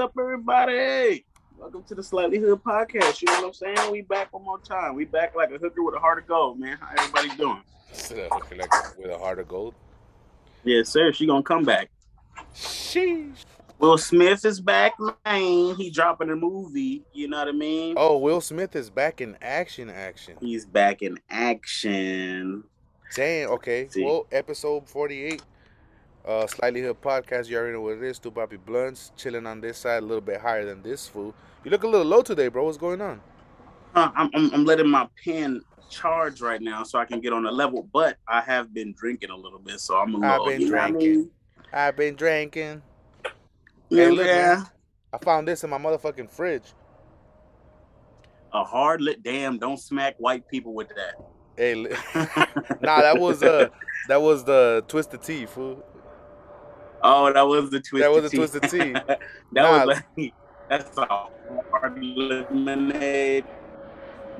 up, everybody? Welcome to the Slightly Hood Podcast. You know what I'm saying? We back one more time. We back like a hooker with a heart of gold, man. How everybody doing? like with a heart of gold. Yes, sir. She gonna come back. Sheesh. Will Smith is back, man. He dropping a movie. You know what I mean? Oh, Will Smith is back in action. Action. He's back in action. Damn. Okay. See. Well, episode forty-eight. Uh, slightly hood podcast. You already know what it is. Tu Papi Bluntz chilling on this side, a little bit higher than this fool. You look a little low today, bro. What's going on? Uh, I'm, I'm I'm letting my pen charge right now so I can get on a level, but I have been drinking a little bit, so I'm a I've little. been you know what I drinking. I've been drinking. Yeah, Hey, look, yeah. man. I found this in my motherfucking fridge. A hard lit. Damn! Don't smack white people with that. Hey, li- nah, that was uh, that was the twisted tea, fool. Oh, that was the twisted. That was the twisted tea. that Nah. was like that's hard lemonade.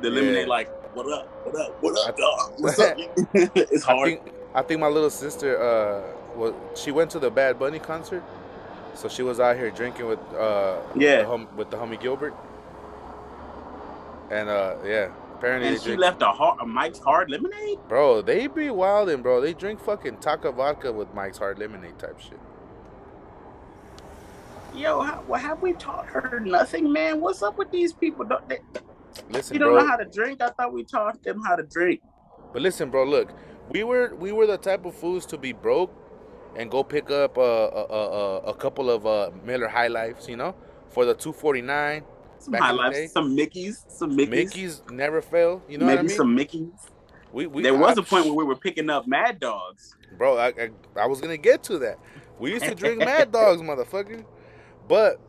The Yeah. lemonade, like, what up? What up? What up, I- dog? What's up? it's I hard. think I think my little sister uh was she went to the Bad Bunny concert, so she was out here drinking with uh Yeah. the hum, with the homie Gilbert, and uh yeah apparently and she drink, left a hard, a Mike's hard lemonade. bro they be wildin' bro they drink fucking Taaka vodka with Mike's Hard Lemonade type shit. Yo, how, well, have we taught her nothing, man? What's up with these people? Don't they, Listen, you don't bro, know how to drink? I thought we taught them how to drink. but listen, bro, look, we were we were the type of fools to be broke and go pick up a a, a, a couple of uh, Miller High Lifes, you know, for the two forty nine. Some in the some Mickeys, some Mickeys, Mickey's never fail. You know maybe what I mean? some Mickeys. we, we, there was I- a point where we were picking up Mad Dogs. bro. I, I, I was gonna get to that. We used to drink Mad Dogs, motherfucker. But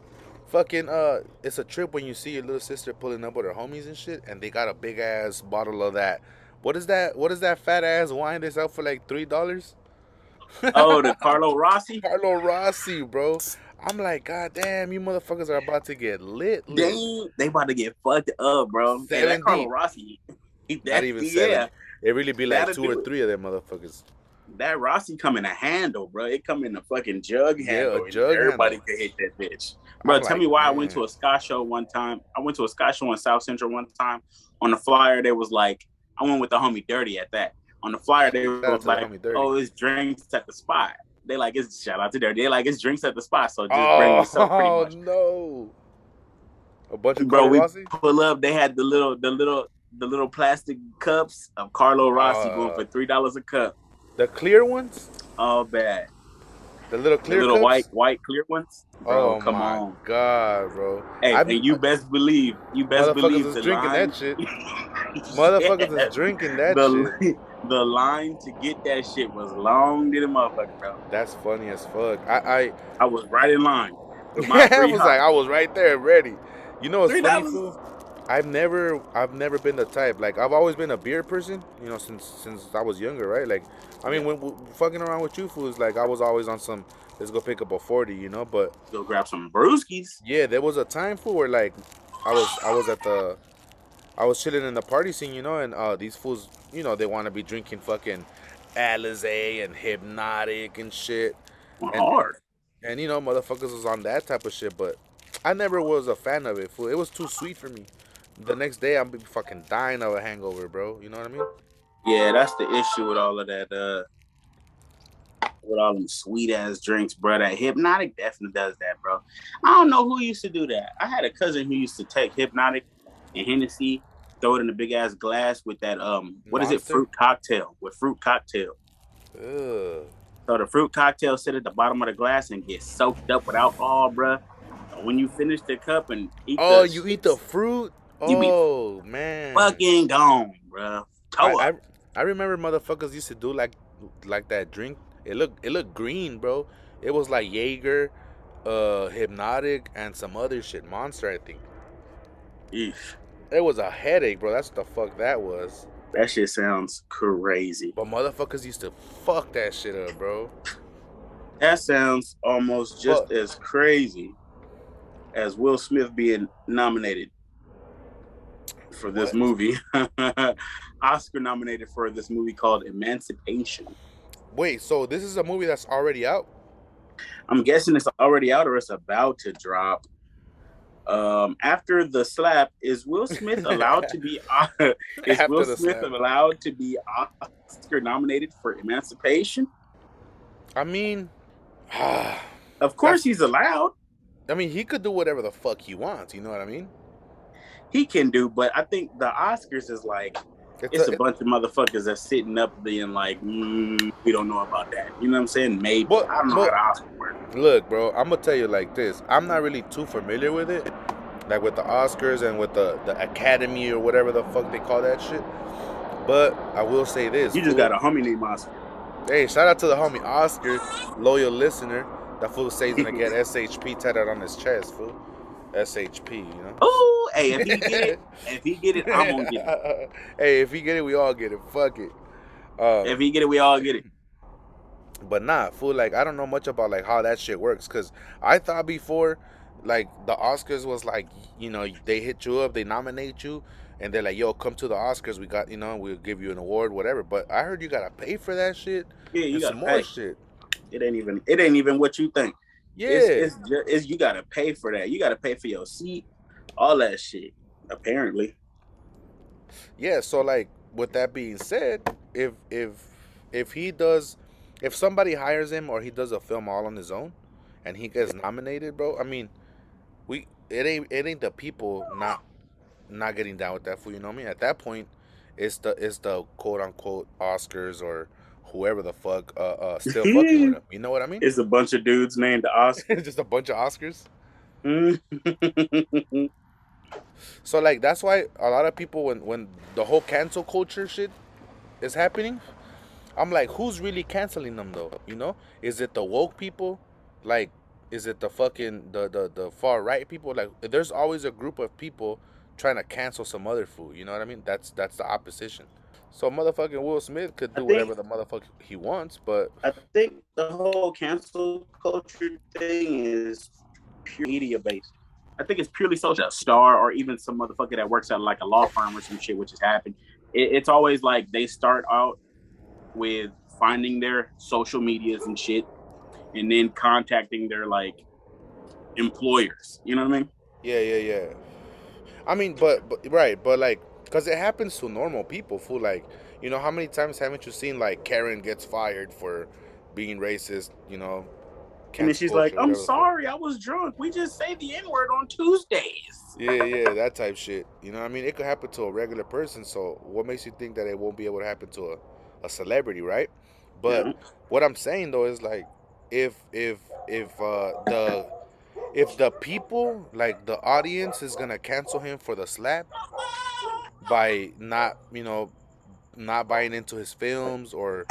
fucking uh, it's a trip when you see your little sister pulling up with her homies and shit, and they got a big ass bottle of that. What is that? What is that fat ass wine that's out for like three dollars? Oh, the Carlo Rossi. Carlo Rossi, bro. I'm like, god damn, you motherfuckers are about to get lit. lit. Dang, they about to get fucked up, bro. Hey, that Carlo. Rossi. Not That, even yeah, seven. It really be like That'll two or it. three of them motherfuckers. That Rossi come in a handle, bro. It come in a fucking jug Yeah, handle. a jug Everybody handle. could hit that bitch, bro. I'm tell like, me why I went to a ska show one time. I went to a ska show in South Central one time. On the flyer, there was like, I went with the homie Dirty at that. On the flyer, they Shout out was to the like, oh, it's drinks at the spot. They like it's shout out to Dirty. They like it's drinks at the spot. So just bring yourself pretty Oh no! A bunch of bro, Carlo we Rossi? pull up. They had the little, the little, the little plastic cups of Carlo Rossi Uh, going for three dollars a cup. The clear ones, All bad. the little The clear little cups? white, white clear ones. Bro, oh come my on. god, bro! Hey, I and you best believe, you best believe the drinking line. that shit. Motherfuckers Yeah. is drinking that the, shit. the line to get that shit was long to the motherfucker, bro. That's funny as fuck. I, I I was right in line. I, With my I free was hot- like, I was right there, ready. You know what's Three funny. I've never, I've never been the type. Like, I've always been a beer person. You know, since since I was younger, right? Like, I mean, when, when fucking around with you fools, like, I was always on some. Let's go pick up a forty, you know. But Go grab some brewskis. yeah, there was a time for where like, I was, I was at the, I was chilling in the party scene, you know, and uh, these fools, you know, they want to be drinking fucking Alizé and Hypnotic and shit. And- Hard. And you know, motherfuckers was on that type of shit, but I never was a fan of it. Fool. It was too sweet for me. The next day, I'm be fucking dying of a hangover, bro. You know what I mean? Yeah, that's the issue with all of that. Uh, with all them sweet ass drinks, bro. That hypnotic definitely does that, bro. I don't know who used to do that. I had a cousin who used to take hypnotic and Hennessy, throw it in a big ass glass with that um, what is it? Fruit cocktail with fruit cocktail. Ugh. So the fruit cocktail sit at the bottom of the glass and get soaked up with alcohol, bro. When you finish the cup and eat, Oh, the, you eat the fruit? You Oh man. fucking gone, bro. Toe I. I, I remember motherfuckers used to do like like that drink. It looked it looked green, bro. It was like Jaeger, uh, hypnotic, and some other shit. Monster, I think. Eesh. It was a headache, bro. That's what the fuck that was. That shit sounds crazy. But motherfuckers used to fuck that shit up, bro. That sounds almost just Fuck. as crazy as Will Smith being nominated for this What? movie. Oscar nominated for this movie called Emancipation. Wait, so this is a movie that's already out? I'm guessing it's already out or it's about to drop. Um, after the slap, is Will Smith allowed to be? Is After Will Smith slap. allowed to be Oscar nominated for Emancipation? I mean, Of course, he's allowed. I mean, he could do whatever the fuck he wants. You know what I mean? He can do, but I think the Oscars is like it's a, bunch of motherfuckers that's sitting up being like, mm, we don't know about that. You know what I'm saying? Maybe But- I don't know but- how the Oscars work. Look, bro, I'm gonna tell you like this. I'm not really too familiar with it, like with the Oscars and with the the Academy or whatever the fuck they call that shit. But I will say this: You just got a homie named Oscar. Hey, shout out to the homie Oscar, loyal listener. That fool says he's gonna get SHP tatted on his chest, fool. SHP, you know. Oh, hey, if he get it, if he get it, I'm gonna get it. hey, if he get it, we all get it. Fuck it. Um, If he get it, we all get it. but not fool. Like I don't know much about like how that shit works because I thought before, like the Oscars was like you know they hit you up, they nominate you, and they're like, yo, come to the Oscars. We got you know we'll give you an award, whatever. But I heard you gotta pay for that shit. Yeah, you got some to more shit. It ain't even. It ain't even what you think. Yeah, It's, it's, it's you got to pay for that. You got to pay for your seat, all that shit. Apparently, Yeah, so like with that being said, if if if he does if somebody hires him or he does a film all on his own and he gets nominated, bro, I mean, we it ain't it ain't the people not not getting down with that fool, you know what I mean? At that point, it's the it's the quote unquote Oscars or whoever the fuck uh, uh still fucking with him. You know what I mean? it's a bunch of dudes named Oscar. Just a bunch of Oscars. Mm. So like that's why a lot of people when when the whole cancel culture shit is happening, I'm like, who's really canceling them though? You know, is it the woke people? Like, is it the fucking the the, the far right people? Like, there's always a group of people trying to cancel some other fool. You know what I mean? That's that's the opposition. So motherfucking Will Smith could do think- whatever the motherfucker he wants, but I think the whole cancel culture thing is pure media based. I think it's purely social. A star or even some motherfucker that works at like a law firm or some shit, which has happened. It, it's always like they start out with finding their social medias and shit, and then contacting their like employers. You know what I mean? Yeah, yeah, yeah. I mean, but, but right, but like, cause it happens to normal people. Fool, like, you know, how many times haven't you seen like Karen gets fired for being racist? You know, And then she's like, "I'm whatever the fuck." sorry, I was drunk. We just say the N word on Tuesdays." Yeah, yeah, that type shit. You know, what I mean, it could happen to a regular person. So, what makes you think that it won't be able to happen to a, a celebrity, right? But Yeah. what I'm saying though is like, if if if uh the if the people like the audience is gonna cancel him for the slap by not you know not buying into his films or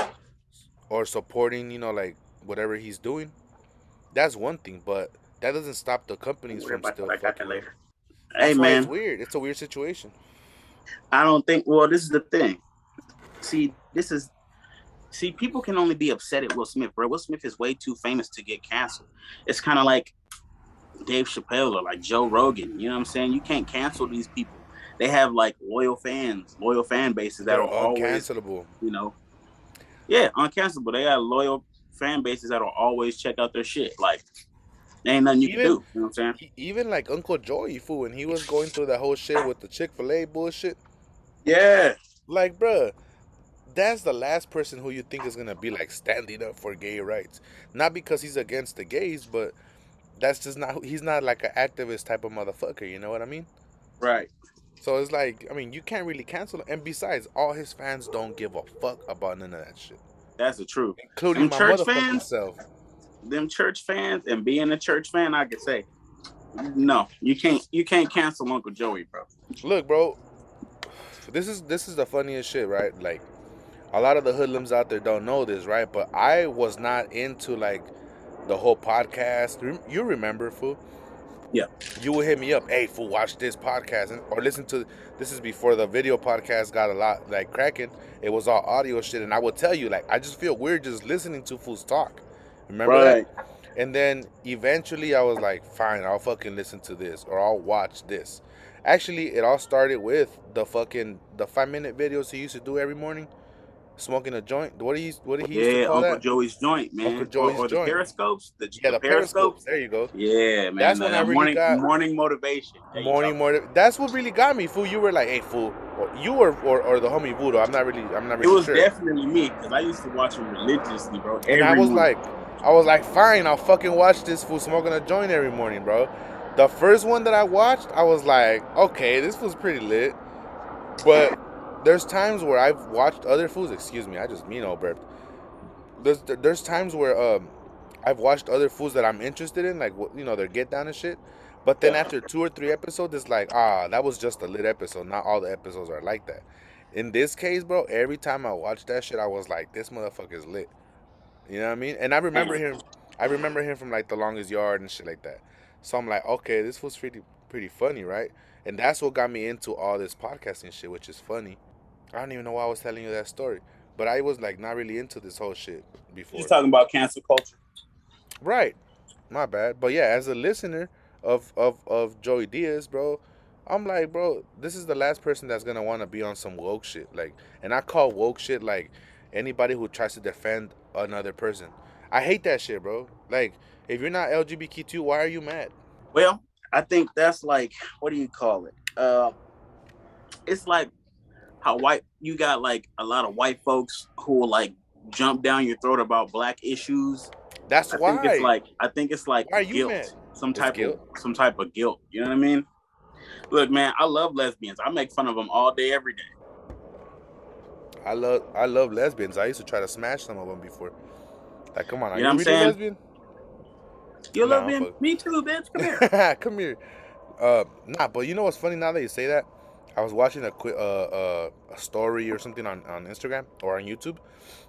or supporting you know like whatever he's doing that's one thing but that doesn't stop the companies from still. Got that fucking later. That's Hey man, it's weird it's a weird situation I don't think. Well, this is the thing. See, this is. See, people can only be upset at Will Smith, bro. Will Smith is way too famous to get canceled. It's kind of like Dave Chappelle or like Joe Rogan. You know what I'm saying? You can't cancel these people. They have like loyal fans, loyal fan bases that they're are always, uncancelable you know, yeah, uncancelable. They got loyal fan bases that will always check out their shit. Like, there ain't nothing you Even- can do. You know what I'm saying? Even like uncle joey fool when he was going through that whole shit with the chick-fil-a bullshit Yeah. Like, bruh, that's the last person who you think is gonna be like standing up for gay rights. Not because he's against the gays, but that's just not. He's not like an activist type of motherfucker. You know what I mean? Right. So it's like, I mean, you can't really cancel him. And besides, all his fans don't give a fuck about none of that shit, That's the truth. including Them my church fans? self. them church fans and being a church fan, I could say, no, you can't. You can't cancel Uncle Joey, bro. Look, bro, this is this is the funniest shit, right? Like, a lot of the hoodlums out there don't know this, right? But I was not into like the whole podcast. You remember, fool? Yeah. You would hit me up, hey, fool, watch this podcast, and, or listen to. This is before the video podcast got a lot like cracking. It was all audio shit, and I will tell you, like, I just feel weird just listening to fools talk. Remember that? And then eventually I was like, fine, I'll fucking listen to this or I'll watch this. Actually, it all started with the fucking the five minute videos he used to do every morning. Smoking a joint. What do you what did he Yeah, Uncle that? Joey's joint, man. Uncle Joey's or, or joint. the periscopes. The, yeah, the periscopes. periscopes. There you go. Yeah, man. That's the, when I the really morning, got- morning motivation. There Morning, morning. That's what really got me, fool. You were like, "Hey, fool," you were or, or the homie Voodoo. I'm not really. I'm not really. It was sure. definitely me because I used to watch him religiously, bro. and I was week. like, I was like, fine, I'll fucking watch this fool smoking a joint every morning, bro. The first one that I watched, I was like, okay, this was pretty lit. But there's times where I've watched other foods. Excuse me, I just mean old burped. There's there's times where um I've watched other foods that I'm interested in, like you know their get down and shit. But then Yeah. after two or three episodes, it's like ah, that was just a lit episode. Not all the episodes are like that. In this case, bro, every time I watched that shit, I was like, this motherfucker's lit. You know what I mean? And I remember him. I remember him from like The Longest Yard and shit like that. So I'm like, okay, this was pretty pretty funny, right? And that's what got me into all this podcasting shit, which is funny. I don't even know why I was telling you that story, but I was like not really into this whole shit before. He's talking about cancel culture. Right. My bad. But yeah, as a listener of of of Joey Diaz, bro, I'm like, bro, this is the last person that's gonna want to be on some woke shit. Like, and I call woke shit like anybody who tries to defend another person. I hate that shit, bro. Like, if you're not LGBTQ, why are you mad? Well, I think that's like what do you call it? Uh, it's like how white you got like a lot of white folks who will like jump down your throat about black issues. That's I why. think it's like I think it's like Why guilt, mad? some It's type guilt? of some type of guilt. You know what I mean? Look, man, I love lesbians. I make fun of them all day, every day. I love I love lesbians. I used to try to smash some of them before. Like, come on, are You know what I'm saying? lesbian? You Nah, love lesbian? Me too, bitch. Come here. Come here. Uh, nah, but you know what's funny now that you say that? I was watching a quick uh, uh, a story or something on, on Instagram or on YouTube,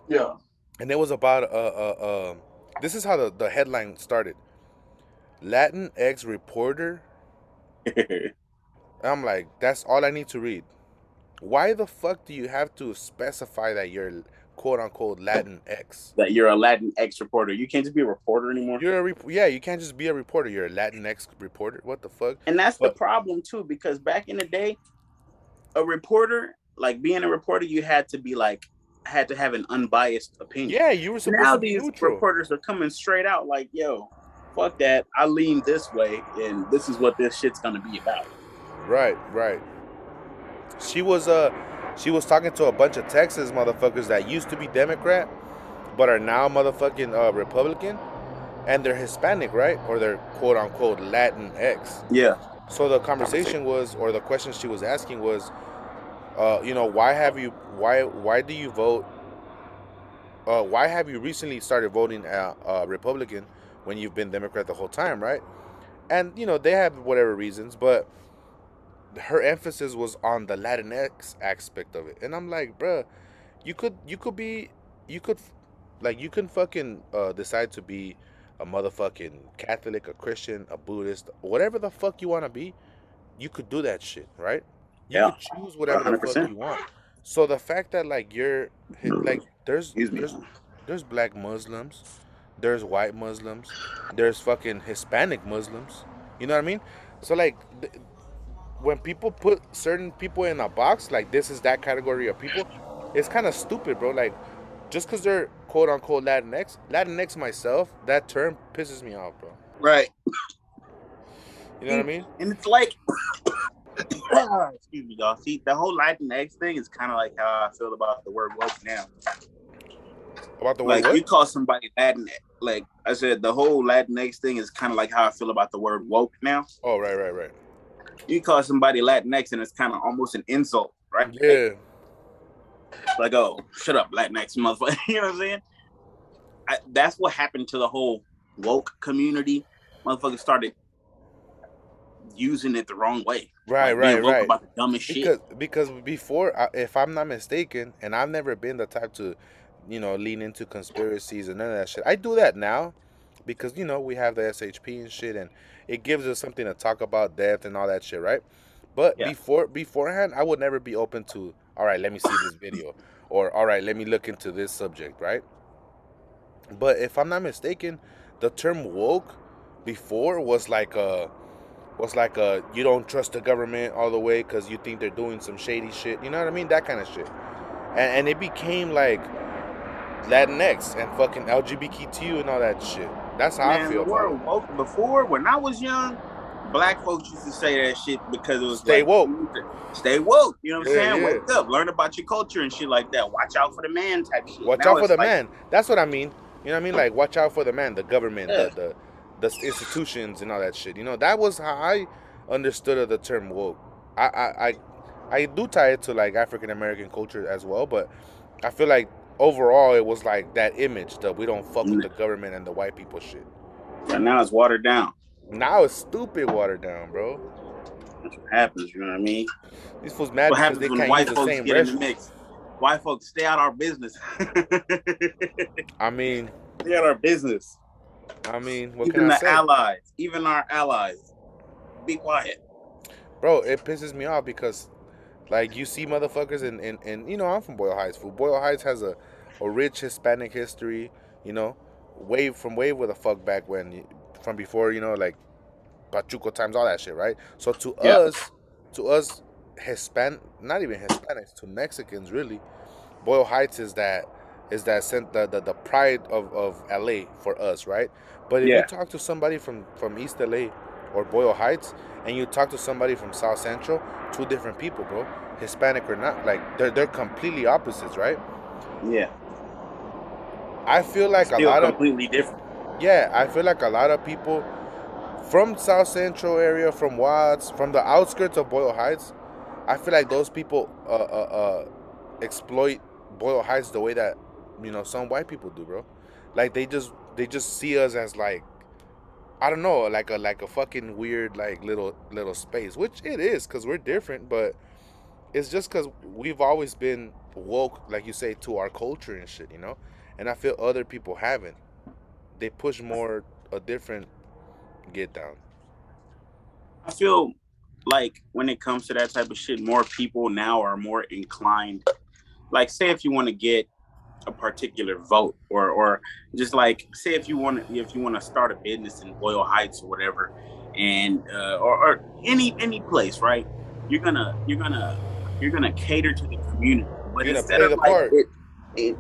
yeah. and it was about uh, uh, uh this is how the, the headline started. Latinx reporter. I'm like, that's all I need to read. Why the fuck do you have to specify that you're quote unquote Latinx? that you're a Latinx reporter. You can't just be a reporter anymore. You're a rep- yeah, you can't just be a reporter. You're a Latinx reporter. What the fuck? And that's the problem too, because back in the day, a reporter, like being a reporter, you had to be like had to have an unbiased opinion. Yeah, you were supposed now to be these neutral. reporters are coming straight out like, yo, fuck that. I lean this way and this is what this shit's gonna be about. Right, right. She was uh she was talking to a bunch of Texas motherfuckers that used to be Democrat but are now motherfucking uh, Republican and they're Hispanic, right? Or they're quote unquote Latinx. Yeah. So the conversation was or the question she was asking was uh you know, why have you why why do you vote uh why have you recently started voting uh, uh Republican when you've been Democrat the whole time, right? And you know, they have whatever reasons, but her emphasis was on the Latinx aspect of it, and I'm like, bruh, you could you could be you could like you can fucking uh, decide to be a motherfucking Catholic, a Christian, a Buddhist, whatever the fuck you want to be, you could do that shit, right? You Yeah. could choose whatever the fuck you want. So the fact that like you're like there's there's there's black Muslims, there's white Muslims, there's fucking Hispanic Muslims. You know what I mean? So like th- when people put certain people in a box, like this is that category of people, it's kind of stupid, bro. Like just because they're quote unquote Latinx, Latinx myself, that term pisses me off, bro. Right. You know what I mean? And it's like excuse me, y'all. See, the whole Latinx thing is kind of like how I feel about the word woke now. About the word like you call somebody Latin, like I said, the whole Latinx thing is kind of like how I feel about the word woke now. Oh, right, right, right. You call somebody Latinx, and it's kind of almost an insult, right? Yeah. Like, oh, shut up, Latinx motherfucker. you know what I'm saying? I, that's what happened to the whole woke community. Motherfuckers started using it the wrong way. Right, Like, right, right. About the dumbest shit. Because because before, if I'm not mistaken, and I've never been the type to, you know, lean into conspiracies and none of that shit. I do that now, because you know we have the SHP and shit, and it gives us something to talk about death and all that shit, right? But Yeah. before beforehand, I would never be open to. All right, let me see this video, or all right, let me look into this subject, right? But if I'm not mistaken, the term woke before was like a was like a you don't trust the government all the way because you think they're doing some shady shit. You know what I mean? That kind of shit. and, and it became like Latinx and fucking LGBTQ and all that shit. That's how Man, I feel. the about world woke before when I was young. Black folks used to say that shit because it was Stay like, woke. Stay woke. You know what I'm Yeah, saying? yeah. Wake up, learn about your culture and shit like that. Watch out for the man type shit. Watch Now out for the like- man. That's what I mean. You know what I mean? Like watch out for the man, the government, Yeah. the, the the institutions and all that shit. You know, that was how I understood of the term woke. I I I, I do tie it to like African American culture as well, but I feel like overall it was like that image that we don't fuck Mm. with the government and the white people shit. And now it's watered down. Now it's stupid watered down, bro. That's what happens. You know what I mean? These fools mad what because happens they when can't white use the folks same get in the mix? White folks stay out our business. I mean, stay out our business. I mean, what even can I the allies, even our allies. Be quiet. bro it pisses me off because like you see motherfuckers and and, and you know i'm from boyle heights boyle heights has a, a rich hispanic history you know way from way with the fuck back when from before you know like pachuco times all that shit right so to Yeah. us to us hispan not even hispanics to mexicans really boyle heights is that is that sent the, the the pride of of la for us right but if Yeah. you talk to somebody from from east la or boyle heights and you talk to somebody from South Central, two different people, bro. Hispanic or not, like they're they're completely opposites, right? Yeah. I feel like Still a lot of completely different. Yeah, I feel like a lot of people from South Central area, from Watts, from the outskirts of Boyle Heights, I feel like those people uh, uh, uh, exploit Boyle Heights the way that you know some white people do, bro. Like they just they just see us as like I don't know, like a like a fucking weird like little little space, which it is because we're different, but it's just because we've always been woke, like you say, to our culture and shit, you know. And I feel other people haven't. They push more a different get down. I feel like when it comes to that type of shit, more people now are more inclined. Like, say if you want to get a particular vote, or or just like say if you want to if you want to start a business in Boyle Heights or whatever, and uh, or, or any any place, right? You're gonna you're gonna you're gonna cater to the community, but You're instead of like it, it,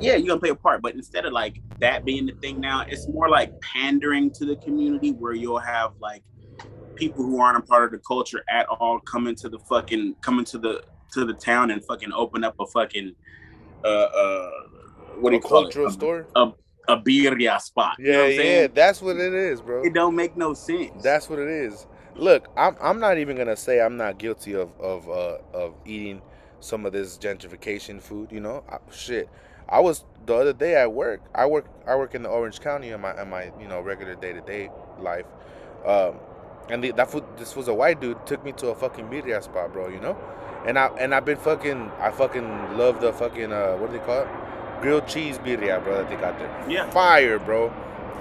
yeah, you're gonna play a part, but instead of like that being the thing now, it's more like pandering to the community where you'll have like people who aren't a part of the culture at all come into the fucking come into the to the town and fucking open up a fucking uh uh what do a you call cultural it? store. A, a birria spot. You know Yeah, what I'm yeah, saying? that's what it is, bro. It don't make no sense. That's what it is. Look, I'm I'm not even gonna say I'm not guilty of of uh, of eating some of this gentrification food. You know, I, shit. I was the other day at work. I work I work in the Orange County in my in my you know regular day to day life. Um, and the, that food, this was a white dude took me to a fucking birria spot, bro. You know, and I and I've been fucking I fucking love the fucking uh what do they call it? Grilled cheese birria, bro. That they got there. Yeah. Fire, bro.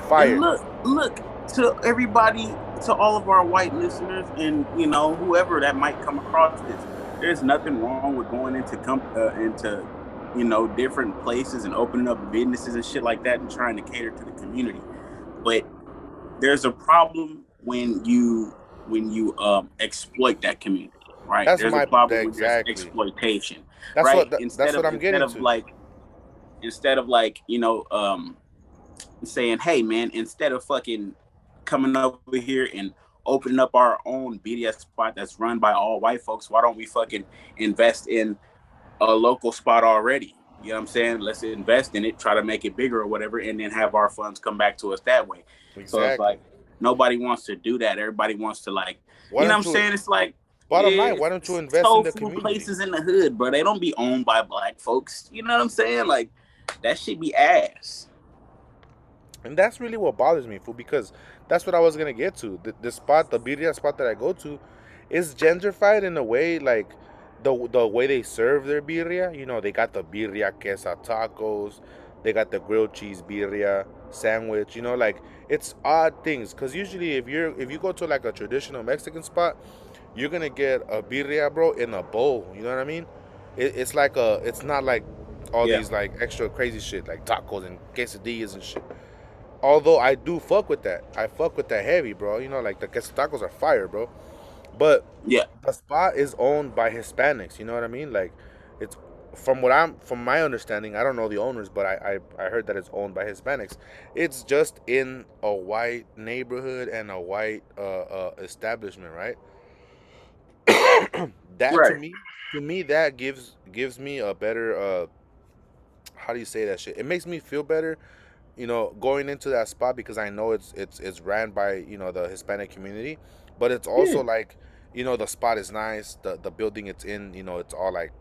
Fire. And look, look to everybody, to all of our white listeners, and you know whoever that might come across this. There's nothing wrong with going into com- uh, into you know different places and opening up businesses and shit like that and trying to cater to the community. But there's a problem when you when you um, exploit that community, right? That's there's my- a problem exactly. there's exploitation That's right? what that- instead that's of, what I'm getting instead to. of like instead of like you know um saying hey man instead of fucking coming over here and opening up our own BDS spot that's run by all white folks why don't we fucking invest in a local spot already you know what I'm saying let's invest in it try to make it bigger or whatever and then have our funds come back to us that way Exactly. so it's like nobody wants to do that everybody wants to like Why you know what I'm saying it's like Bottom yeah, line, why don't you invest in the community? places in the hood, bro. They don't be owned by black folks. You know what I'm saying? Like that should be ass. And that's really what bothers me, fool, because that's what I was gonna get to. The, the spot, the birria spot that I go to, is gentrified in a way like the the way they serve their birria. You know, they got the birria queso tacos, they got the grilled cheese birria sandwich. You know, like it's odd things. Cause usually if you're if you go to like a traditional Mexican spot, you're gonna get a birria, bro, in a bowl. You know what I mean? It, it's like a, it's not like all Yeah. these like extra crazy shit like tacos and quesadillas and shit. Although I do fuck with that, I fuck with that heavy, bro. You know, like the tacos are fire, bro. But Yeah. the spot is owned by Hispanics. You know what I mean? Like, it's from what I'm from my understanding, I don't know the owners, but I, I I heard that it's owned by Hispanics. It's just in a white neighborhood and a white uh, uh, establishment, right? that to me, to me, that gives gives me a better uh, how do you say that shit? It makes me feel better, you know, going into that spot because I know it's it's it's ran by you know the Hispanic community, but it's also Yeah. like you know the spot is nice, the the building it's in, you know, it's all like,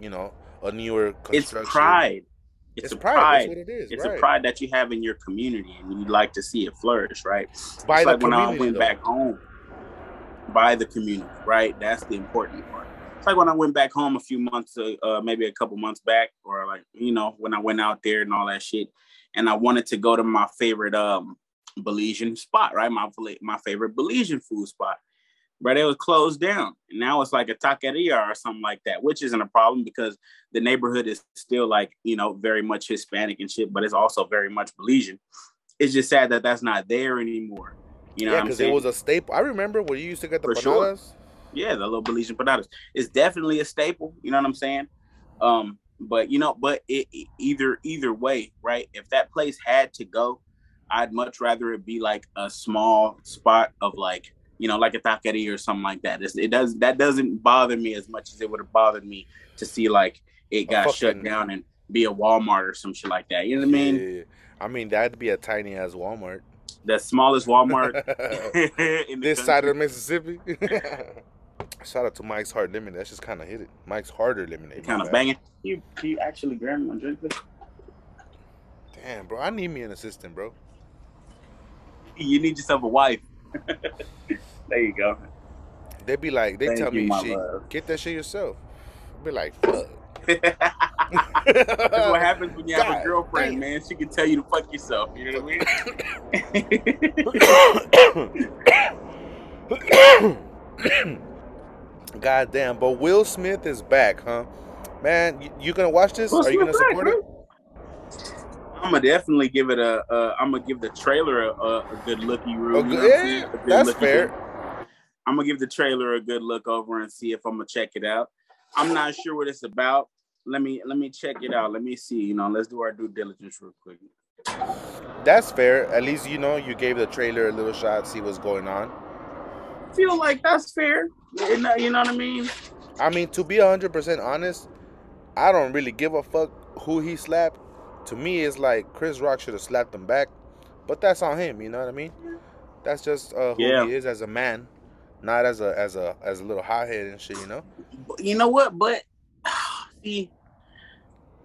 you know, a newer construction It's pride. It's, It's a pride. pride. That's what it is. It's right. a pride that you have in your community, and you'd like to see it flourish, right? by it's the like when I went though. back home by the community, right? That's the important part. It's like when I went back home a few months, uh, uh, maybe a couple months back, or like you know when I went out there and all that shit, and I wanted to go to my favorite um Belizean spot, right? My my favorite Belizean food spot, but it was closed down, and now it's like a taqueria or something like that, which isn't a problem because the neighborhood is still like you know very much Hispanic and shit, but it's also very much Belizean. It's just sad that that's not there anymore. You know yeah, because it was a staple. I remember when you used to get the For sure. bananas. yeah, the little Belizean patatas. It's definitely a staple. You know what I'm saying? Um, but you know, but it, it- either either way, right? If that place had to go, I'd much rather it be like a small spot of like you know, like a taqueria or something like that. It's, it does that doesn't bother me as much as it would have bothered me to see like it got shut down and be a Walmart or some shit like that. You know what I mean? Yeah. I mean, that'd be a tiny ass Walmart. The smallest Walmart in the this side of Mississippi. Shout out to Mike's Hard Lemonade. That's just kind of hit it. Mike's Harder Lemonade. kind of bad. banging. You can you actually grab me one drink, please? Damn, bro. I need me an assistant, bro. You need yourself a wife. There you go. They be like, they Thank tell you, me, shit, love. get that shit yourself. Be like, fuck. That's what happens when you have a girlfriend, damn. man. She can tell you to fuck yourself. You know what I mean? God damn, but Will Smith is back, huh? Man, you, you gonna watch this? Will Are you gonna Smith back, support it? I'm gonna definitely give it a. Uh, I'm gonna give the trailer a, a, a good looky. Rule, Oh, you know good- what I'm saying? yeah, that's fair. I'm gonna give the trailer a good look over and see if I'm gonna check it out. I'm not sure what it's about. Let me let me check it out. Let me see. You know, let's do our due diligence real quick. That's fair. At least you know you gave the trailer a little shot, see what's going on. feel like that's fair. You know, you know what I mean? I mean, to be hundred percent honest, I don't really give a fuck who he slapped. To me, it's like Chris Rock should have slapped him back, but that's on him. You know what I mean? That's just uh, who Yeah. he is as a man, not as a as a as a little hothead and shit. You know? You know what? But see,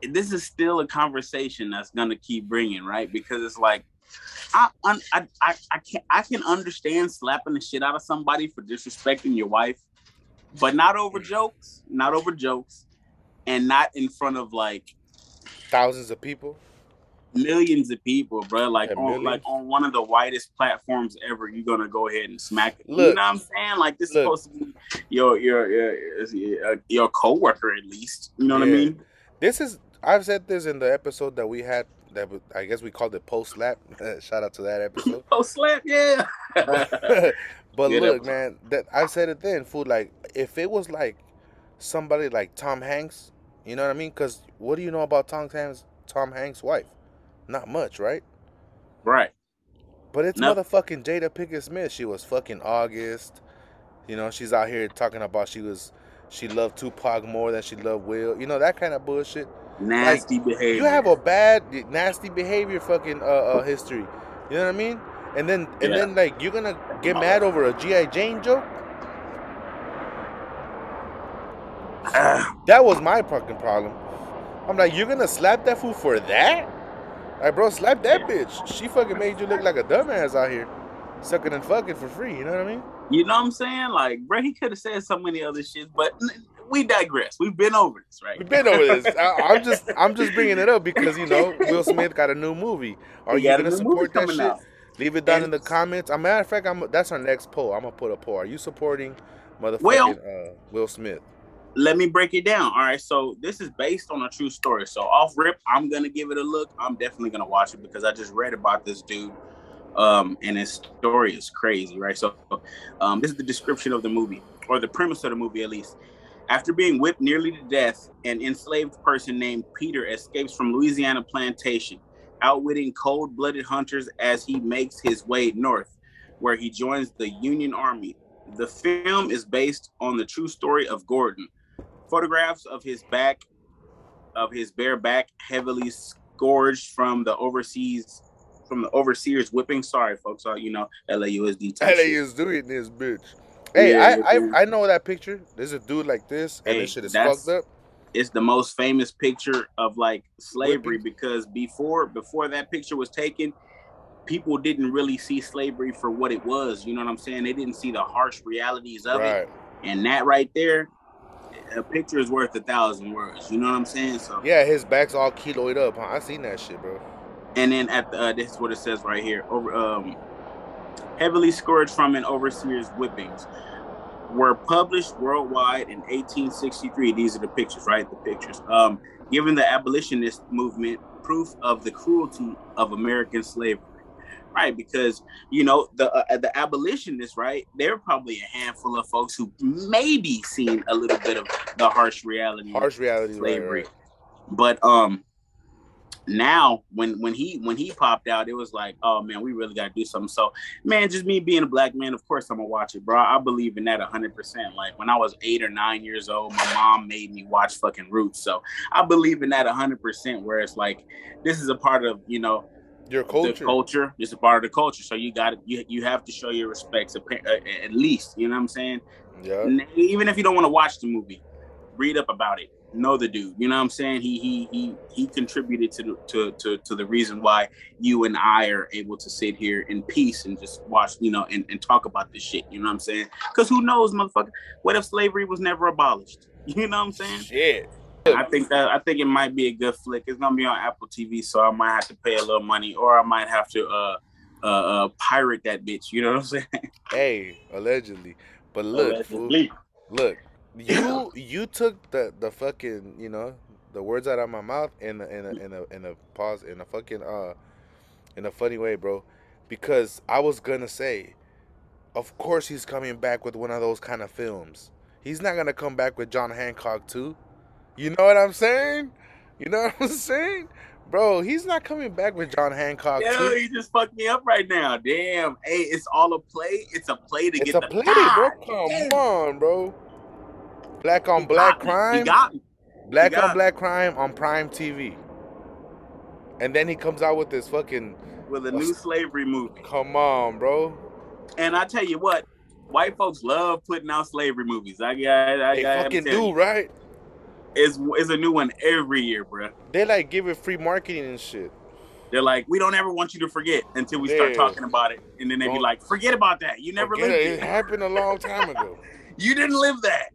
this is still a conversation that's gonna keep bringing, right? Because it's like, I, I, I, I can, I can understand slapping the shit out of somebody for disrespecting your wife, but not over jokes, not over jokes, and not in front of like Thousands of people. Millions of people, bro. Like Yeah, on millions. like on one of the widest platforms ever, you're gonna go ahead and smack it. you know what I'm saying? Like this Look. is supposed to be your your your your, uh, your coworker at least. You know what I mean? This is I've said this in the episode that we had that I guess we called it post slap. Shout out to that episode. post slap, yeah. but Good look, episode. man, that I said it then, food. Like if it was like somebody like Tom Hanks, you know what I mean? Because what do you know about Tom Hanks? Tom Hanks' wife? Not much, right? right. But it's No. motherfucking Jada Pinkett Smith. She was fucking August. You know, she's out here talking about she was she loved Tupac more than she loved Will. You know that kind of bullshit. Nasty behavior. You have a bad, nasty behavior, fucking uh, uh history. You know what I mean? And then and Yeah. then like you're gonna get mad over a GI Jane joke. That was my fucking problem. I'm like, you're gonna slap that fool for that? Like, bro, slap that bitch. She fucking made you look like a dumbass out here, sucking and fucking for free. You know what I mean? you know what I'm saying? Like, bro, he could have said so many other shit, but we digress. We've been over this, right? We've been over this. I, I'm just, I'm just bringing it up because you know Will Smith got a new movie. Are you gonna support that shit? out. Leave it down in the comments. A matter of fact, I'm that's our next poll. I'm gonna put a poll. Are you supporting motherfucking Well- uh, Will Smith? Let me break it down. All right, so this is based on a true story. So off rip, I'm gonna give it a look. I'm definitely gonna watch it because I just read about this dude, um, and his story is crazy, right? So, um, this is the description of the movie or the premise of the movie, at least. After being whipped nearly to death, an enslaved person named Peter escapes from Louisiana plantation, outwitting cold-blooded hunters as he makes his way north, where he joins the Union Army. The film is based on the true story of Gordon. Photographs of his back, of his bare back, heavily scourged from the overseas, from the overseer's whipping. Sorry, folks, uh, you know LAUSD. Is doing this, bitch. Hey, Yeah, I. I I know that picture. There's a dude like this, and Hey, this shit is fucked up. it's the most famous picture of like slavery Whipping. because before before that picture was taken people didn't really see slavery for what it was you know what i'm saying they didn't see the harsh realities of it and that right there a picture is worth a thousand words you know what i'm saying so Yeah, his back's all keloided up. Huh? I seen that shit, bro. and then at the uh, this is what it says right here over um heavily scourged from an overseer's whippings were published worldwide in 1863 these are the pictures right the pictures um giving the abolitionist movement proof of the cruelty of american slavery right because you know the uh, the abolitionists right they're probably a handful of folks who maybe seen a little bit of the harsh reality Harsh reality. Right, slavery. right. But um now when when he when he popped out, it was like, oh man, we really gotta do something. So man, just me being a black man, of course I'm gonna watch it, bro. I believe in that hundred percent. Like when I was eight or nine years old, my mom made me watch fucking Roots. So I believe in that hundred percent where it's like this is a part of, you know, Your the culture. culture. It's a part of the culture. So you got you, you have to show your respects uh, at least. You know what I'm saying? Yeah. Even if you don't want to watch the movie, read up about it. Know the dude. You know what I'm saying? He he he he contributed to the, to to to the reason why you and I are able to sit here in peace and just watch, you know, and, and talk about this shit. You know what I'm saying? Because who knows, motherfucker? What if slavery was never abolished? You know what I'm saying? Shit. I think that I think it might be a good flick. It's gonna be on Apple TV, so I might have to pay a little money, or I might have to uh uh, uh pirate that bitch. You know what I'm saying? Hey, allegedly. But look, fool, look. You you took the the fucking you know the words out of my mouth in a, in a in a in a pause in a fucking uh in a funny way, bro. Because I was gonna say, of course he's coming back with one of those kind of films. He's not gonna come back with John Hancock too. You know what I'm saying? You know what I'm saying? Bro, he's not coming back with John Hancock Yo, too. you just fucked me up right now. Damn. Hey, it's all a play. It's a play to It's get a the play, bro. God Come damn. on, bro. Black on He black crime. He got me. Black on me. black crime on Prime TV. And then he comes out with this fucking with a new slavery movie. come on, bro. And I tell you what, white folks love putting out slavery movies. I got, I They got fucking do, you. right? It's, it's a new one every year, bruh. They like give it free marketing and shit. They're like, we don't ever want you to forget until we start talking about it, and then they be like, forget about that. You never Forget lived it. it. It happened a long time ago. You didn't live that.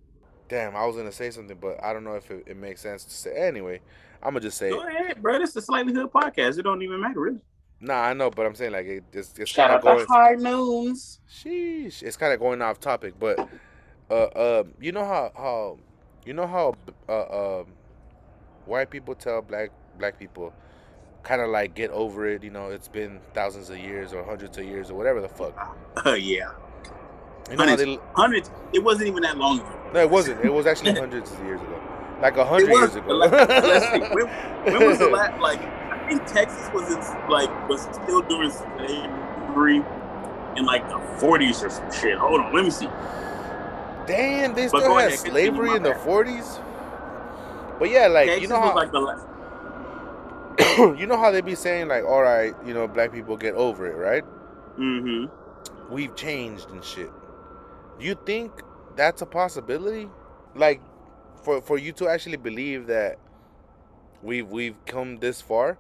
Damn, I was gonna say something, but I don't know if it, it makes sense to say. Anyway, I'm gonna just say, Go ahead, bro. This is the Slightly Hood podcast. It don't even matter, really. nah, I know, but I'm saying like it, it's, it's Shout kind out of to going. High Noons. Sheesh, it's kind of going off topic, but uh, uh, you know how how you know how uh, um, white people tell black black people kind of like get over it. You know, it's been thousands of years or hundreds of years or whatever the fuck. Oh yeah, You know Hundreds. they, hundreds. It wasn't even that long ago. no, it wasn't. It was actually hundreds of years ago, like a hundred years ago. like, let's see, when, when was the last? Like, I think Texas was in, like was still doing slavery in like the 40s or some shit. Hold on, let me see. Damn, they But still had ahead, slavery in the forties. But yeah, like you know how like the you know how they be saying like, all right, you know, black people get over it, right? Mm-hmm. we've changed and shit. Do you think that's a possibility? Like for for you to actually believe that we've we've come this far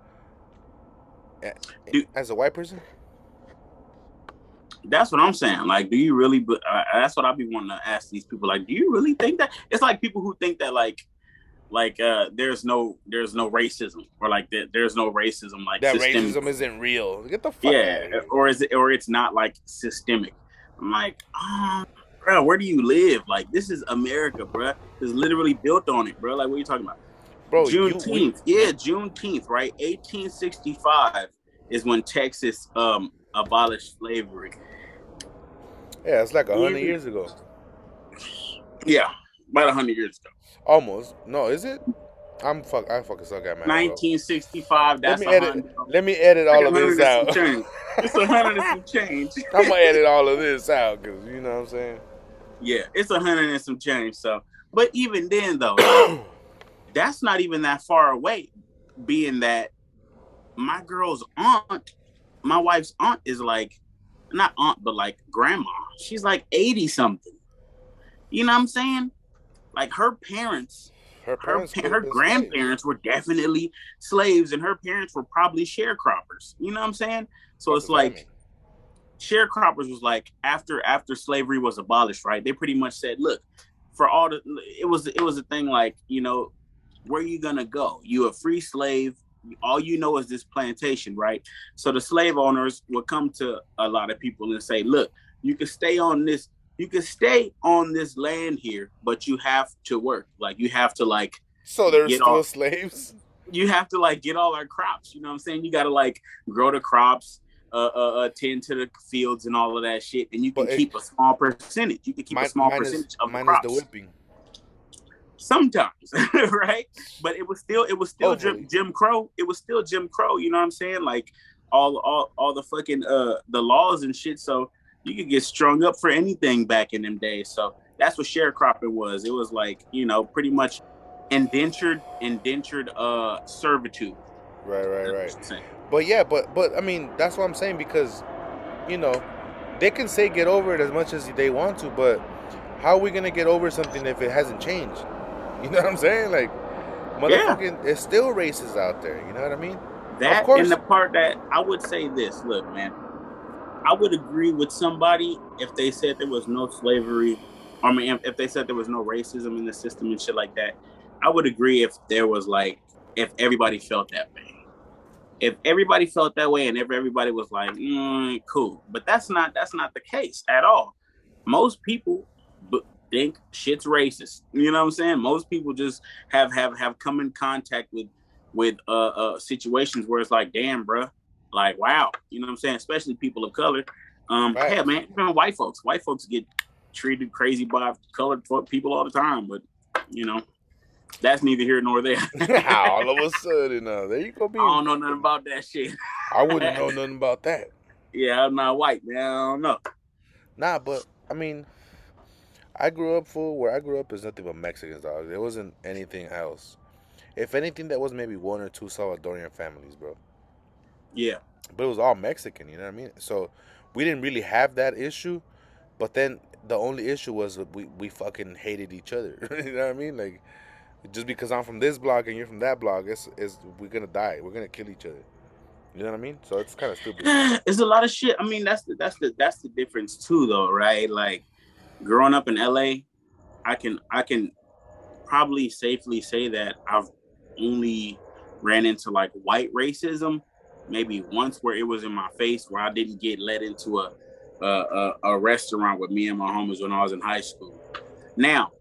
Dude. as a white person? That's what I'm saying. Like, do you really? Uh, that's what I be wanting to ask these people. Like, do you really think that? It's like people who think that like, like uh, there's no there's no racism or like that there's no racism like That systemic. racism isn't real. Get the fuck yeah, or is it or it's not like systemic? I'm like, um, bro, where do you live? Like, this is America, bro. It's literally built on it, bro. Like, what are you talking about? Bro, you, we, Juneteenth, yeah, Juneteenth, right? 1865 is when Texas um abolished slavery. yeah, it's like a hundred years ago. Yeah, about a hundred years ago. Almost. No, is it? I'm fuck. I fucking suck at math. bro. 1965. That's Let me edit. Let me edit all of this Like 100 and out. It's a hundred and some change. I'm gonna edit all of this out because you know what I'm saying. Yeah, it's a hundred and some change. So, but even then, though, that's not even that far away. Being that my girl's aunt, my wife's aunt is like, not aunt, but like grandma. She's like eighty something. You know what I'm saying? Like her parents, Her her parents, her have been slaves. grandparents were definitely slaves, and her parents were probably sharecroppers. You know what I'm saying? So it's I like mean. sharecroppers was like after after slavery was abolished, right? They pretty much said, look, for all the it was it was a thing like, you know, where you gonna go? You a free slave. All you know is this plantation, right? So the slave owners would come to a lot of people and say, look, you can stay on this, you can stay on this land here, but you have to work. Like you have to like So they're get still off. slaves. you have to like get all our crops. You know what I'm saying? You got to like grow the crops, uh, uh, uh, tend to the fields and all of that shit, and you can But it- keep a small percentage. You can keep a small percentage is, of the mine is crops. the whipping. Sometimes, right? But it was still it was still Jim, Jim Crow. It was still Jim Crow. You know what I'm saying? Like all all all the fucking uh the laws and shit. So you could get strung up for anything back in them days. So that's what sharecropping was. It was like you know pretty much indentured indentured uh servitude. Right, right, right. what I'm saying. But yeah, but but I mean that's what I'm saying because, you know, they can say get over it as much as they want to, but how are we gonna get over something if it hasn't changed? You know what I'm saying? Like, motherfucking, it's still races out there. You know what I mean? That course. and the part that I would say this, look, man, I would agree with somebody if they said there was no slavery. I mean, if, they said there was no racism in the system and shit like that. I would agree if there was like if everybody felt that way. If everybody felt that way and if everybody was like, mm, cool, but that's not that's not the case at all. Most people b- think shit's racist. You know what I'm saying? Most people just have have have come in contact with with uh, uh situations where it's like, damn, bruh, like wow, you know what I'm saying? Especially people of color. Um, Right. yeah, man, even white folks, white folks get treated crazy by colored people all the time, but you know, that's neither here nor there. all of a sudden, uh, there you go. Be. I don't know nothing about that shit. I wouldn't know nothing about that. Yeah, I'm not white, man. I don't know. Nah, but I mean, I grew up full. Where I grew up is nothing but Mexicans, dog. There wasn't anything else. If anything, that was maybe one or two Salvadorian families, bro. Yeah, But it was all Mexican. You know what I mean? So we didn't really have that issue. But then the only issue was we we fucking hated each other. you know what I mean? Like just because I'm from this block and you're from that block, it's, it's we're gonna die. We're gonna kill each other. You know what I mean? So it's kind of stupid. it's a lot of shit. I mean, that's the that's the that's the difference too, though, right? Like growing up in LA, I can I can probably safely say that I've only ran into like white racism maybe once where it was in my face where I didn't get let into a a, a, a restaurant with me and my homies when I was in high school. Now,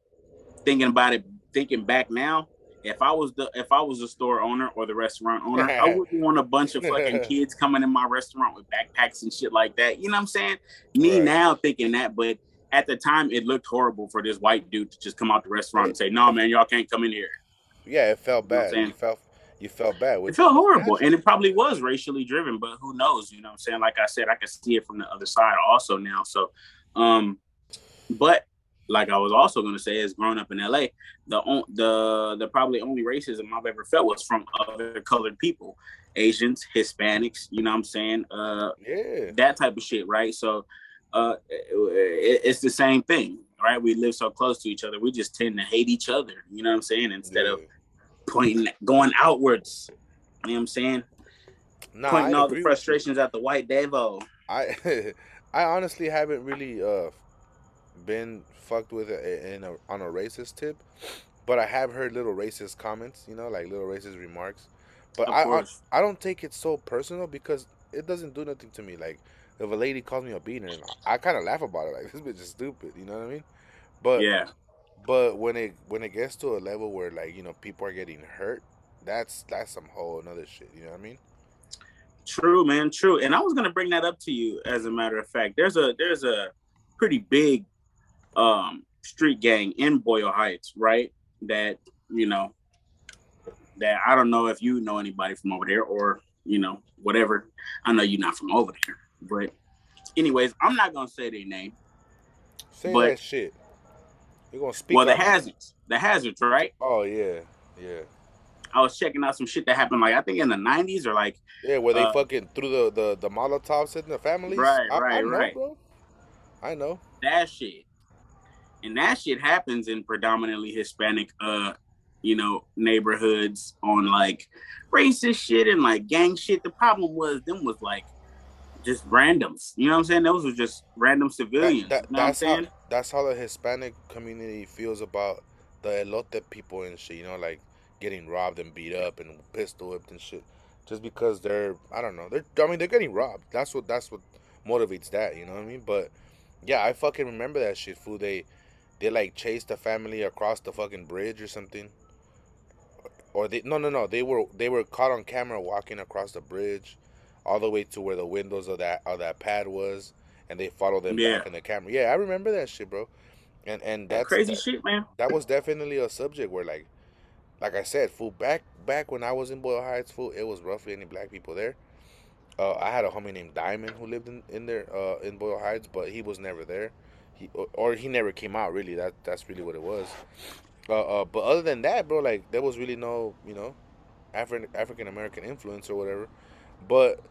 thinking about it, thinking back now, if I was the if I was the store owner or the restaurant owner, I wouldn't want a bunch of fucking kids coming in my restaurant with backpacks and shit like that. You know what I'm saying? Me Right. now thinking that, but at the time it looked horrible for this white dude to just come out the restaurant and say, "No, man, y'all can't come in here." Yeah, it felt You know bad. You felt you felt bad. It felt horrible, and it probably was racially driven, but who knows? You know what I'm saying? Like I said, I can see it from the other side also now. So, um, but like I was also going to say, is growing up in LA, the the the probably only racism I've ever felt was from other colored people, Asians, Hispanics. You know what I'm saying? Uh, yeah. that type of shit, right? So, uh, it, it's the same thing, right? We live so close to each other, we just tend to hate each other. You know what I'm saying? Instead of pointing, going outwards. You know what I'm saying? Nah, pointing I all the frustrations at the white Devo. I I honestly haven't really uh been fucked with it in a, on a racist tip, but I have heard little racist comments, you know, like little racist remarks. But I, I. I don't take it so personal because it doesn't do nothing to me. Like if a lady calls me a beaner, I kind of laugh about it. Like this bitch is stupid, you know what I mean? But yeah, but when it when it gets to a level where like you know people are getting hurt, that's that's some whole another shit. You know what I mean? true, man, true. And I was gonna bring that up to you. As a matter of fact, there's a there's a pretty big um street gang in Boyle Heights, right? That you know, that I don't know if you know anybody from over there or you know whatever. I know you're not from over there, but anyways, I'm not gonna say their name. Say but, that shit. You're gonna speak. Well, the hazards, the hazards, right? Oh yeah, yeah. I was checking out some shit that happened, like I think in the '90s or like. Yeah, where they uh, fucking threw the the the Molotovs in the families. Right, I, right, I know, right. Bro. I know that shit, and that shit happens in predominantly Hispanic, uh, you know, neighborhoods on like racist shit and like gang shit. The problem was them was like just randoms. You know what I'm saying? Those were just random civilians. That, that, you know that's How, that's how the Hispanic community feels about the elote people and shit. You know, like getting robbed and beat up and pistol whipped and shit. Just because they're, I don't know, they're. I mean, they're getting robbed. That's what. That's what motivates that. You know what I mean? But yeah, I fucking remember that shit. Fool. They, they like chased the family across the fucking bridge or something. Or they no no no they were they were caught on camera walking across the bridge all the way to where the windows of that of that pad was, and they followed them yeah. back in the camera. Yeah, I remember that shit, bro. And and that's crazy that, shit, man. That was definitely a subject where like, like I said, fool. Back back when I was in Boyle Heights, fool, it was roughly any black people there. Uh, I had a homie named Diamond who lived in in there uh, in Boyle Heights, but he was never there. He or he never came out. Really, that that's really what it was. Uh, uh, but other than that, bro, like there was really no, you know, African African American influence or whatever. But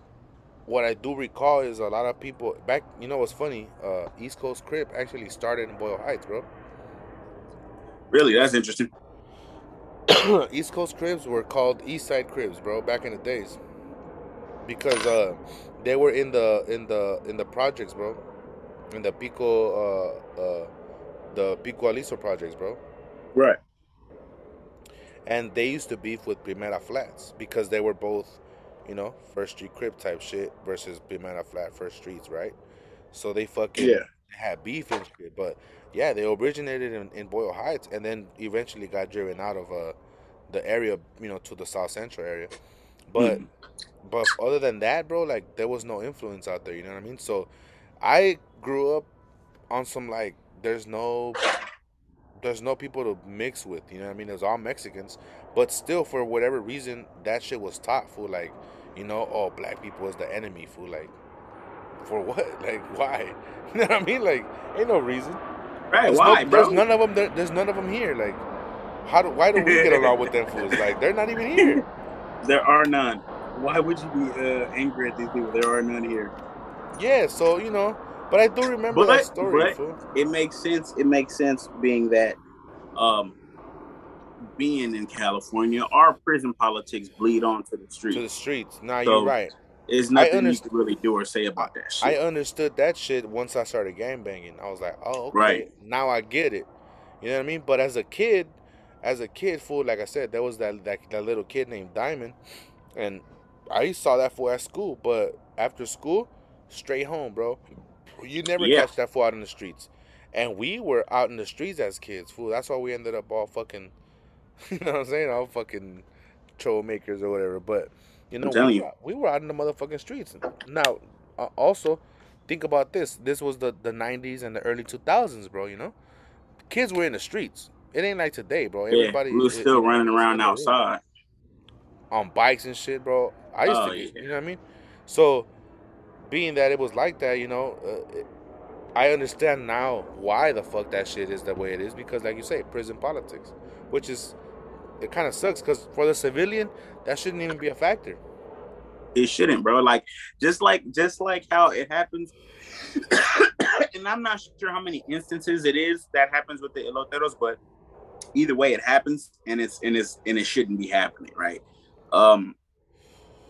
what I do recall is a lot of people back. You know what's funny? Uh, East Coast Crip actually started in Boyle Heights, bro. Really, that's interesting. East Coast Crips were called East Side Crips, bro, back in the days, because uh, they were in the in the in the projects, bro, in the Pico uh, uh, the Pico Aliso projects, bro. Right. And they used to beef with Primera Flats because they were both you know, first street crip type shit versus Big Man of Flat first streets, right? So they fucking yeah. had beef and shit. But yeah, they originated in, in Boyle Heights and then eventually got driven out of uh the area, you know, to the South Central area. But mm. but other than that, bro, like there was no influence out there, you know what I mean? So I grew up on some like there's no there's no people to mix with, you know what I mean? There's all Mexicans. But still for whatever reason that shit was taught for like you know, oh, black people is the enemy, fool. Like, for what? Like, why? You know what I mean? Like, ain't no reason. Right? There's why, no, bro? There's none of them. There, there's none of them here. Like, how do? Why do we get along with them fools? Like, they're not even here. There are none. Why would you be uh, angry at these people? There are none here. Yeah. So you know, but I do remember but, that story. But it makes sense. It makes sense, being that, um, being in California, our prison politics bleed onto the streets. To the streets. Nah, so you're right. There's nothing you can really do or say about that shit. I understood that shit once I started gang banging. I was like, oh, okay. Right. Now I get it. You know what I mean? But as a kid, as a kid, fool, like I said, there was that, that that little kid named Diamond, and I saw that fool at school. But after school, straight home, bro. You never yeah. catch that fool out in the streets. And we were out in the streets as kids, fool. That's why we ended up all fucking you know what I'm saying? All fucking troublemakers or whatever. But you know, we, you. Were, we were out in the motherfucking streets. Now, uh, also, think about this. This was the the 90s and the early 2000s, bro. You know, kids were in the streets. It ain't like today, bro. Everybody, yeah, we were still it, running around outside on bikes and shit, bro. I used oh, to, get, yeah. you know what I mean? So, being that it was like that, you know, uh, it, I understand now why the fuck that shit is the way it is because, like you say, prison politics, which is it kind of sucks because for the civilian, that shouldn't even be a factor. It shouldn't, bro. Like just like just like how it happens. and I'm not sure how many instances it is that happens with the eloteros, but either way, it happens, and it's and it's and it shouldn't be happening, right? Um,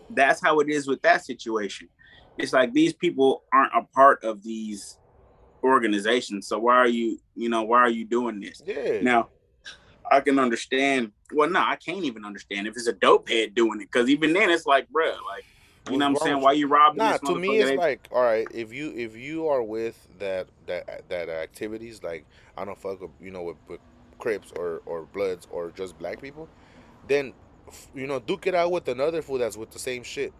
that's how it is with that situation. It's like these people aren't a part of these organizations, so why are you, you know, why are you doing this? Yeah. Now, I can understand. Well, no, I can't even understand if it's a dope head doing it. Because even then, it's like, bro, like, you know what I'm saying? Why you robbing? Nah, to me, it's like, all right, if you if you are with that that that activities, like I don't fuck with, you know with, with Crips or or Bloods or just black people, then you know duke it out with another fool that's with the same shit.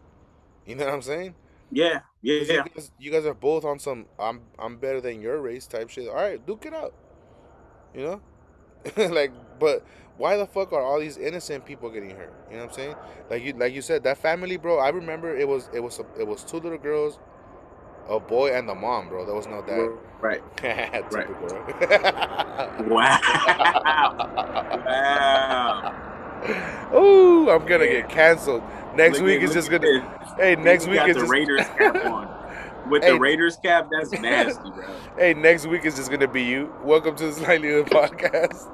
You know what I'm saying? Yeah, yeah, yeah. You guys, you guys are both on some I'm I'm better than your race type shit. All right, duke it out. You know, like, but why the fuck are all these innocent people getting hurt? You know what I'm saying? Like you, like you said, that family, bro. I remember it was, it was, it was two little girls, a boy, and the mom, bro. There was no dad. Right. right. wow. wow. Oh, I'm gonna get canceled. Next look week is just gonna. This. Hey, next week is the just... Raiders cap on. With hey, the Raiders cap, that's nasty, bro. Hey, next week is just gonna be you. Welcome to the Slightly the podcast.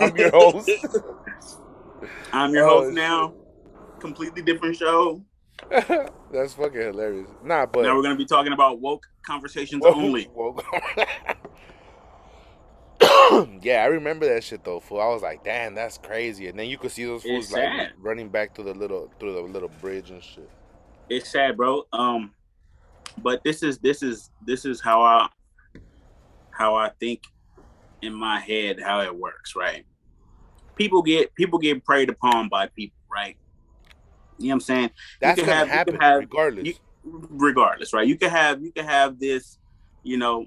I'm your host. I'm your oh, host now. Completely different show. that's fucking hilarious. Nah, but now we're gonna be talking about woke conversations woke, only. Woke. yeah, I remember that shit though, fool. I was like, damn, that's crazy. And then you could see those fools like running back through the little through the little bridge and shit. It's sad, bro. Um, but this is this is this is how I how I think in my head how it works, right? People get people get preyed upon by people, right? You know what I'm saying? That's gonna have, happen have, regardless. You, regardless, right? You can have you can have this, you know,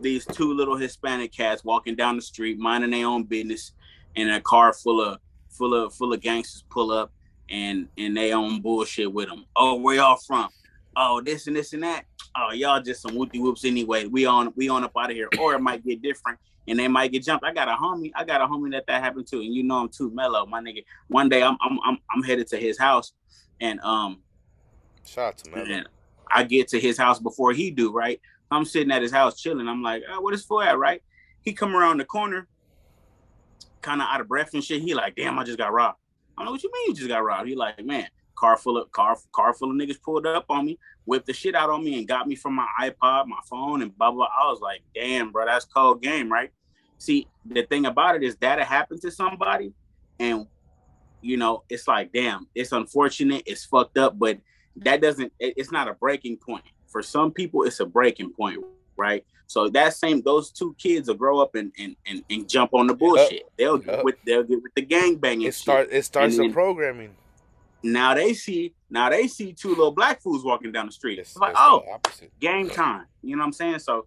these two little Hispanic cats walking down the street, minding their own business, and a car full of full of full of gangsters pull up and and they own bullshit with them. Oh, where y'all from? Oh, this and this and that. Oh, y'all just some whoopty whoops anyway. We on we on up out of here, or it might get different and they might get jumped. I got a homie, I got a homie that that happened to, and you know I'm too mellow, my nigga. One day I'm I'm I'm, I'm headed to his house, and um, shout out to Mellow. I get to his house before he do, right? I'm sitting at his house chilling. I'm like, oh, what is for at, right? He come around the corner, kind of out of breath and shit. He like, damn, I just got robbed. I'm like, what you mean you just got robbed? He like, man, car full of car car full of niggas pulled up on me, whipped the shit out on me, and got me from my iPod, my phone, and blah blah. I was like, damn, bro, that's cold game, right? See, the thing about it is that it happened to somebody, and you know, it's like, damn, it's unfortunate, it's fucked up, but that doesn't. It's not a breaking point for some people, it's a breaking point, right? So that same those two kids will grow up and and, and, and jump on the bullshit. Yep. They'll yep. get with they'll get with the gang banging. It start it starts the programming. Now they see now they see two little black fools walking down the street. It's, it's like, oh, game time. You know what I'm saying? So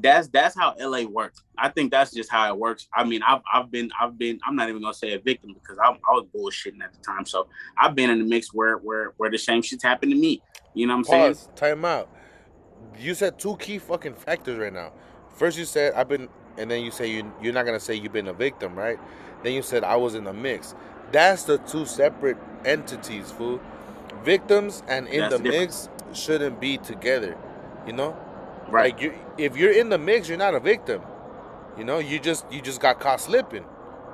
that's that's how LA works. I think that's just how it works. I mean, I've I've been I've been I'm not even gonna say a victim because I, I was bullshitting at the time. So I've been in the mix where where where the same shit's happened to me. You know what I'm Pause, saying? Time out. You said two key fucking factors right now. First, you said I've been, and then you say you you're not gonna say you've been a victim, right? Then you said I was in the mix. That's the two separate entities, fool. Victims and in That's the mix shouldn't be together. You know, right? Like you, if you're in the mix, you're not a victim. You know, you just you just got caught slipping.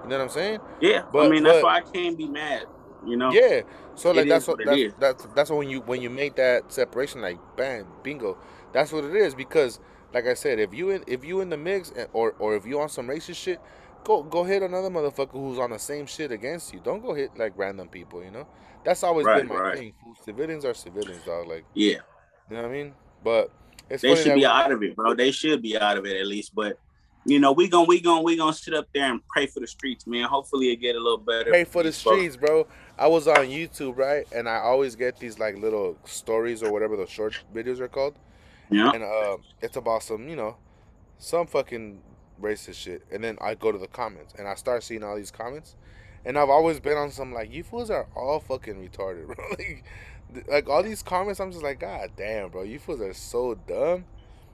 You know what I'm saying? Yeah, but I mean that's but, why I can't be mad. You know? Yeah. So like that's what, what that's, that's that's when you when you make that separation like bang bingo that's what it is because like I said if you in if you in the mix eh, or or if you on some racist shit go go hit another motherfucker who's on the same shit against you don't go hit like random people you know that's always right, been my right. thing civilians are civilians dog like yeah you know what I mean but they should be out of it bro they should be out of it at least but you know, we gonna we gonna we gonna sit up there and pray for the streets, man. Hopefully, it get a little better. Pray for the streets, bro. I was on YouTube, right, and I always get these like little stories or whatever the short videos are called. Yeah. And uh, it's about some, you know, some fucking racist shit, and then I go to the comments and I start seeing all these comments, and I've always been on some like you fools are all fucking retarded, bro. like, like all these comments, I'm just like, God damn, bro, you fools are so dumb.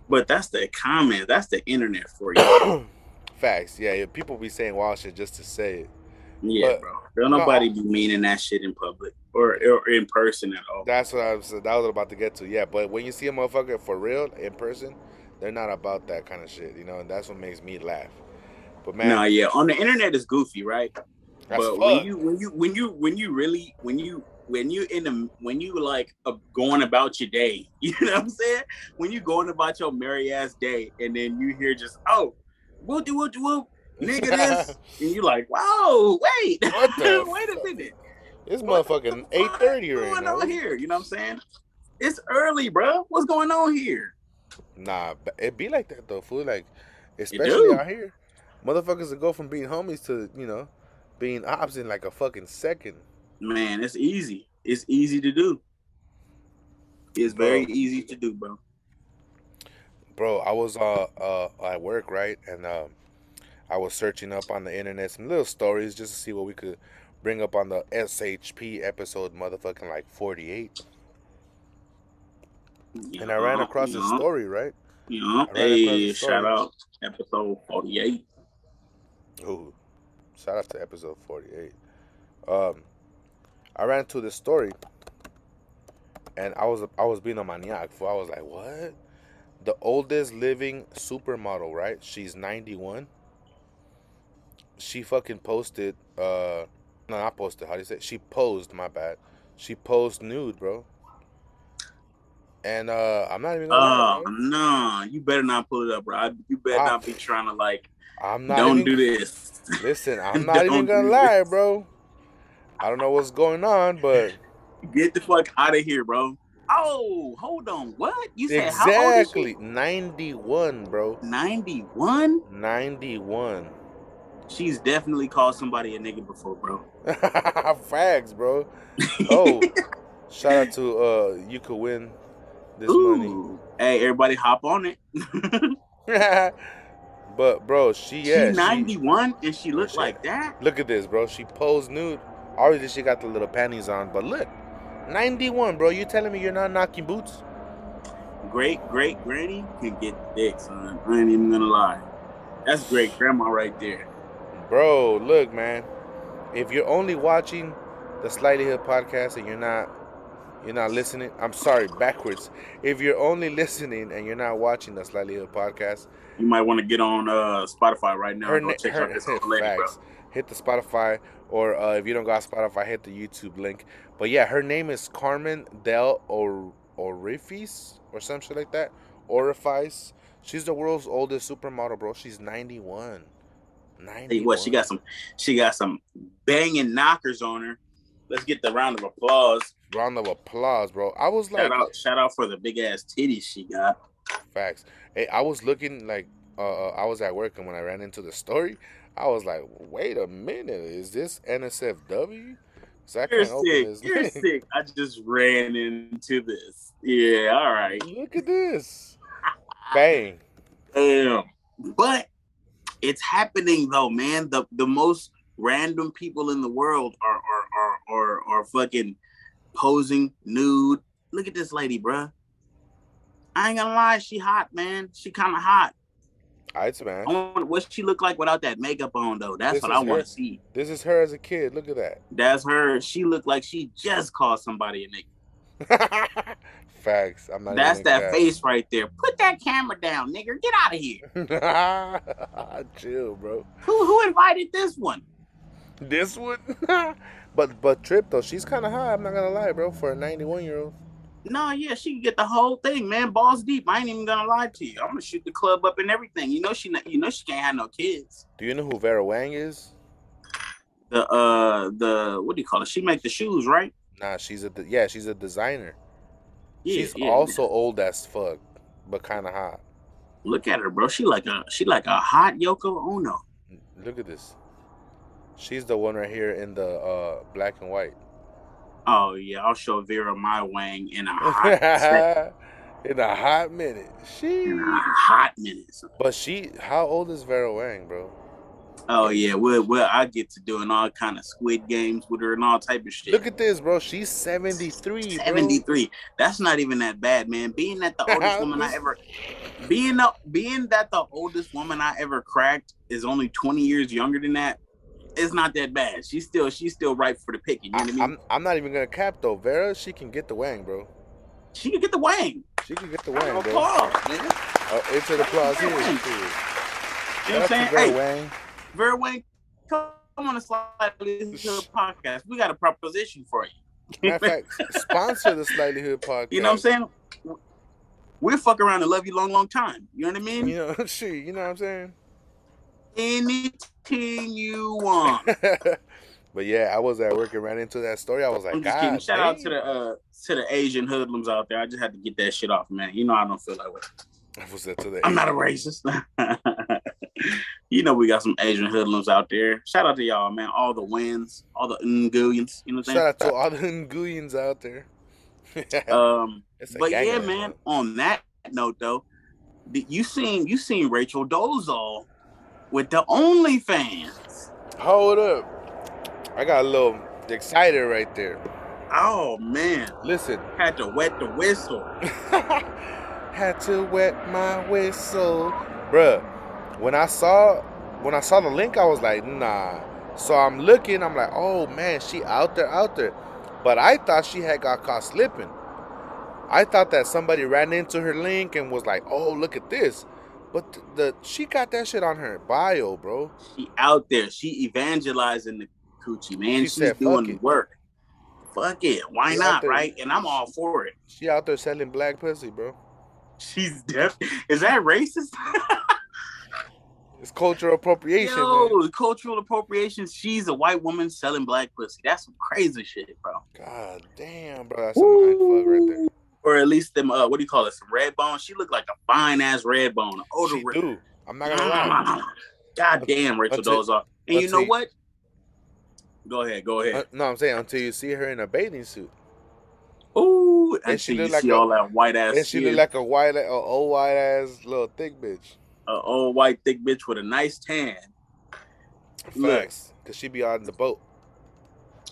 But that's the comment. That's the internet for you. Facts. Yeah, people be saying wild shit just to say it. Yeah, but, bro. Don't nobody no, be meaning that shit in public or, or in person at all. That's what I was. That was about to get to. Yeah, but when you see a motherfucker for real in person, they're not about that kind of shit. You know, and that's what makes me laugh. But man, no, yeah, on the internet is goofy, right? but when you when you when you when you really when you when you in the when you like uh, going about your day, you know what I'm saying? When you going about your merry ass day, and then you hear just oh, whoop whoop whoop, nigga this, and you like, whoa, wait, wait a minute, it's motherfucking eight thirty right going now. on here? You know what I'm saying? It's early, bro. What's going on here? Nah, it be like that though, fool. Like, especially out here, motherfuckers will go from being homies to you know being ops in like a fucking second. Man, it's easy. It's easy to do. It's very bro. easy to do, bro. Bro, I was uh uh at work, right? And um I was searching up on the internet some little stories just to see what we could bring up on the SHP episode, motherfucking like 48. And I ran across this story, right? Yeah. I ran across Hey, shout out episode 48. Ooh, shout out to episode 48. Um, I ran into this story, and I was I was being a maniac. For I was like, what? The oldest living supermodel, right? She's 91. She fucking posted. Uh, no, not posted. How do you say? it? She posed. My bad. She posed nude, bro. And uh, I'm not even gonna. Oh bro. no, you better not pull it up, bro. You better Ah. not be trying to like. I'm not Don't even, do this. Listen, I'm not even gonna lie, this. bro. I don't know what's going on, but Get the fuck out of here, bro. Oh, hold on. What you said? How old is exactly 91, bro. Ninety-one. 91. She's definitely called somebody a nigga before, bro. Fags, bro. Oh, shout out to uh, you could win this Ooh. Hey, everybody, hop on it. but bro, she yeah, she she- ninety-one and she looks like that. look at this, bro. She posed nude. Obviously, she got the little panties on, but look, 91, bro. You telling me you're not knocking boots? Great great granny can get dick, son. I ain't even gonna lie. That's great grandma right there. Bro, look, man. If you're only watching the Slightly Hood podcast and you're not you're not listening, I'm sorry, backwards. If you're only listening and you're not watching the Slightly Hood podcast, You might want to get on uh Spotify right now her, and go check her out this lady, bro. Hit the Spotify or uh, if you don't got Spotify, I hit the YouTube link. But yeah, her name is Carmen Del or Orifice or some shit like that. Orifice. She's the world's oldest supermodel, bro. She's 91. 91. Hey, what she got some she got some banging knockers on her. Let's get the round of applause. Round of applause, bro. I was like, Shout out, shout out for the big ass titties she got. facts. Hey, I was looking like, uh, uh, I was at work and when I ran into the story, I was like, wait a minute, is this NSFW? I You're sick. You're link. sick. I just ran into this. Yeah, all right. Look at this. Bang. Damn. But it's happening though, man. The the most random people in the world are are are are, are fucking posing nude. Look at this lady, bruh. I ain't gonna lie, she hot, man. She kind of hot. I'd smash. Want what she look like without that makeup on, though. That's This what I want to see. This is her as a kid. Look at that. That's her. She looked like she just called somebody a nigga. Facts. I'm not. That's that face right there. Put that camera down, nigga. Get out of here. Chill, bro. Who who invited this one? This one. but but Trip though, she's kind of high. I'm not gonna lie, bro. For a 91 year old. No, yeah, she can get the whole thing, man. Balls deep. I ain't even gonna lie to you. I'm gonna shoot the club up and everything. You know she, you know she can't have no kids. Do you know who Vera Wang is? The uh, the what do you call it? She make the shoes, right? Nah, she's a yeah, she's a designer. Yeah, she's yeah. also old as fuck, but kind of hot. Look at her, bro. She like a she like a hot Yoko Ono. Look at this. She's the one right here in the uh, black and white. Oh yeah, I'll show Vera my wang in a hot in a hot minute. She. in a hot minute. But she, how old is Vera Wang, bro? Oh yeah, well, well, I get to doing all kind of squid games with her and all type of shit. Look at this, bro. She's seventy three. Seventy three. That's not even that bad, man. Being that the oldest woman I ever being the being that the oldest woman I ever cracked is only 20 years younger than that, it's not that bad. She's still she's still ripe for the picking. You know I, what I mean? I'm, I'm not even gonna cap though. Vera, she can get the wang, bro. she can get the wang. She can get the wang, bro. applause, nigga. Oh, it's an applause here. You know what I'm saying? Vera Hey, Wang. Vera Wang, come on listen to the podcast. We got a proposition for you. Matter of fact, sponsor the Slightly Hood podcast. You know what I'm saying? We'll fuck around and love you long, long time. You know what I mean? You know, shit, you know what I'm saying? Anything you want. but yeah, I was at work and ran into that story. I was like, I'm just kidding. Shout out to the uh to the Asian hoodlums out there. I just had to get that shit off, man. You know I don't feel that way. I was at to the I'm not a racist. you know we got some Asian hoodlums out there. Shout out to y'all, man. All the wins, all the Nguyens. You know what I'm Shout out to all the Nguyens out there. Um, but yeah, man. On that note, though, you seen you seen Rachel Dolezal with the OnlyFans. Hold up. I got a little excited right there. Oh man, Listen, had to wet the whistle. had to wet my whistle, bruh. When I saw when I saw the link, I was like, nah. So I'm looking, I'm like, oh man, she out there, out there. But I thought she had got caught slipping. I thought that somebody ran into her link and was like, oh, look at this. But the she got that shit on her bio, bro. She out there. She evangelizing the coochie, man. She She's said, doing it." work. Fuck it. Why She not, there. right? And I'm all for it. She out there selling black pussy, bro. She's deaf. Is that racist? It's cultural appropriation, Yo, man. cultural appropriation. She's a white woman selling black pussy. That's some crazy shit, bro. God damn, bro. That's some mind fuck right there. Or at least them. Uh, what do you call it? Some red bone. She looked like a fine ass red bone. Older She red. do. I'm not gonna lie. God damn, Rachel Until- Dolezal. And you know you- what? Go ahead, go Uh, ahead. no, I'm saying until you see her in a bathing suit, Ooh, and she she look like see a- all that white ass and she skin, look like a white, a old white ass little thick bitch. a old white thick bitch with a nice tan. Look. Facts, cause she be on the boat.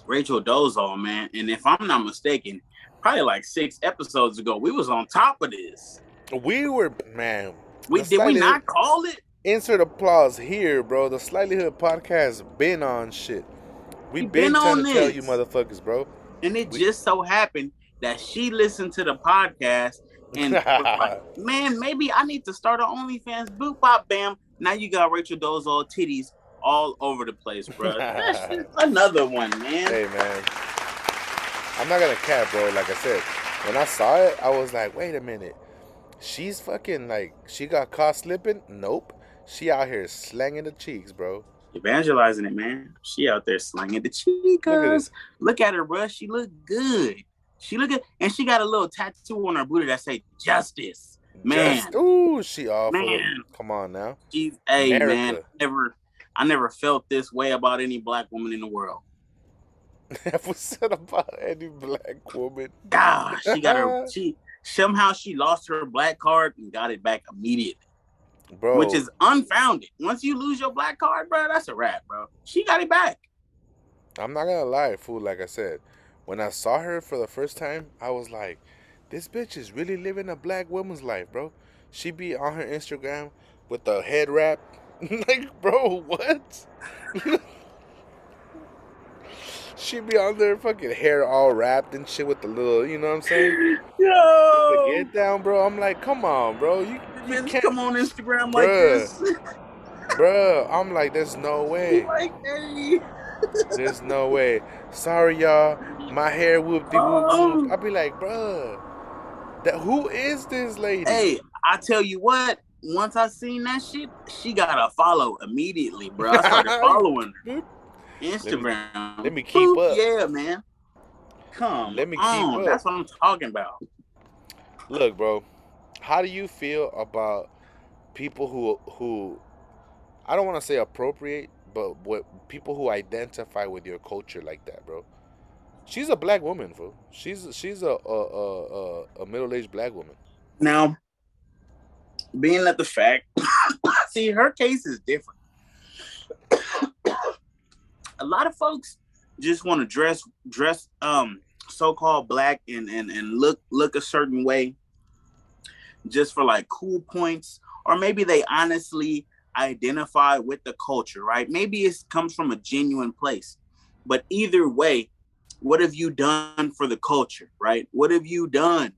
Rachel Dolezal, man. And if I'm not mistaken, probably like six episodes ago, we was on top of this. We were man. We did we not call it? Insert applause here, bro. The Slightly Hood podcast been on shit. We We been, been on to tell you motherfuckers, bro. And it We- just so happened that she listened to the podcast and was like, man, maybe I need to start an OnlyFans. Boop, bop, bam. Now you got Rachel Dolezal titties all over the place, bro. That's just another one, man. Hey man, I'm not gonna cap, bro. Like I said, when I saw it, I was like, wait a minute. She's fucking like she got caught slipping. Nope, she out here slanging the cheeks, bro. Evangelizing it, man. She out there slanging the cheeks. Look. Look at her, bro. She look good. She look good, and she got a little tattoo on her booty that say "Justice." Man. Just- ooh, she awful. Man. Come on now. She's, hey America. man, never, I never felt this way about any black woman in the world. What's said about any black woman? Gosh, she got her. She somehow she lost her black card and got it back immediately, Bro, which is unfounded. Once you lose your black card, bro, that's a wrap, bro. She got it back. I'm not gonna lie, fool. Like I said, when I saw her for the first time, I was like, "This bitch is really living a black woman's life, bro." She be on her Instagram with the head wrap, like, bro, what? She be on there, fucking hair all wrapped and shit with the little, you know what I'm saying? Yo, get down, bro. I'm like, come on, bro. You, you can't, come on Instagram like Bruh. this. bro. I'm like, there's no way. like, hey. There's no way. Sorry, y'all. My hair whoop de whoop Oh. I'll be like, bruh, that who is this lady? Hey, I tell you what. Once I seen that shit, she got a follow immediately, bro. I started following her. Instagram. let me keep Boop, up. Yeah, man. Come Let me keep on. up. That's what I'm talking about. Look, bro. How do you feel about people who who I don't want to say appropriate, but what people who identify with your culture like that, bro? She's a black woman, bro. She's she's a a a, a, a middle aged black woman. Now, being that the fact, see, her case is different. A lot of folks just want to dress dress um so-called black and, and and look look a certain way just for like cool points. Or maybe they honestly identify with the culture right? Maybe it comes from a genuine place. But either way what have you done for the culture right? What have you done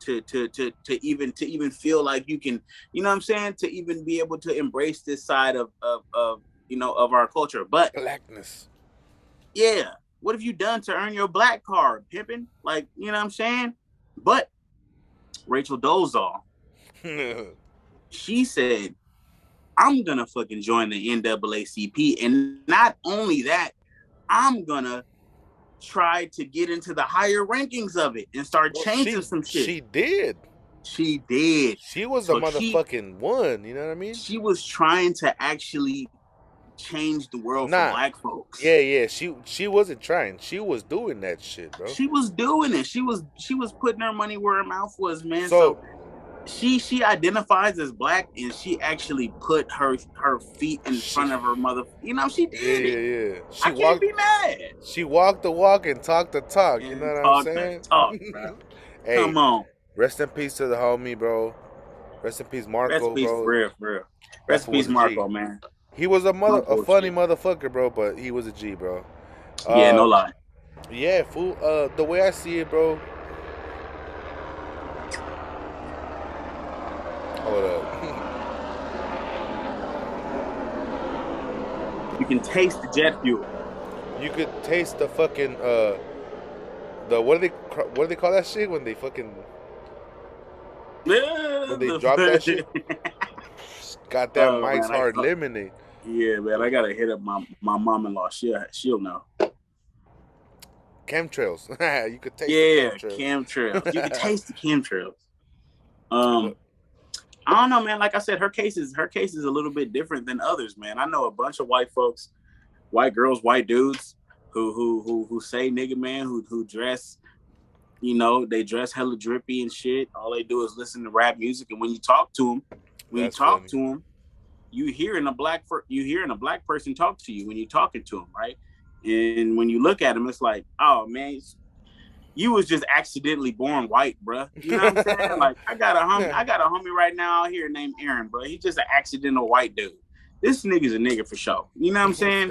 to to to to even to even feel like you can you know what i'm saying? To even be able to embrace this side of of, of you know of our culture. But Blackness. Yeah what have you done to earn your black card pimping like you know what i'm saying but rachel dolezal she said i'm gonna fucking join the naacp and not only that i'm gonna try to get into the higher rankings of it and start Well, changing she, some shit She did. she did She was So the she- motherfucking one. You know what I mean? she was trying to actually change the world Nah. for black folks. Yeah, yeah. She she wasn't trying. She was doing that shit, bro. She was doing it. She was she was putting her money where her mouth was, man. So, So she she identifies as black and she actually put her her feet in She- front of her mother. You know, she did yeah, it. yeah. She I can't walked. be mad. She walked the walk and talked the talk. You know what I'm saying? talk, hey, Come on. rest in peace to the homie, bro. Rest in peace, Marco, Rest in peace, bro. for real, for real. Rest in peace, was a G. Marco, man. He was a mother, a funny G. motherfucker, bro. But he was a G, bro. yeah, Uh, no lie. Yeah, fool. Uh, the way I see it, bro. Hold up. You can taste the jet fuel. you could taste the fucking uh, the what do they what do they call that shit when they fucking When they drop that shit? got that Oh, Mike's man, Hard Lemonade. Yeah, man, I gotta hit up my my mom-in-law. She'll she'll know. Chemtrails. you could taste Yeah, the chemtrails. chemtrails. You can taste the chemtrails. Um, I don't know, man. Like I said, her case is her case is a little bit different than others, man. I know a bunch of white folks, white girls, white dudes who who who who say nigga man, who who dress, you know, they dress hella drippy and shit. All they do is listen to rap music, and when you talk to them, when That's you talk funny. to them, you hearing a black you hearing a black person talk to you when you're talking to them, right? And when you look at them, it's like, oh man, you was just accidentally born white, bruh. You know what I'm saying? like I got a homie, I got a homie right now out here named Aaron, bro. He's just an accidental white dude. This nigga's a nigga for sure. You know what I'm saying?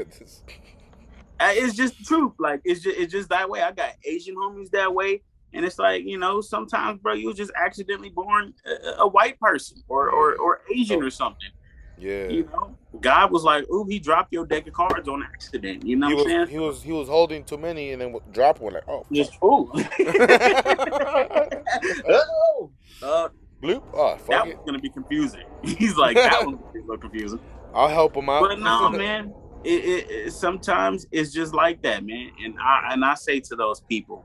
Uh, It's just the truth. Like it's just it's just that way. I got Asian homies that way, and it's like you know sometimes, bro, you was just accidentally born a, a white person or or, or Asian or something. Yeah. You know, God was like, "Ooh, he dropped your deck of cards on accident." You know he what was I'm saying? he was he was holding too many and then dropped one like oh Just ooh. oh, uh, bloop oh fuck that it was gonna be confusing. He's like, that was gonna little confusing. I'll help him out. But no, man. It, it, it sometimes it's just like that, man. And I and I say to those people,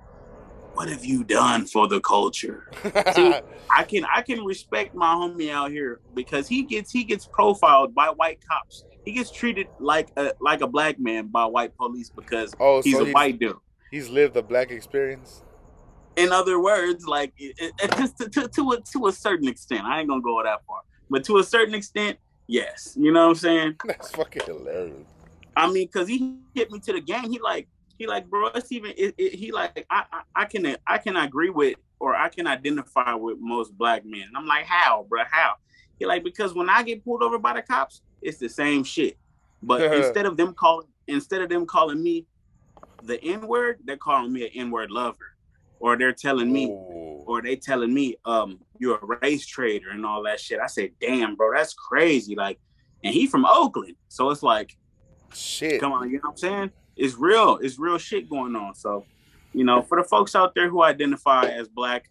what have you done for the culture? See, I can I can respect my homie out here because he gets he gets profiled by white cops. He gets treated like a like a black man by white police because oh, he's so a he's, white dude. he's lived the black experience. In other words, like it, it, just to, to, to a to a certain extent, I ain't gonna go that far, but to a certain extent, yes. You know what I'm saying? That's fucking hilarious. I mean, cause he hit me to the game. He like, he like, bro, it's even. It, it, he like, I, I, I can, I can agree with, or I can identify with most black men. And I'm like, how, bro? How? He like, because when I get pulled over by the cops, it's the same shit. But instead of them calling, instead of them calling me the N word, they're calling me an N word lover, or they're telling me, Ooh. or they telling me, um, you're a race trader and all that shit. I said, damn, bro, that's crazy. Like, and he from Oakland, so it's like. Shit. Come on, you know what I'm saying? It's real. It's real shit going on. So, you know, for the folks out there who identify as black,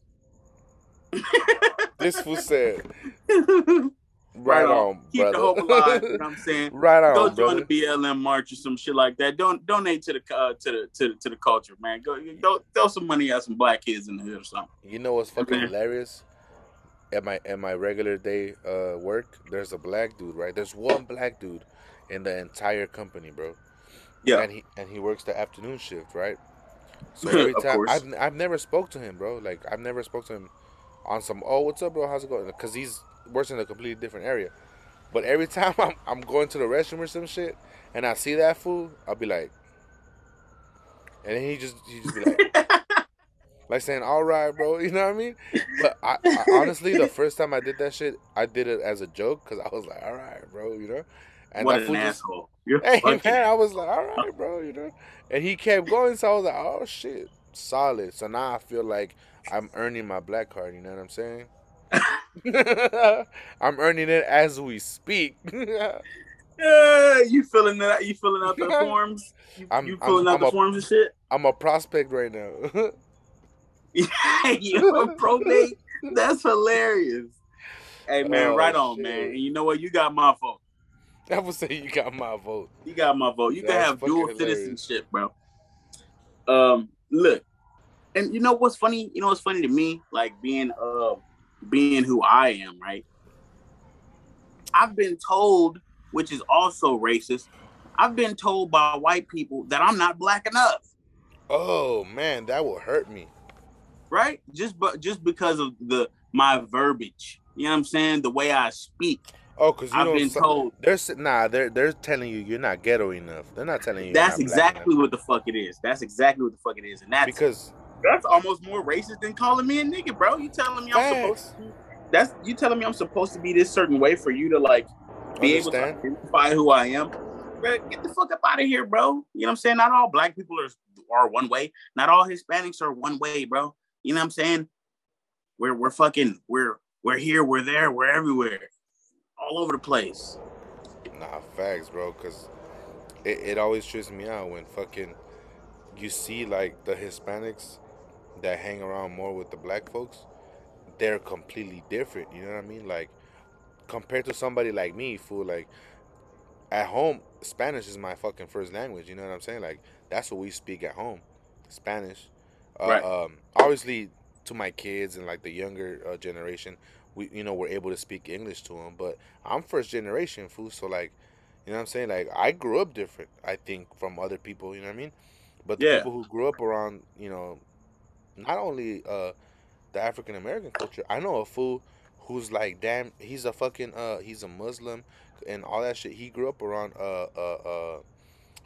This was said, right, right, on. on, Keep brother. the hope alive. You know what I'm saying? right on. Go join brother. the BLM march or some shit like that. Don't donate to the uh, to the to the, to the culture, man. Go, go throw some money at some black kids in the hood or something. You know what's fucking Okay. hilarious? At my at my regular day uh work, there's a black dude, right? There's one black dude in the entire company, bro. Yeah. And he and he works the afternoon shift, right? So every time course. I've I've never spoke to him, bro. Like I've never spoke to him on some oh what's up, bro? How's it going? Because he's works in a completely different area. But every time I'm I'm going to the restroom or some shit, and I see that fool, I'll be like, and then he just he just be like. like saying "all right, bro," you know what I mean? But I, I honestly, the first time I did that shit, I did it as a joke because I was like, "All right, bro," you know. And what that an fool just, asshole! You're hey man, I was like, "All right, bro," you know. And he kept going, so I was like, "Oh shit, solid." So now I feel like I'm earning my black card. You know what I'm saying? I'm earning it as we speak. Yeah, you filling that? You filling out the forms? You, I'm- you I'm- filling out I'm the a- forms and shit? I'm a prospect right now. you a probate? That's hilarious. Hey man, Oh, right on, shit. man. And you know what? You got my vote. I would say you got my vote. You got my vote. You can have dual hilarious. citizenship, bro. Um, look, and you know what's funny? You know what's funny to me? Like being uh being who I am, right? I've been told, which is also racist. I've been told by white people that I'm not black enough. Oh man, that will hurt me. right? Just but just because of the my verbiage, You know what I'm saying? The way I speak. Oh, because you I've been told They're nah, they're they're telling you you're not ghetto enough. They're not telling you. that's exactly what the fuck it is. That's exactly what the fuck it is, and that's because that's almost more racist than calling me a nigga, bro. You telling me I'm supposed to that's you telling me I'm supposed to be this certain way for you to like be able to identify who I am. Bro, get the fuck up out of here, bro. You know what I'm saying? Not all black people are are one way. Not all Hispanics are one way, bro. You know what I'm saying? We're we're fucking we're we're here, we're there, we're everywhere. All over the place. Nah, facts, bro. Because it, it always trips me out when fucking you see like the Hispanics that hang around more with the black folks. They're completely different. You know what I mean? Like compared to somebody like me, fool. Like at home, Spanish is my fucking first language. You know what I'm saying? Like that's what we speak at home, Spanish. Uh, Right. Um, obviously, to my kids and like the younger uh, generation, we you know we're able to speak English to them. But I'm first generation, fool. So like, you know what I'm saying? Like I grew up different. I think from other people. You know what I mean? But the Yeah. people who grew up around, you know, not only uh the African American culture. I know a fool who's like, damn, he's a fucking uh, he's a Muslim and all that shit. He grew up around uh uh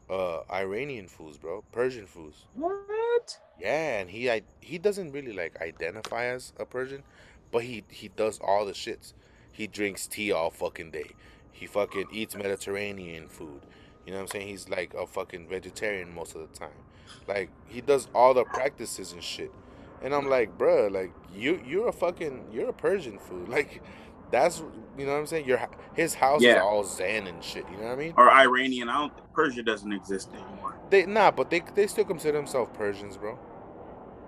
uh uh Iranian fools, bro, Persian fools. What? Yeah, and he I, he doesn't really like identify as a Persian, but he he does all the shits. He drinks tea all fucking day. He fucking eats Mediterranean food. You know what I'm saying? He's like a fucking vegetarian most of the time. Like he does all the practices and shit. And I'm like, bruh, like you you're a fucking you're a Persian food. Like that's you know what I'm saying? Your his house is all zen and shit. You know what I mean? Or Iranian. I don't Persia doesn't exist anymore. They nah, but they they still consider themselves Persians, bro.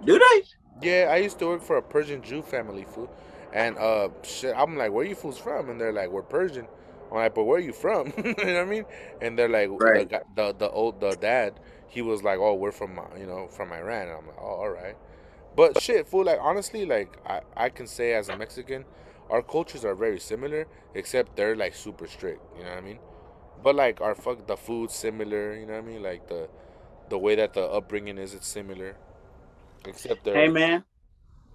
Do they? Yeah, I used to work for a Persian Jew family, fool. And uh, shit, I'm like, where you fools from? And they're like, we're Persian. I'm like, but where are you from? you know what I mean? And they're like, Right. the, the the old the dad, he was like, oh, we're from uh, you know from Iran. And I'm like, oh, all right. But shit, fool. Like honestly, like I I can say as a Mexican, our cultures are very similar, except they're like super strict. You know what I mean? But like our fuck the food similar. You know what I mean? Like the the way that the upbringing is, it's similar. Except they're Hey man,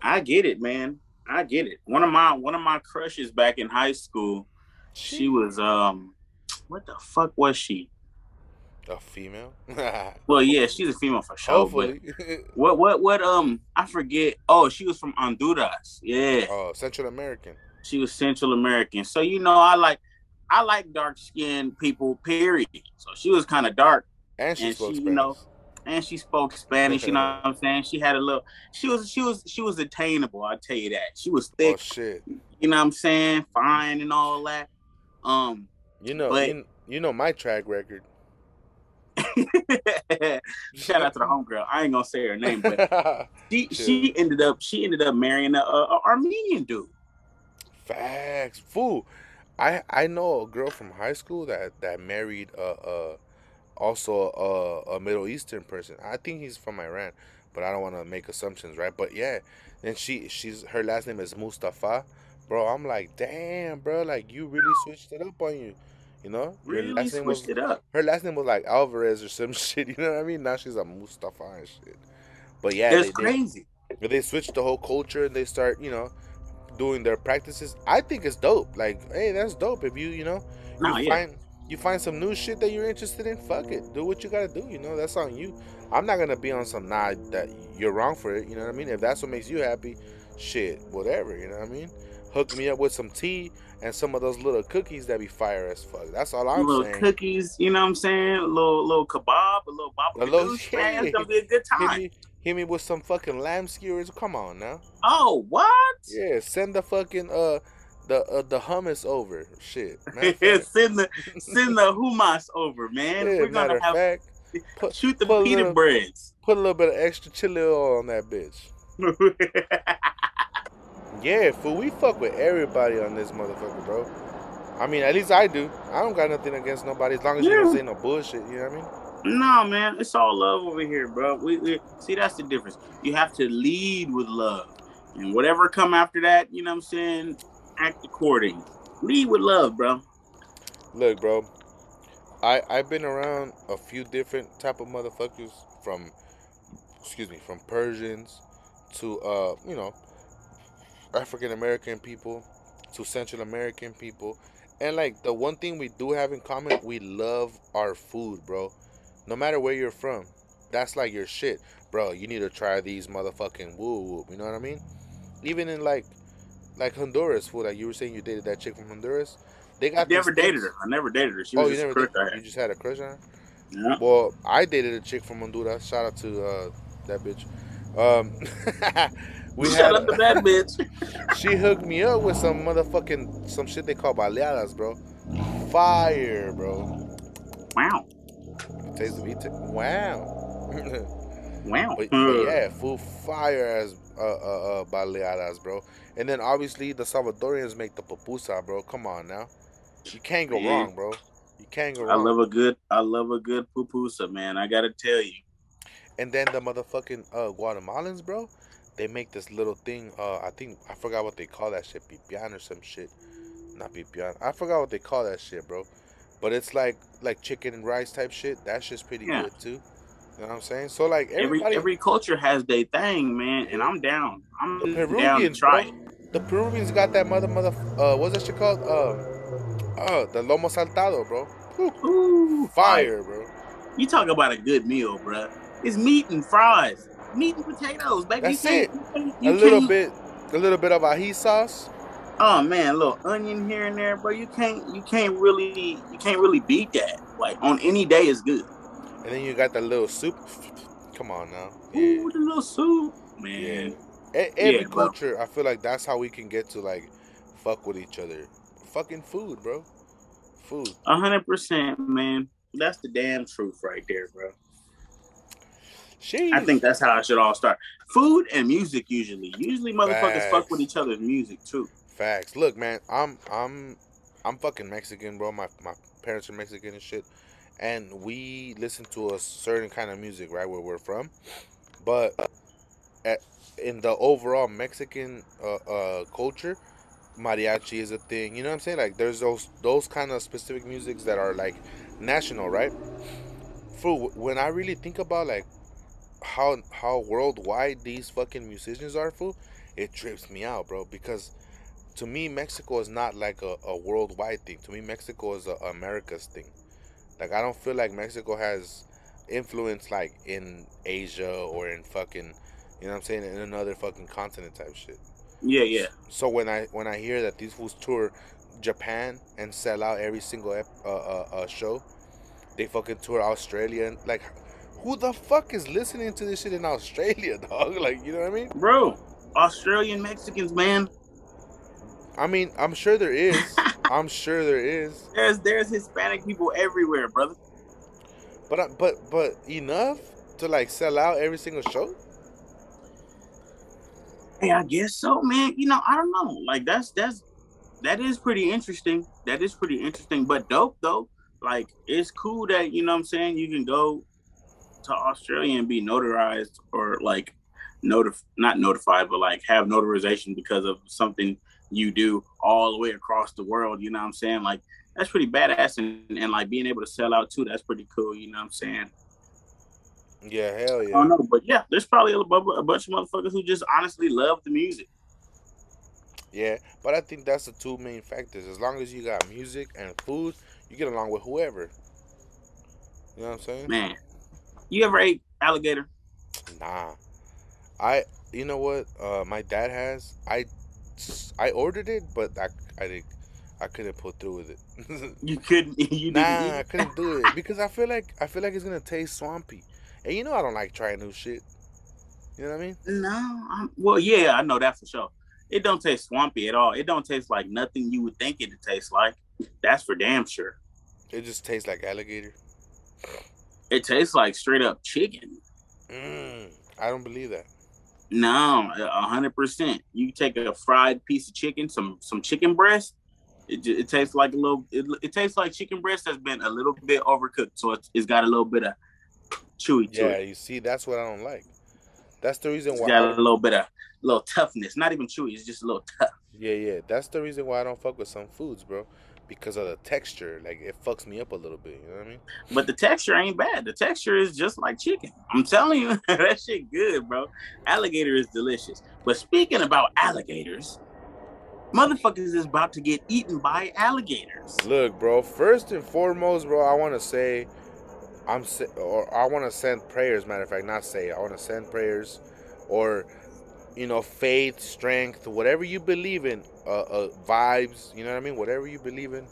I get it, man. I get it. One of my one of my crushes back in high school, she was um what the fuck was she? A female? Well, yeah, she's a female for sure. Hopefully. What what what um I forget. Oh, she was from Honduras. Yeah. oh, Central American. She was Central American. So you know I like I like dark skinned people, period. So she was kind of dark And she And she, you know, and she spoke Spanish, you know what I'm saying? She had a little she was she was she was attainable, I'll tell you that. She was thick. oh, shit. you know what I'm saying, fine and all that. Um You know, But- you, you know my track record. shout out to the homegirl. I ain't gonna say her name, but she she ended up she ended up marrying a, a, a Armenian dude. Facts. Fool. I I know a girl from high school that that married uh uh also a, a Middle Eastern person. I think he's from Iran, but I don't want to make assumptions, right? But yeah, and she she's her last name is Mustafa. Bro, I'm like, damn, bro, like you really switched it up on you. You know? Really last name was switched it up. her last name was like Alvarez or some shit, you know what I mean? Now she's a Mustafa and shit. But yeah, It's crazy. they they switch the whole culture and they start, you know, doing their practices. I think it's dope. Like, hey, that's dope. If you, you know, No, you yeah. find you find some new shit that you're interested in, fuck it. Do what you gotta do, you know, that's on you. I'm not gonna be on some nah that you're wrong for it, you know what I mean? If that's what makes you happy, shit, whatever, you know what I mean? Hook me up with some tea and some of those little cookies that be fire as fuck. That's all I'm little saying. Little cookies, you know what I'm saying? A little little kebab, a little baba A little- ganoush, man. It's gonna be a good Hit time. me, hit me with some fucking lamb skewers. Come on now. Oh, what? Yeah, send the fucking uh the uh, the hummus over. Shit. Matter of fact, send the send the humas over, man. yeah, We're gonna have fact, put shoot the put pita little- breads. put a little bit of extra chili oil on that bitch. Yeah, fool, we fuck with everybody on this motherfucker, bro. I mean, at least I do. I don't got nothing against nobody as long as you don't say no bullshit. You know what I mean? no, man, it's all love over here, bro. We, we see that's the difference. You have to lead with love, and whatever come after that, you know what I'm saying. Act according. Lead with love, bro. Look, bro. I I've been around a few different type of motherfuckers from excuse me, from Persians to uh, you know, African American people to Central American people. And like the one thing we do have in common, we love our food, bro. No matter where you're from, that's like your shit, bro. You need to try these motherfucking woo woo. You know what I mean? Even in like, like Honduras food, like you were saying, you dated that chick from Honduras. They got never dated her. I never dated her. She was oh, you never a crush did, I You just had a crush on her. Yeah. Well, I dated a chick from Honduras. Shout out to uh, that bitch. Um, we Shout had out to that bitch. she hooked me up with some motherfucking some shit they call baleadas, bro. Fire, bro. Wow. Taste the beat. Wow. Wow. but, but yeah, full fire as uh, uh, uh, baleadas, bro. And then obviously the Salvadorians make the pupusa, bro. Come on now, you can't go Yeah. wrong, bro. You can't go wrong. I love a good I love a good pupusa, man. I gotta tell you. And then the motherfucking uh, Guatemalans, bro, they make this little thing. Uh, I think I forgot what they call that shit, pipian or some shit. Not pipian. I forgot what they call that shit, bro. But it's like like chicken and rice type shit. That shit's pretty Yeah. good too. You know what I'm saying? So like Every everybody, every culture has their thing, man, and I'm down. I'm the down to Peruvians, try bro, it. the Peruvians got that mother mother. Uh, what's that shit called? Uh, uh, the lomo saltado, bro. Ooh, fire, bro. You talk about a good meal, bro. It's meat and fries, meat and potatoes, baby. That's you it. You can't, A little bit, a little bit of ají sauce. Oh man, a little onion here and there, bro. You can't, you can't really, you can't really beat that. Like on any day is good. And then you got the little soup. Come on now. Yeah. Ooh, the little soup, man. Yeah. E- every Yeah, culture, I feel like that's how we can get to like fuck with each other. Fucking food, bro. Food. A hundred percent, man. That's the damn truth right there, bro. Sheesh. I think that's how it should all start. Food and music usually. Usually motherfuckers fuck with each other's music too. facts. Look, man, I'm I'm I'm fucking Mexican, bro. My my parents are Mexican and shit, and we listen to a certain kind of music, right, where we're from. But at, in the overall Mexican uh, uh, culture, mariachi is a thing. You know what I'm saying? Like, there's those those kind of specific musics that are like national, right? For when I really think about like how how worldwide these fucking musicians are, fool, it trips me out, bro. Because to me, Mexico is not like a, a worldwide thing. To me, Mexico is a America's thing. Like I don't feel like Mexico has influence like in Asia or in fucking, you know what I'm saying, in another fucking continent type shit. Yeah, yeah. So when I when I hear that these fools tour Japan and sell out every single ep, uh, uh, uh, show, they fucking tour Australia and like, who the fuck is listening to this shit in Australia, dog? Like, you know what I mean? Bro, Australian Mexicans, man. I mean, I'm sure there is. I'm sure there is. There's there's Hispanic people everywhere, brother. But I- but but enough to like sell out every single show. Hey, I guess so, man. You know, I don't know. Like that's that's that is pretty interesting. That is pretty interesting, but dope though. Like it's cool that you know what I'm saying you can go to Australia and be notarized or like notif not notified, but like have notarization because of something you do all the way across the world. You know what I'm saying? Like that's pretty badass and, and like being able to sell out too, that's pretty cool, you know what I'm saying? Yeah, hell I yeah. don't know, but yeah, there's probably a, a bunch of motherfuckers who just honestly love the music. Yeah, but I think that's the two main factors. As long as you got music and food, you get along with whoever. You know what I'm saying? Man, you ever ate alligator? Nah. I you know what? Uh my dad has. I I ordered it, but I I did I couldn't pull through with it. You couldn't. You nah, didn't. I couldn't do it because I feel like I feel like it's gonna taste swampy, and you know I don't like trying new shit. You know what I mean? No. I'm, well, yeah, I know that for sure. It don't taste swampy at all. It don't taste like nothing you would think it'd taste like. That's for damn sure. It just tastes like alligator. It tastes like straight up chicken. Mm, I don't believe that. No, a hundred percent. You take a fried piece of chicken, some some chicken breast. It, it tastes like a little. It, it tastes like chicken breast that's been a little bit overcooked, so it's, it's got a little bit of chewy to Yeah, you see, that's what I don't like. That's the reason It's why. got I- a little bit of little toughness. Not even chewy. It's just a little tough. yeah, yeah, that's the reason why I don't fuck with some foods, bro. Because of the texture, like it fucks me up a little bit. You know what I mean? But the texture ain't bad. The texture is just like chicken. I'm telling you, that shit good, bro. Alligator is delicious. But speaking about alligators, motherfuckers is about to get eaten by alligators. Look, bro. First and foremost, bro, I want to say, I'm or I want to send prayers. Matter of fact, not say. I want to send prayers, or you know, faith, strength, whatever you believe in, uh, uh, vibes. You know what I mean? Whatever you believe in,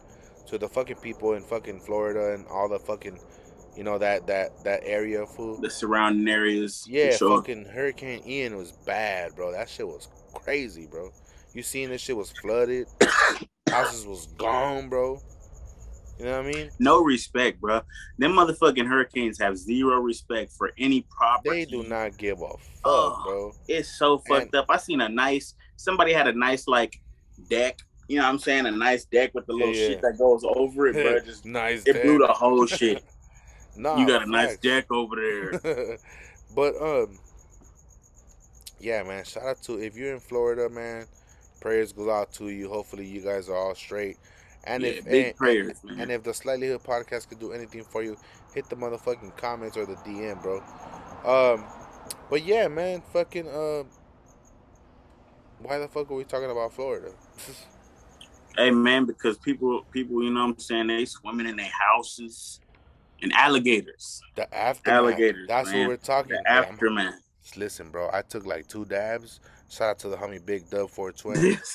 to the fucking people in fucking Florida and all the fucking, you know, that that that area, fool. The surrounding areas. Yeah, sure. fucking Hurricane Ian was bad, bro. That shit was crazy, bro. You seen this shit was flooded, houses was gone, bro. You know what I mean? No respect, bro. Them motherfucking hurricanes have zero respect for any property. They do not give a fuck, Ugh. bro. It's so fucked And- up. I seen a nice somebody had a nice like deck. You know what I'm saying? A nice deck with the little Yeah, shit that goes over it, bro. Just nice. it blew the whole shit. Nah, you got a nice facts. deck over there. but um, yeah, man. Shout out to if you're in Florida, man. Prayers go out to you. Hopefully, you guys are all straight. And Yeah, if big and, prayers, and, man. and if the Slightly Hood podcast could do anything for you, hit the motherfucking comments or the DM, bro. Um, but yeah, man. Fucking um, why the fuck are we talking about Florida? Hey man, because people people, you know what I'm saying, they swimming in their houses and alligators. the aftermath. Alligators, That's man. what we're talking. The aftermath. Listen, bro. I took like two dabs. Shout out to the homie Big Dub 420.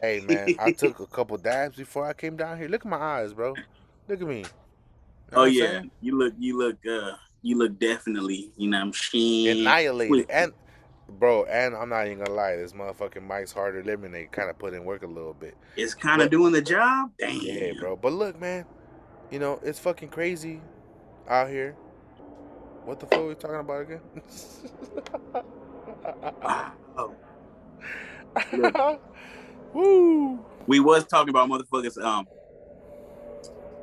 Hey man, I took a couple dabs before I came down here. Look at my eyes, bro. Look at me. You know Oh yeah, saying? you look, you look, uh, you look definitely, you know, I'm saying. annihilated. And bro, and I'm not even gonna lie, this motherfucking Mike's harder lemonade kind of put in work a little bit. It's kind of doing the job. Damn. Yeah, bro. But look, man, you know it's fucking crazy out here. What the fuck are we talking about again? Wow. Woo! We was talking about motherfuckers, um,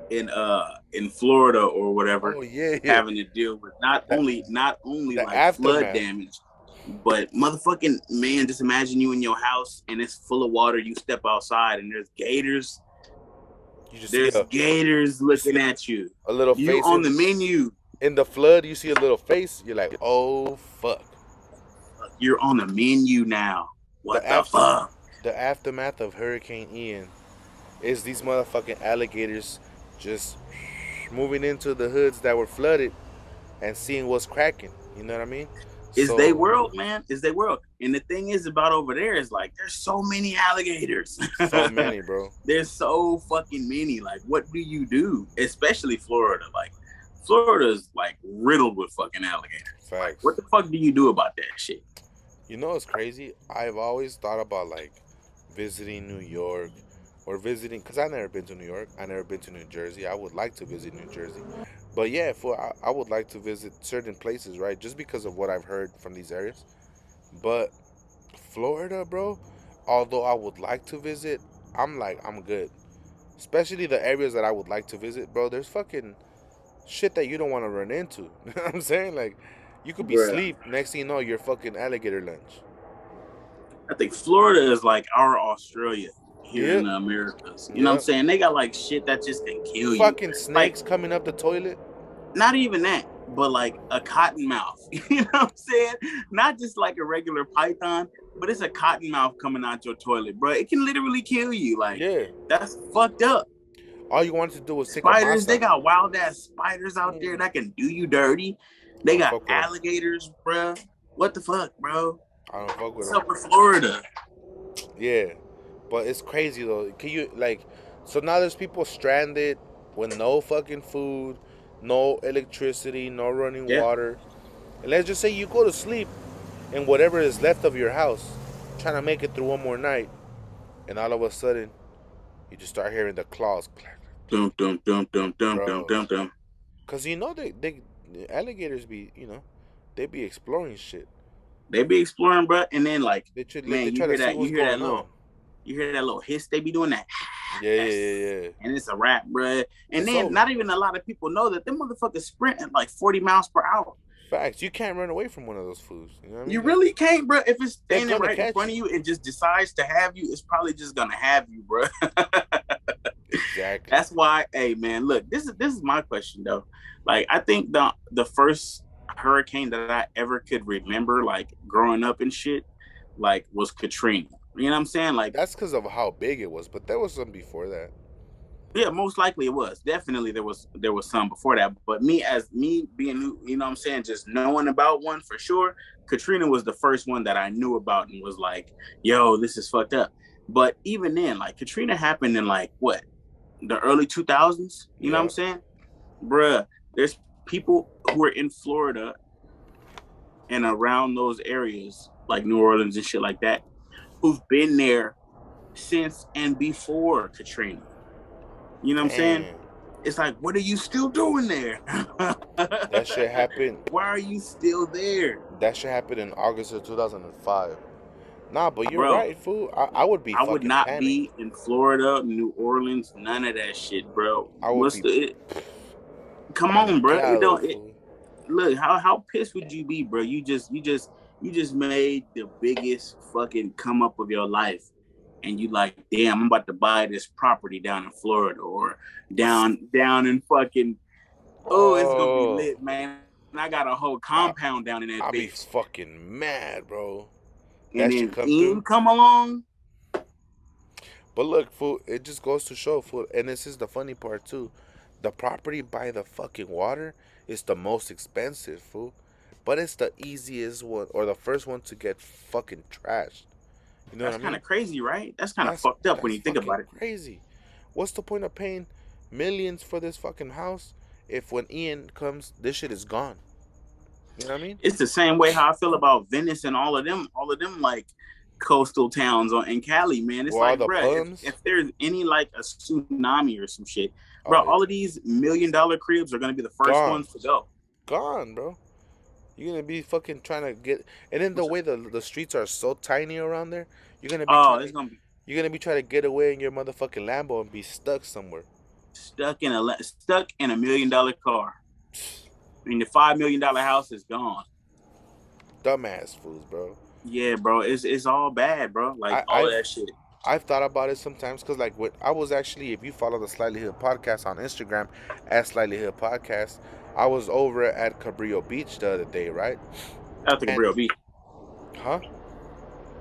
in uh in Florida or whatever, Oh yeah, yeah. having to deal with not The- only not only the like flood damage, but motherfucking man, just imagine you in your house and it's full of water. You step outside and there's gators. You just see There's a, gators looking at you. a little You face on the menu. in the flood. You see a little face. You're like, oh fuck. You're on the menu now. What The the, after- fuck? the aftermath of Hurricane Ian is these motherfucking alligators just moving into the hoods that were flooded and seeing what's cracking. You know what I mean? Is So- they world, man? Is they world? And the thing is about over there is like there's so many alligators. So many, bro. there's so fucking many. Like, what do you do? Especially Florida. Like, Florida's like riddled with fucking alligators. Facts. What the fuck do you do about that shit? You know what's crazy? I've always thought about like visiting New York or visiting because I've never been to New York. I never been to New Jersey. I would like to visit New Jersey, but yeah, for I, I would like to visit certain places, right? Just because of what I've heard from these areas. But Florida, bro. Although I would like to visit, I'm like I'm good. Especially the areas that I would like to visit, bro. There's fucking shit that you don't want to run into. You know what I'm saying? Like, you could be Bruh. asleep. Next thing you know, you're fucking alligator lunch. I think Florida is like our Australia here in Yeah. the Americas. You know what I'm saying? They got like shit that just can kill you. Fucking snakes coming up the toilet. Not even that, but like a cottonmouth. You know what I'm saying? Not just like a regular python, but it's a cottonmouth coming out your toilet, bro. It can literally kill you. Like Yeah. that's fucked up. All you wanted to do was take Spiders, a they got wild ass spiders out there that can do you dirty. They got fuck with 'em. alligators, bro. What the fuck, bro? I don't fuck with them. with Florida? Yeah, but it's crazy though. Can you like? So now there's people stranded with no fucking food, no electricity, no running Yeah. water. And let's just say you go to sleep, in whatever is left of your house, trying to make it through one more night, and all of a sudden, you just start hearing the claws clack. Dum dum dum dum dum dum dum dum. Cause you know they they alligators be you know they be exploring shit. They be exploring, bro, and then like They try, Man, they you hear that- you hear that little- on. you hear that little hiss. They be doing that, Yeah, yeah, yeah, yeah. and it's a wrap, bro. And It's then over. not even a lot of people know that them motherfuckers sprint at like 40 miles per hour. Facts. You can't run away from one of those foods. You know what I mean? You really can't, bro. If it's standing right in front of you. you and just decides to have you, it's probably just gonna have you, bro. exactly. That's why, hey man, look, this is this is my question though. Like, I think the the first hurricane that I ever could remember, like growing up and shit, like was Katrina. You know what I'm saying? Like That's because of how big it was, but there was some before that. Yeah, most likely it was. Definitely there was there was some before that. But me as me being you know what I'm saying, just knowing about one for sure, Katrina was the first one that I knew about and was like, yo, this is fucked up. But even then, like Katrina happened in like what? The early 2000s, you know what I'm saying? Bruh, there's people who are in Florida and around those areas, like New Orleans and shit like that, who've been there since and before Katrina. You know what I'm saying? It's like, what are you still doing there? That shit happened. Why are you still there? That shit happened in August of 2005. Nah, but you're Bro, right, fool. I, I would be. I would not panicked. be in Florida, New Orleans, none of that shit, bro. I would What's be- the it, come on, bro? It don't it, look how how pissed would you be, bro? You just you just you just made the biggest fucking come up of your life, and you like, damn, I'm about to buy this property down in Florida or down down in fucking. Oh, it's gonna Oh. be lit, man. And I got a whole compound down in that I'll be fucking mad, bro. And then come through. come along. But look, fool, it just goes to show, fool, and this is the funny part too. The property by the fucking water is the most expensive, fool. But it's the easiest one or the first one to get fucking trashed. You know That's what I kind mean? of crazy, right? That's kind of fucked up when you think about it. Crazy. What's the point of paying millions for this fucking house if when Ian comes, this shit is gone? You know what I mean? It's the same way how I feel about Venice and all of them, all of them like coastal towns on in Cali, man. It's Well, like, bro, if, if there's any like a tsunami or some shit, bro, Oh, yeah. all of these million dollar cribs are gonna be the first Gone. ones to go. gone, bro. You're gonna be fucking trying to get, and then the way the the streets are so tiny around there, you're gonna be Oh, trying it's to, gonna be you're gonna be trying to get away in your motherfucking Lambo and be stuck somewhere. stuck in a stuck in a million dollar car. I mean, the five million dollar house is gone. Dumbass fools, bro. Yeah, bro, it's it's all bad, bro. Like I- all I- that shit. I've thought about it sometimes because, like, what I was actually, if you follow the Slightly Hood podcast on Instagram at Slightly Hood Podcast, I was over at Cabrillo Beach the other day, right? Shout out to and- Beach. Huh?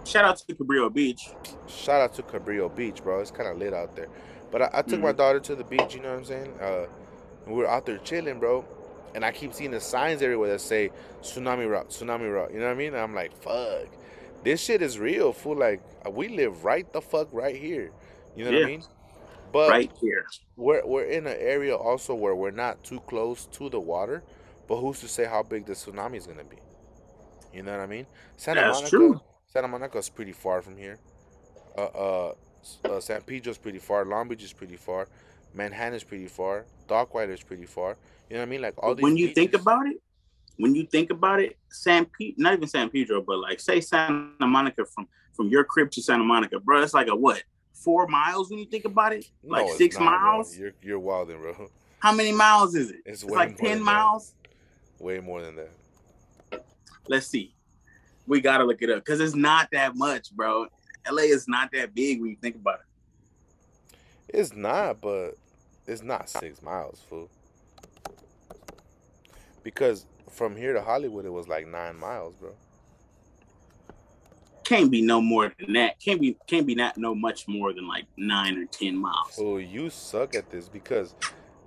Shout out to Cabrillo Beach. Shout out to Cabrillo Beach, bro. It's kind of lit out there. But I, I took my Mhm. daughter to the beach. You know what I'm saying? Uh, we were out there chilling, bro. And I keep seeing the signs everywhere that say tsunami route, tsunami route. You know what I mean? And I'm like, fuck, this shit is real. Fool, like we live right the fuck right here. You know what I mean? But right here. we're we're in an area also where we're not too close to the water. But who's to say how big the tsunami is gonna be? You know what I mean? Santa That's Monica, true. Santa Monica's pretty far from here. Uh, uh, uh, San Pedro's pretty far. Long Beach is pretty far. Manhattan's pretty far. Dockweiler's pretty far. You know what I mean? Like all these. when you think about it, when you think about it, San Pete, not even San Pedro, but like say Santa Monica from from your crib to Santa Monica, bro, it's like a what? Four miles when you think about it? Like it's six not, bro. miles? You're you're wilding, bro. How many miles is it? It's It's, like ten than that. miles. Way more than that. Let's see. We gotta look it up because it's not that much, bro. LA is not that big when you think about it. It's not, but it's not six miles, fool. Because from here to Hollywood, it was like nine miles, bro. Can't be no more than that. Can't be can't be not no much more than like nine or ten miles. Oh, you suck at this because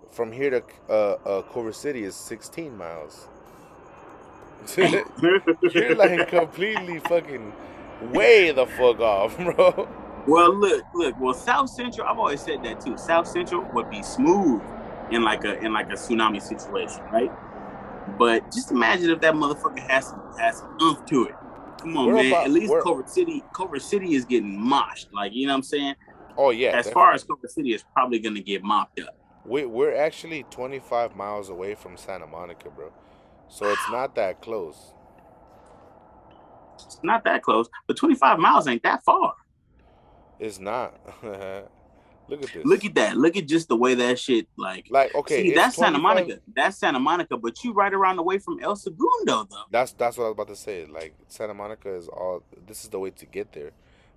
from here to uh, uh, Culver City is 16 miles. You're like completely fucking way the fuck off, bro. Well, look, look. Well, South Central. I've always said that too. South Central would be smooth in like a in like a tsunami situation, right? But just imagine if that motherfucker has some has some oomph to it. Come on, We're man. about- At least Culver City, Culver City is getting moshed. Like you know what I'm saying. Oh yeah. as far as definitely. Culver City is probably gonna get mopped up. we we're actually 25 miles away from Santa Monica, bro. So it's not that close. It's not that close, but 25 miles ain't that far. It's not. Look at this. Look at that. Look at just the way that shit like. like okay. see, that's Santa Monica. That's Santa Monica, but you right around the way from El Segundo, though. That's that's what I was about to say. Like Santa Monica is all. This is the way to get there,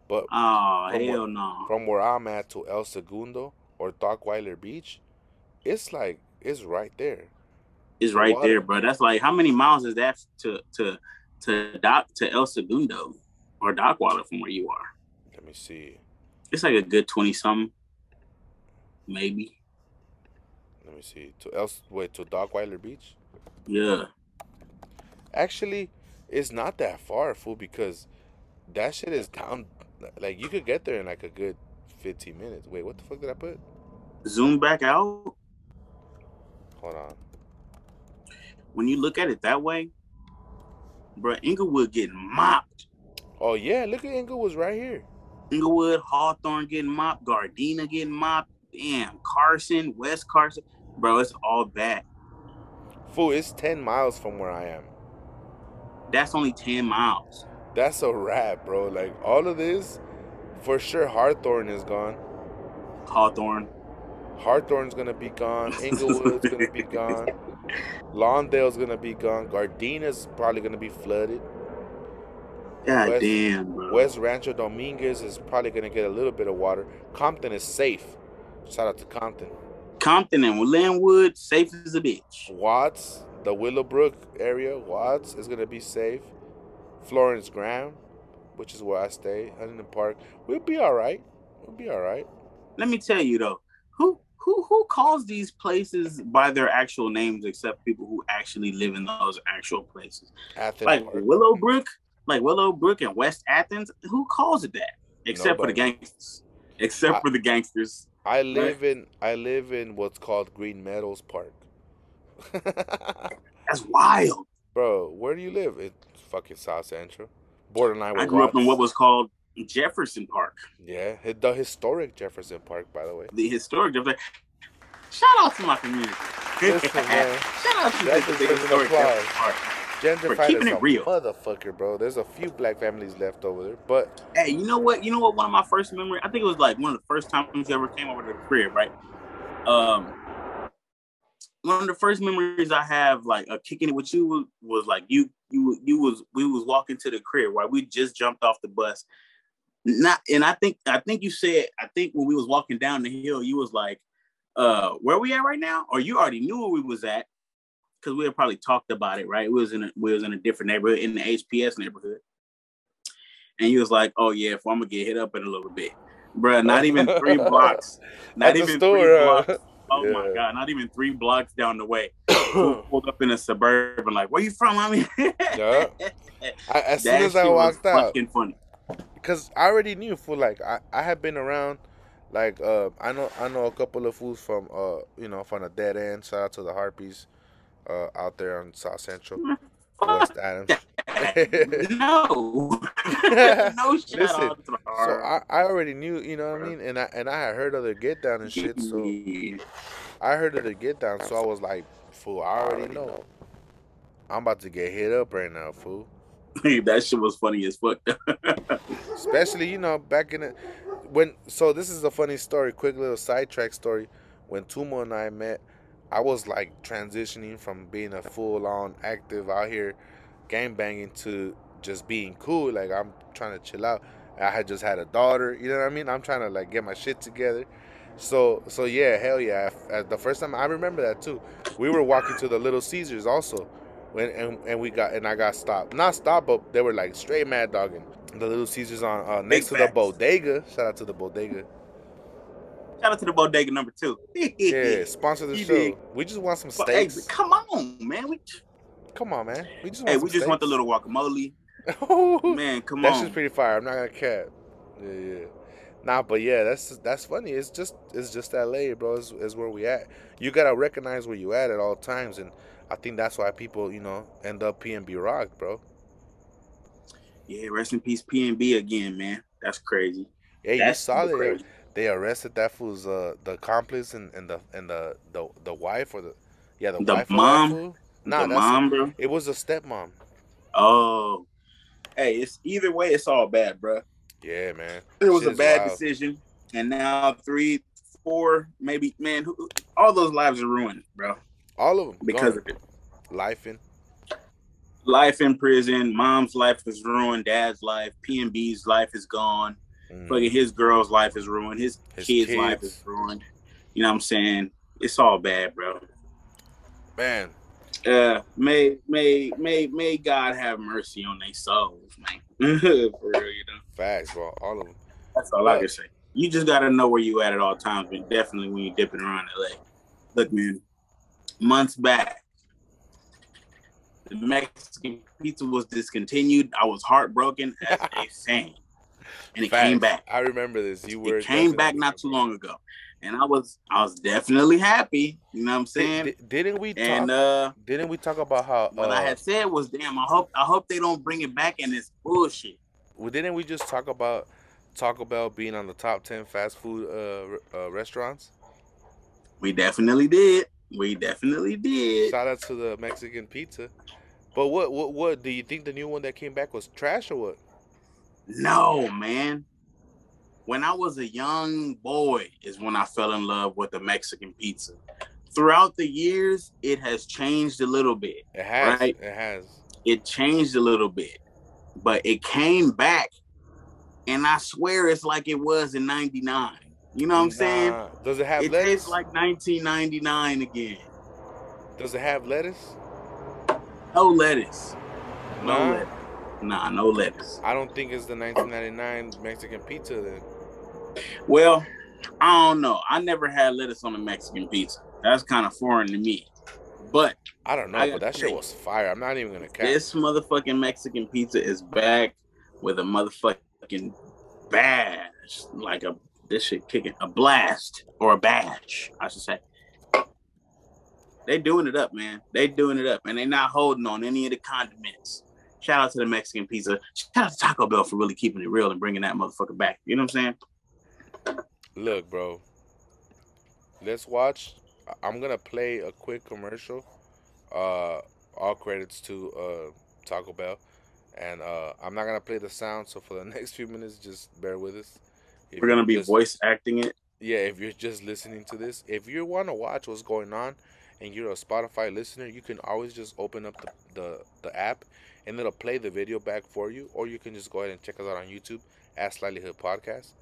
but Oh hell what- no. from where I'm at to El Segundo or Dockweiler Beach, it's like it's right there. It's right water. there, bro. That's like how many miles is that to to to dock to El Segundo or Dockwater from where you are? Let me see. It's like a good twenty something, maybe. Let me see. To else wait to Dockweiler Beach. Yeah. Actually, it's not that far, fool, because that shit is down. Like you could get there in like a good fifteen minutes. Wait, what the fuck did I put? Zoom back out. Hold on. When you look at it that way, bro, Inglewood getting mopped. Oh yeah, look at Inglewood's right here. Inglewood, Hawthorne getting mopped, Gardena getting mopped. Damn, Carson, West Carson, bro, it's all bad. Fool, it's ten miles from where I am. That's only ten miles. That's a wrap, bro. Like all of this, for sure. Hawthorne is gone. Hawthorne. Hawthorne's gonna be gone. Inglewood's gonna be gone. Lawndale's gonna be gone. Gardena's probably gonna be flooded. God West- damn, bro. West Rancho Dominguez is probably gonna get a little bit of water. Compton is safe. Shout out to Compton. Compton and Lynwood, safe as a bitch. Watts, the Willowbrook area, Watts is gonna be safe. Florence Graham, which is where I stay, Huntington Park, we'll be all right. We'll be all right. Let me tell you though, who who who calls these places by their actual names except people who actually live in those actual places? Athens Like Park. Willowbrook, like Willowbrook and West Athens. Who calls it that? Except for the gangsters. Except I- for the gangsters. I live in I live in what's called Green Meadows Park. That's wild. Bro, where do you live? It's fucking South Central. Borderline I grew up in what was called Jefferson Park, Yeah, the historic Jefferson Park, by the way. the historic Jefferson. Shout out to my community. Listen, man. Shout out to That the, the historic. Jefferson Park. Gentrified keeping as it a real. motherfucker, bro. There's a few black families left over there, but Hey, you know what? You know what? One of my first memories. I think it was like one of the first times you ever came over to the crib, right? Um, one of the first memories I have, like uh, kicking it with you, was, was like you, you, you was we was walking to the crib, right? We just jumped off the bus. Not, and I think I think you said I think when we was walking down the hill, you was like, uh, where we at right now? Or you already knew where we was at because we had probably talked about it, right? We was in a, we was in a different neighborhood in the HPS neighborhood. And he was like, "Oh yeah, if I'm gonna get hit up in a little bit, bruh, Not even three blocks. Not even store, three blocks. Oh my god! Not even three blocks down the way. Pulled up in a suburban. Like, where you from? I mean, Yeah. I, as soon That as I walked out, fucking funny. because I already knew for like I, I had been around, like uh I know I know a couple of fools from uh you know from the dead end. Shout out to the Harpies, uh out there on South Central, West Adams. no, no shout Listen, the So I, I already knew, you know what I mean, and I and I had heard of their get down and shit. So I heard of the get down, so I was like, fool, I already know. I'm about to get hit up right now, fool. that shit was funny as fuck. Especially, you know, back in the when so this is a funny story, quick little sidetrack story. When Tumo and I met, I was like transitioning from being a full on active out here gang banging to just being cool. Like I'm trying to chill out. I had just had a daughter, you know what I mean? I'm trying to like get my shit together. So so yeah, hell yeah. Uh, The first time I remember that too. We were walking to the Little Caesars also. When and, and we got and I got stopped. Not stopped, but they were like straight mad dogging. The Little Caesars on uh, next to the bodega. Shout out to the bodega. Shout out to the bodega number two. Yeah, sponsor the show. dig? We just want some But, hey, steaks. come on, man. We, Come on, man. We just want hey, we just want the little guacamole. Man, come That's on. just pretty fire. I'm not gonna cap. Yeah, yeah. Nah, but yeah, that's that's funny. It's just it's just LA, bro. Is is where we at. You gotta recognize where you at at all times, and I think that's why people, you know, end up PNB rocked, bro. yeah, rest in peace, PNB again, man. That's crazy. Yeah, That's you crazy. They arrested that fool's uh the accomplice and, and the and the, the the wife or the yeah the, The wife mom? of that fool. Nah, the mom, bro. it was a stepmom. Oh, hey, it's either way, it's all bad, bro. Yeah, man. It was Shit a bad wild. decision, and now three, four, maybe, man, who, all those lives are ruined, bro, All of them because gone. of it. life in. Life in prison, mom's life is ruined, dad's life, PNB's life is gone. Mm. Fucking his girl's life is ruined, his, His kid's life is ruined. You know what I'm saying? It's all bad, bro. Man, Uh, may may may may God have mercy on their souls, man. For real, you know. facts, bro. All of them. That's all I can say. You just gotta know where you at at all times, but definitely when you're dipping around LA. Look, man, months back, the Mexican pizza was discontinued. I was heartbroken as a fan, and it came back. I remember this. You were It came back not too long ago, and I was I was definitely happy. You know what I'm saying? Did, didn't we talk? and uh, didn't we talk about how? what uh, I had said was, damn, I hope I hope they don't bring it back and it's bullshit. well, didn't we just talk about Taco Bell being on the top ten fast food uh, uh, restaurants? We definitely did. We definitely did. Shout out to the Mexican pizza. But what, what, what? Do you think the new one that came back was trash or what? No, man. When I was a young boy is when I fell in love with the Mexican pizza. Throughout the years, it has changed a little bit. It has. Right. It has. It changed a little bit, but it came back, and I swear it's like it was in '99. You know what I'm saying? Nah. Does it have It lettuce? tastes like 1999 again. Does it have lettuce? No lettuce. No Nah. lettuce. Nah, no lettuce. I don't think it's the 1999 Mexican pizza then. Well, I don't know. I never had lettuce on a Mexican pizza. That's kind of foreign to me. But I don't know, I but that shit was fire. I'm not even gonna count. this motherfucking Mexican pizza is back with a motherfucking badge. Like a this shit kicking a blast or a badge, I should say. They doing it up, man. They doing it up, and they not holding on any of the condiments. Shout out to the Mexican pizza. Shout out to Taco Bell for really keeping it real and bringing that motherfucker back. You know what I'm saying? Look, bro. Let's watch. I'm gonna play a quick commercial. Uh, all credits to uh Taco Bell, and uh, I'm not gonna play the sound. So for the next few minutes, just bear with us. If We're gonna be just- voice acting it. Yeah, if you're just listening to this, if you want to watch what's going on, and you're a Spotify listener, you can always just open up the, the the app, and it'll play the video back for you, or you can just go ahead and check us out on YouTube at Slightly Hood Podcast.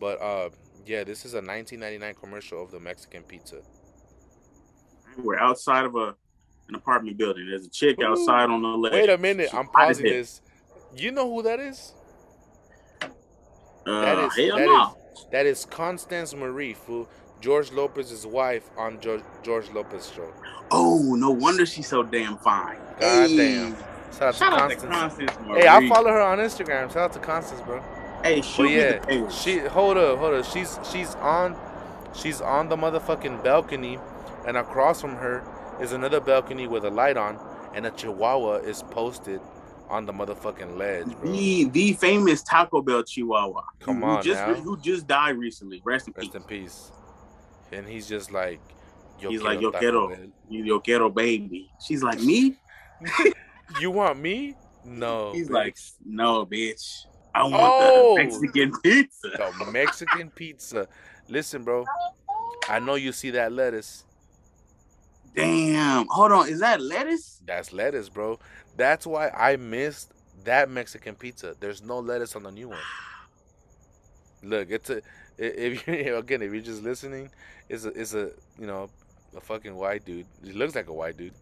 But uh, yeah, this is a 1999 commercial of the Mexican pizza. We're outside of a an apartment building. There's a chick Ooh. outside on the left. Wait a minute, She I'm pausing this. You know who that is? Uh, That is hell that no. is that is Constance Marie, fool. George Lopez's wife on George, George Lopez show. Oh, no wonder she's so damn fine. God Hey. damn. Shout out Shout to out to Constance. Constance Hey, I follow her on Instagram. Shout out to Constance, bro. Hey, shoot me the she hold up, hold up. She's she's on she's on the motherfucking balcony, and across from her is another balcony with a light on, and a chihuahua is posted on the motherfucking ledge, bro. the the famous Taco Bell Chihuahua. Come who on just now. who just died recently. Rest in Rest peace. in peace. And he's just like, yo He's like, yo quiero, Bell." yo quiero baby. She's like me. You want me? No. He's bitch. like, no, bitch. I want Oh. the Mexican pizza. the Mexican pizza. Listen, bro. I know you see that lettuce. Damn. Hold on. Is that lettuce? That's lettuce, bro. That's why I missed that Mexican pizza. There's no lettuce on the new one. Look, it's a. if you again if you're just listening, it's a it's a you know a fucking white dude. He looks like a white dude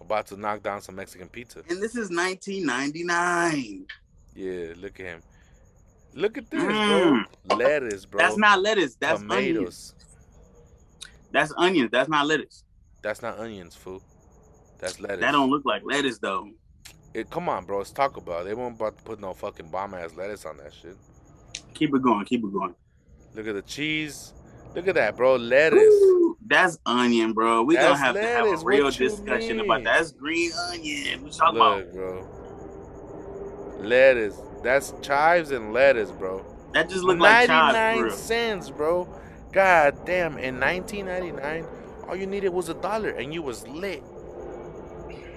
about to knock down some Mexican pizza. And this is 1999. Yeah, look at him. Look at this, Mm. bro. Lettuce, bro. That's not lettuce. That's onions. tomatoes. That's onions. That's not lettuce. That's not onions, fool. That's lettuce. That don't look like lettuce though. It, come on, bro. It's Taco Bell. They won't about to put no fucking bomb ass lettuce on that shit. Keep it going. Keep it going. Look at the cheese. Look at that, bro. Lettuce. Ooh, that's onion, bro. We That's gonna have to have lettuce. a real What discussion about that. That's green onion. What you talking about? Bro. Lettuce. That's chives and lettuce, bro. That just look like chives, 99 cents, bro. God damn. In 1999, all you needed was a dollar and you was lit.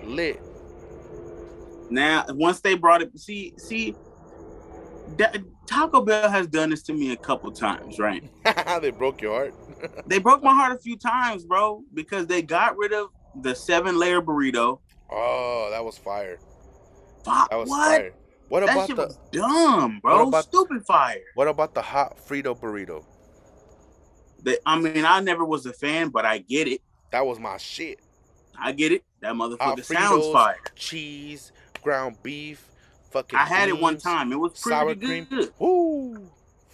Lit. Now, once they brought it, see, see, that, Taco Bell has done this to me a couple times, right? they broke your heart. They broke my heart a few times, bro, because they got rid of the seven layer burrito. Oh, that was fire. Fuck, That was what? fire. What That about shit the was dumb, bro. About- Stupid fire. what about the hot Frito burrito? They, I mean, I never was a fan, but I get it. That was my shit. I get it. That Hot motherfucker sounds Fritos, fire. cheese, ground beef, fucking. I had it one time. It was pretty sour good. cream. Woo!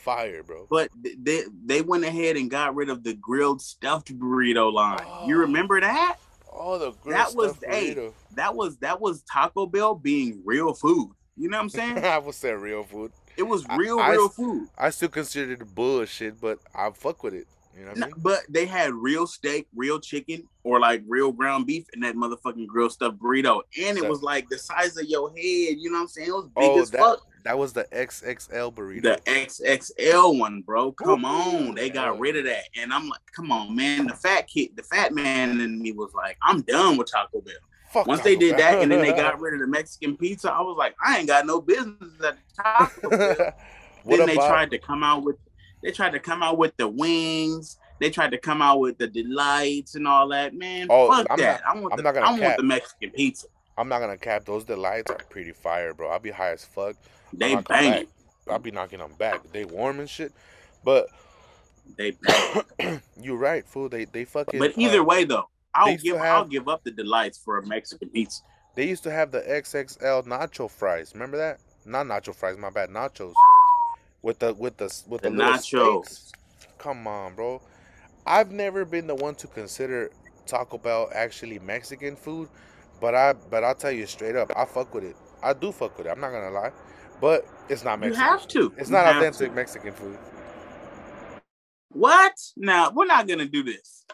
fire, bro. But they they went ahead and got rid of the grilled stuffed burrito line. Oh. You remember that? Oh, the grilled that was hey, burrito. that was that was Taco Bell being real food. You know what I'm saying? I would say real food. It was real, I, real I, food. I still consider it bullshit, but I fuck with it. You know I mean? But they had real steak, real chicken, or like real ground beef in that motherfucking grilled stuffed burrito. And it so, was like the size of your head. You know what I'm saying? It was big oh, as that, fuck. That was the XXL burrito. The XXL one, bro. Come Ooh, on. They got rid of that. And I'm like, come on, man. The fat kid, the fat man in me was like, I'm done with Taco Bell. Fuck Once Taco they did Bell. that and then they got rid of the Mexican pizza, I was like, I ain't got no business at Taco Bell. then about- they tried to come out with they tried to come out with the wings. They tried to come out with the delights and all that. Man, oh, fuck I'm that. Not, I want I'm the, I want the Mexican pizza. I'm not gonna cap. Those delights are pretty fire, bro. I'll be high as fuck. They bang. I'll be knocking them back. They warm and shit, but they bang. You're right, fool. They they fucking. But either uh, way, though, I'll give have, I'll give up the delights for a Mexican pizza. They used to have the XXL nacho fries. Remember that? Not nacho fries. My bad. Nachos with the with the with the, the nachos. Steaks. Come on, bro. I've never been the one to consider Taco Bell actually Mexican food, but I but I'll tell you straight up, I fuck with it. I do fuck with it. I'm not gonna lie, but it's not Mexican. You have to. It's you not authentic to. Mexican food. What? Now we're not gonna do this.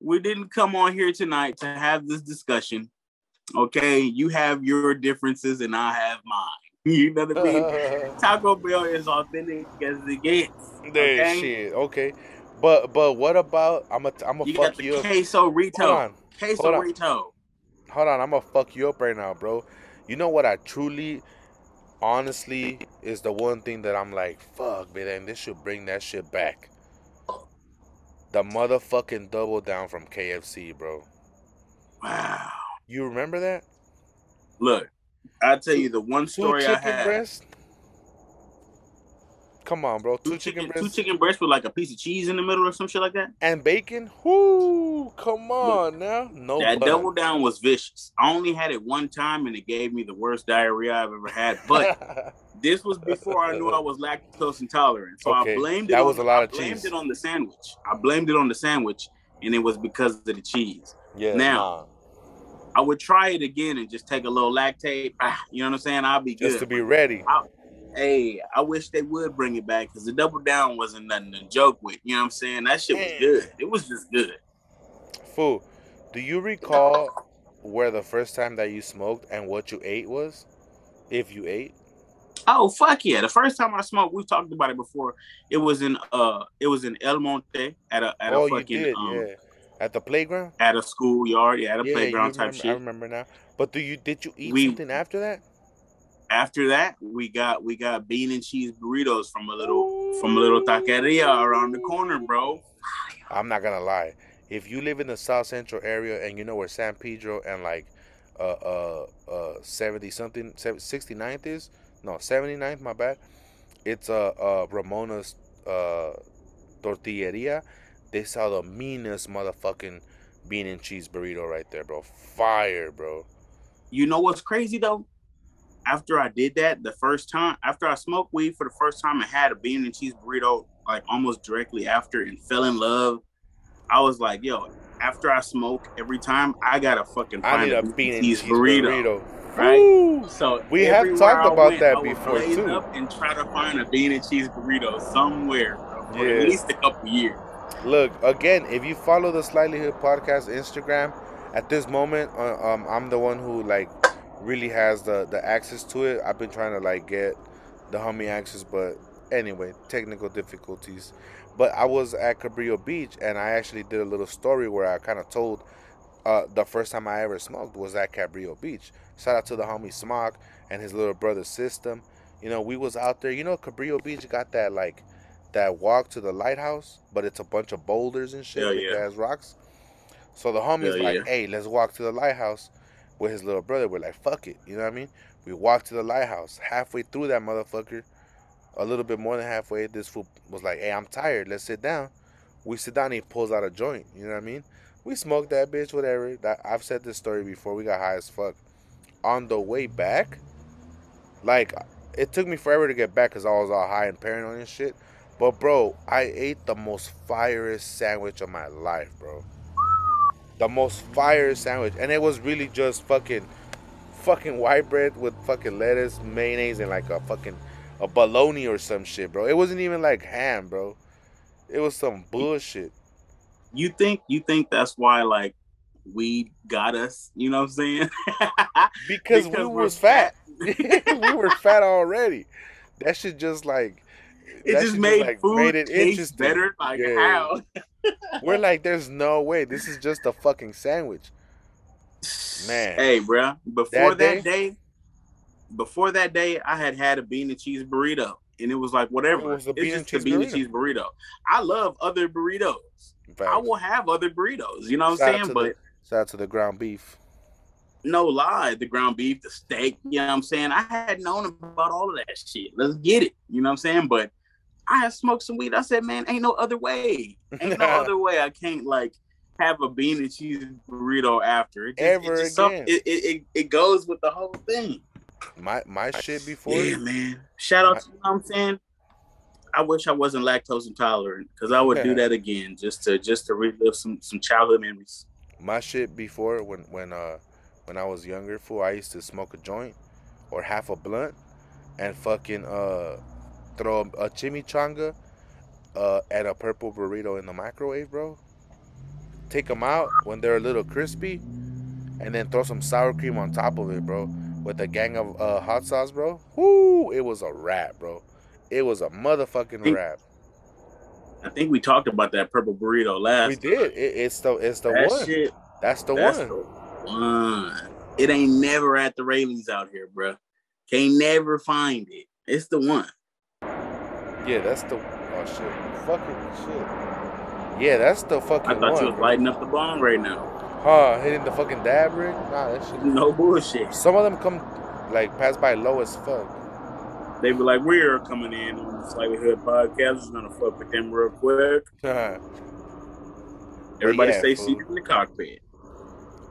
We didn't come on here tonight to have this discussion. Okay, you have your differences and I have mine. You know what I mean? Taco Bell is authentic as it gets. Okay? Shit. Okay. But but what about I'm a I'm a you fuck got the you. Quesarito. Hold on. Queso Hold on. Rito. Hold on, I'm gonna fuck you up right now, bro. You know what I truly honestly is the one thing that I'm like, fuck, man, this should bring that shit back. The motherfucking double down from KFC, bro. Wow. You remember that? Look, I tell you the one story I had. Breast? Come on, bro. Two, two chicken, chicken breasts. Two chicken breasts with like a piece of cheese in the middle or some shit like that. And bacon. Whoo! Come on Look, now. No. That butter. double down was vicious. I only had it one time and it gave me the worst diarrhea I've ever had. But this was before I knew I was lactose intolerant. So okay. I blamed it. That on, was a lot of cheese. I blamed it on the sandwich. I blamed it on the sandwich, and it was because of the cheese. Yeah. Now. Nah I would try it again and just take a little lactate. Ah, you know what I'm saying? I'll be good. Just to be ready. I, hey, I wish they would bring it back because the double down wasn't nothing to joke with. You know what I'm saying? That shit was good. It was just good. Fool, do you recall where the first time that you smoked and what you ate was? If you ate? Oh fuck yeah! The first time I smoked, we've talked about it before. It was in uh, it was in El Monte at a at oh, a fucking you did, um, yeah at the playground? At a schoolyard, yeah, at a yeah, playground type shit. I remember now. But do you did you eat we, something after that? After that, we got we got bean and cheese burritos from a little from a little taqueria around the corner, bro. I'm not gonna lie. If you live in the South Central area and you know where San Pedro and like uh uh uh 70 something 69th is, no 79th, my bad. It's uh uh Ramona's uh tortilleria they saw the meanest motherfucking bean and cheese burrito right there, bro. Fire, bro. You know what's crazy though? After I did that the first time, after I smoked weed for the first time, I had a bean and cheese burrito like almost directly after and fell in love. I was like, yo, after I smoke every time, I gotta fucking find I need a, bean and cheese, cheese burrito. burrito. Right. So we have talked about went, that before too. Up and try to find a bean and cheese burrito somewhere bro, for yeah. at least a couple years. Look again. If you follow the Slightly Hood podcast Instagram, at this moment, uh, um, I'm the one who like really has the the access to it. I've been trying to like get the homie access, but anyway, technical difficulties. But I was at Cabrillo Beach, and I actually did a little story where I kind of told uh, the first time I ever smoked was at Cabrillo Beach. Shout out to the homie Smock and his little brother System. You know, we was out there. You know, Cabrillo Beach got that like that walk to the lighthouse, but it's a bunch of boulders and shit, yeah, yeah. rocks. So the homie's yeah, like, yeah. "Hey, let's walk to the lighthouse." With his little brother, we're like, "Fuck it," you know what I mean? We walk to the lighthouse. Halfway through that motherfucker, a little bit more than halfway, this fool was like, "Hey, I'm tired. Let's sit down." We sit down. he pulls out a joint. You know what I mean? We smoked that bitch, whatever. That I've said this story before. We got high as fuck. On the way back, like it took me forever to get back because I was all high and paranoid and shit. But bro, I ate the most firest sandwich of my life, bro. The most fire sandwich, and it was really just fucking, fucking white bread with fucking lettuce, mayonnaise, and like a fucking a bologna or some shit, bro. It wasn't even like ham, bro. It was some bullshit. You think you think that's why like we got us? You know what I'm saying? because, because we was fat. fat. we were fat already. That shit just like it just made like, food made it taste better. Like yeah. how? We're like, there's no way. This is just a fucking sandwich. Man. Hey, bro. Before that, that day, day, before that day, I had had a bean and cheese burrito, and it was like whatever. It was a bean, it's just a bean and cheese burrito. I love other burritos. I will have other burritos. You know what I'm saying? But the, shout out to the ground beef. No lie, the ground beef, the steak. You know what I'm saying? I had known about all of that shit. Let's get it. You know what I'm saying? But I had smoked some weed. I said, man, ain't no other way. Ain't no other way. I can't like have a bean and cheese burrito after. It just, Ever it again. It, it, it, goes with the whole thing. My my shit before. Yeah, man. Shout out my, to you know what I'm saying. I wish I wasn't lactose intolerant because I would do that again just to just to relive some some childhood memories. My shit before when when uh when I was younger, fool, I used to smoke a joint or half a blunt and fucking uh throw a chimichanga uh, and a purple burrito in the microwave, bro. Take them out when they're a little crispy, and then throw some sour cream on top of it, bro. With a gang of uh, hot sauce, bro. Whoo! It was a wrap, bro. It was a motherfucking think, wrap. I think we talked about that purple burrito last. We did. It, it's the it's the that one. Shit, that's the that's one. The one. It ain't never at the Raley's out here, bro. Can't never find it. It's the one. Yeah, that's the oh shit, fucking shit. Yeah, that's the fucking. I thought one, you was lighting up the bomb right now. Huh? Hitting the fucking dab rig? Nah, that shit. No bullshit. Some of them come like pass by low as fuck. They be like, "We're coming in on the Slightly Hood podcast. Just gonna fuck with them real quick." Everybody yeah, stay fool. seated in the cockpit.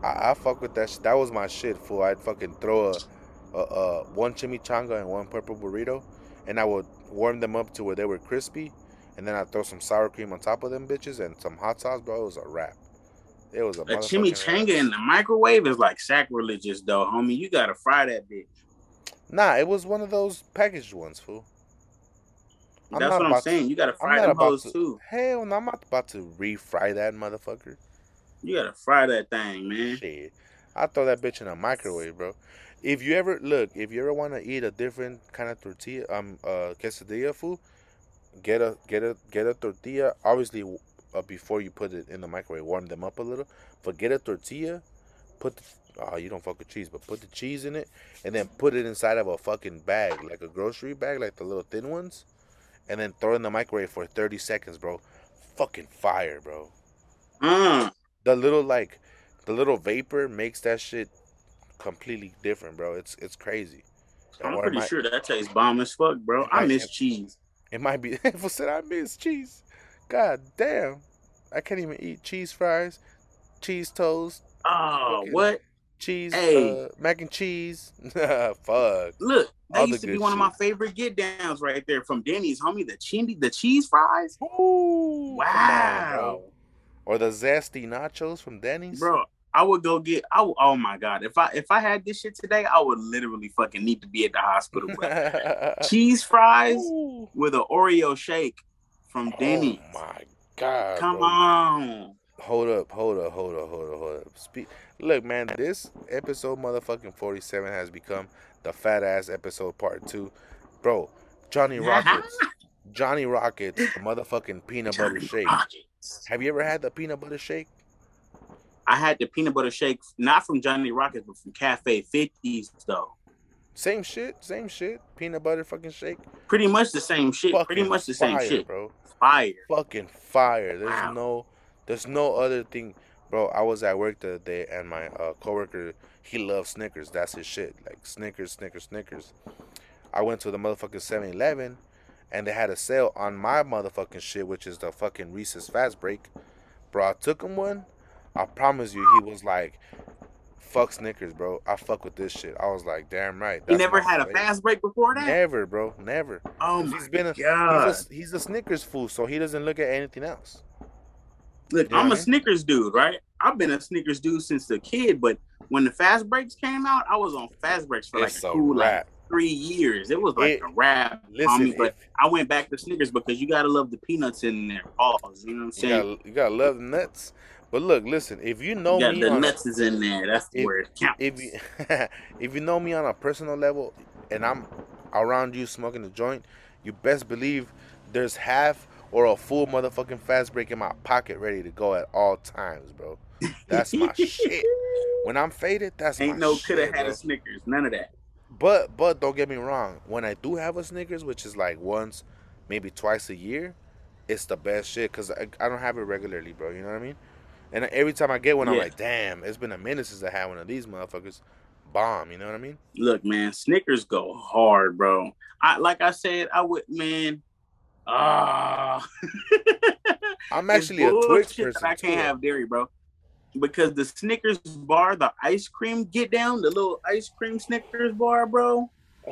I, I fuck with that. Sh- that was my shit, fool. I'd fucking throw a, a, a one chimichanga and one purple burrito, and I would warm them up to where they were crispy, and then I throw some sour cream on top of them bitches and some hot sauce, bro. It was a wrap. It was a, a chimichanga in the microwave is like sacrilegious, though, homie. You gotta fry that bitch. Nah, it was one of those packaged ones, fool. I'm That's what I'm saying. To, you gotta fry them hoes to, too. Hell, no, I'm not about to refry that motherfucker. You gotta fry that thing, man. Shit, I throw that bitch in a microwave, bro if you ever look, if you ever want to eat a different kind of tortilla, um, uh, quesadilla food, get a get a get a tortilla. Obviously, uh, before you put it in the microwave, warm them up a little. But get a tortilla, put the oh you don't fuck with cheese, but put the cheese in it, and then put it inside of a fucking bag, like a grocery bag, like the little thin ones, and then throw in the microwave for thirty seconds, bro. Fucking fire, bro. Mm. The little like, the little vapor makes that shit completely different, bro. It's it's crazy. I'm pretty might, sure that tastes bomb as fuck, bro. I miss it, cheese. It might be. If said I miss cheese, god damn, I can't even eat cheese fries, cheese toast. Oh, what? Cheese, hey. Uh, mac and cheese. Fuck. Look, that All used to be one shit. of my favorite get downs right there from Denny's, homie. The chindi, the cheese fries. Ooh, wow. On, or the zesty nachos from Denny's, bro. I would go get. I would, oh my god! If I if I had this shit today, I would literally fucking need to be at the hospital. cheese fries Ooh. with an Oreo shake from oh Denny's. Oh my god! Come bro. on. Hold up! Hold up! Hold up! Hold up! Hold up! Speak. Look, man. This episode, motherfucking forty-seven, has become the fat ass episode part two, bro. Johnny Rockets. Johnny Rockets, the motherfucking peanut Johnny butter shake. Rockets. Have you ever had the peanut butter shake? I had the peanut butter shake not from Johnny Rockets, but from Cafe 50s though. Same shit, same shit. Peanut butter fucking shake. Pretty much the same shit. Fucking Pretty much the fire, same shit, bro. Fire. Fucking fire. There's wow. no, there's no other thing, bro. I was at work the other day, and my uh, coworker, he loves Snickers. That's his shit. Like Snickers, Snickers, Snickers. I went to the motherfucking 7-Eleven, and they had a sale on my motherfucking shit, which is the fucking Reese's Fast Break. Bro, I took him one. I promise you, he was like, fuck Snickers, bro. I fuck with this shit. I was like, damn right. You never had a fast break before that? Never, bro. Never. Oh my he's been a, god. He's a, he's a Snickers fool, so he doesn't look at anything else. Look, You I'm a I mean? Snickers dude, right? I've been a Snickers dude since a kid, but when the fast breaks came out, I was on fast breaks for like it's a a cool like three years. It was like It- a wrap, Listen, homie. But I went back to Snickers because you gotta love the peanuts in there. Pause. You know what I'm you saying? gotta, you gotta love the nuts. But look, listen, if you know You got me the on a- nuts is in there. That's If- where it counts. if you if you know me on a personal level and I'm around you smoking a joint, you best believe there's half or a full motherfucking fast break in my pocket ready to go at all times, bro. That's my shit. When I'm faded, that's Ain't my no could have had bro. a Snickers. None of that. But but don't get me wrong. When I do have a Snickers, which is like once, maybe twice a year, it's the best shit because I, I don't have it regularly, bro. You know what I mean? And every time I get one, I'm like, damn, it's been a minute since I had one of these motherfuckers. Bomb, you know what I mean? Look, man, Snickers go hard, bro. I like I said, I would, man. Ah, I'm actually a Twix person. I can't too. have dairy, bro. Because the Snickers bar, the ice cream get down, the little ice cream Snickers bar, bro.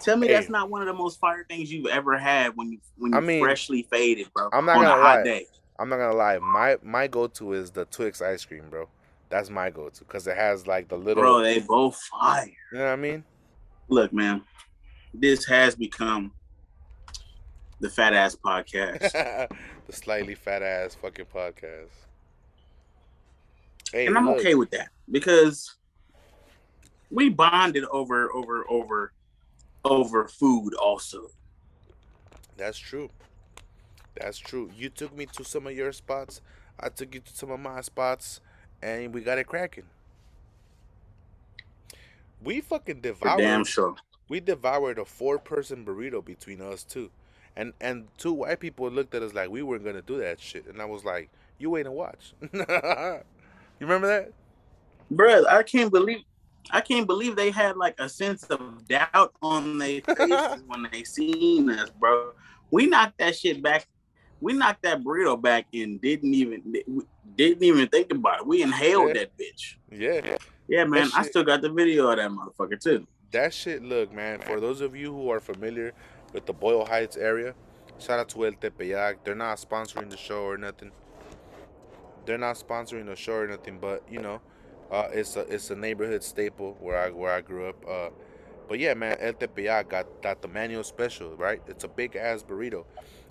Tell me Hey. that's not one of the most fire things you've ever had when you when you I mean, freshly faded, bro. I'm not on a gonna hot lie. day. I'm not gonna lie. My my go to is the Twix ice cream, bro. That's my go to because it has like the little. Bro, they both fire. you know what I mean? Look, man, this has become the fat ass podcast. the slightly fat ass fucking podcast. Hey, and I'm look, okay with that because we bonded over over over over food also. That's true. That's true. You took me to some of your spots. I took you to some of my spots, and we got it cracking. We fucking For devoured. damn sure. We devoured a four-person burrito between us two, and and two white people looked at us like we weren't gonna do that shit, and I was like, "You wait and watch." you remember that? Bruh, I can't believe I can't believe they had like a sense of doubt on their faces when they seen us, bro. We knocked that shit back. We knocked that burrito back and didn't even didn't even think about it. We inhaled Yeah. that bitch. Yeah. Yeah, man. I still got the video of that motherfucker too. That shit, look, man, for those of you who are familiar with the Boyle Heights area, shout out to El Tepeyac. They're not sponsoring the show or nothing. They're not sponsoring the show or nothing, but you know, uh, it's a it's a neighborhood staple where I where I grew up. Uh, but yeah, man, El Tepeyac got got the Manuel special, right? It's a big ass burrito,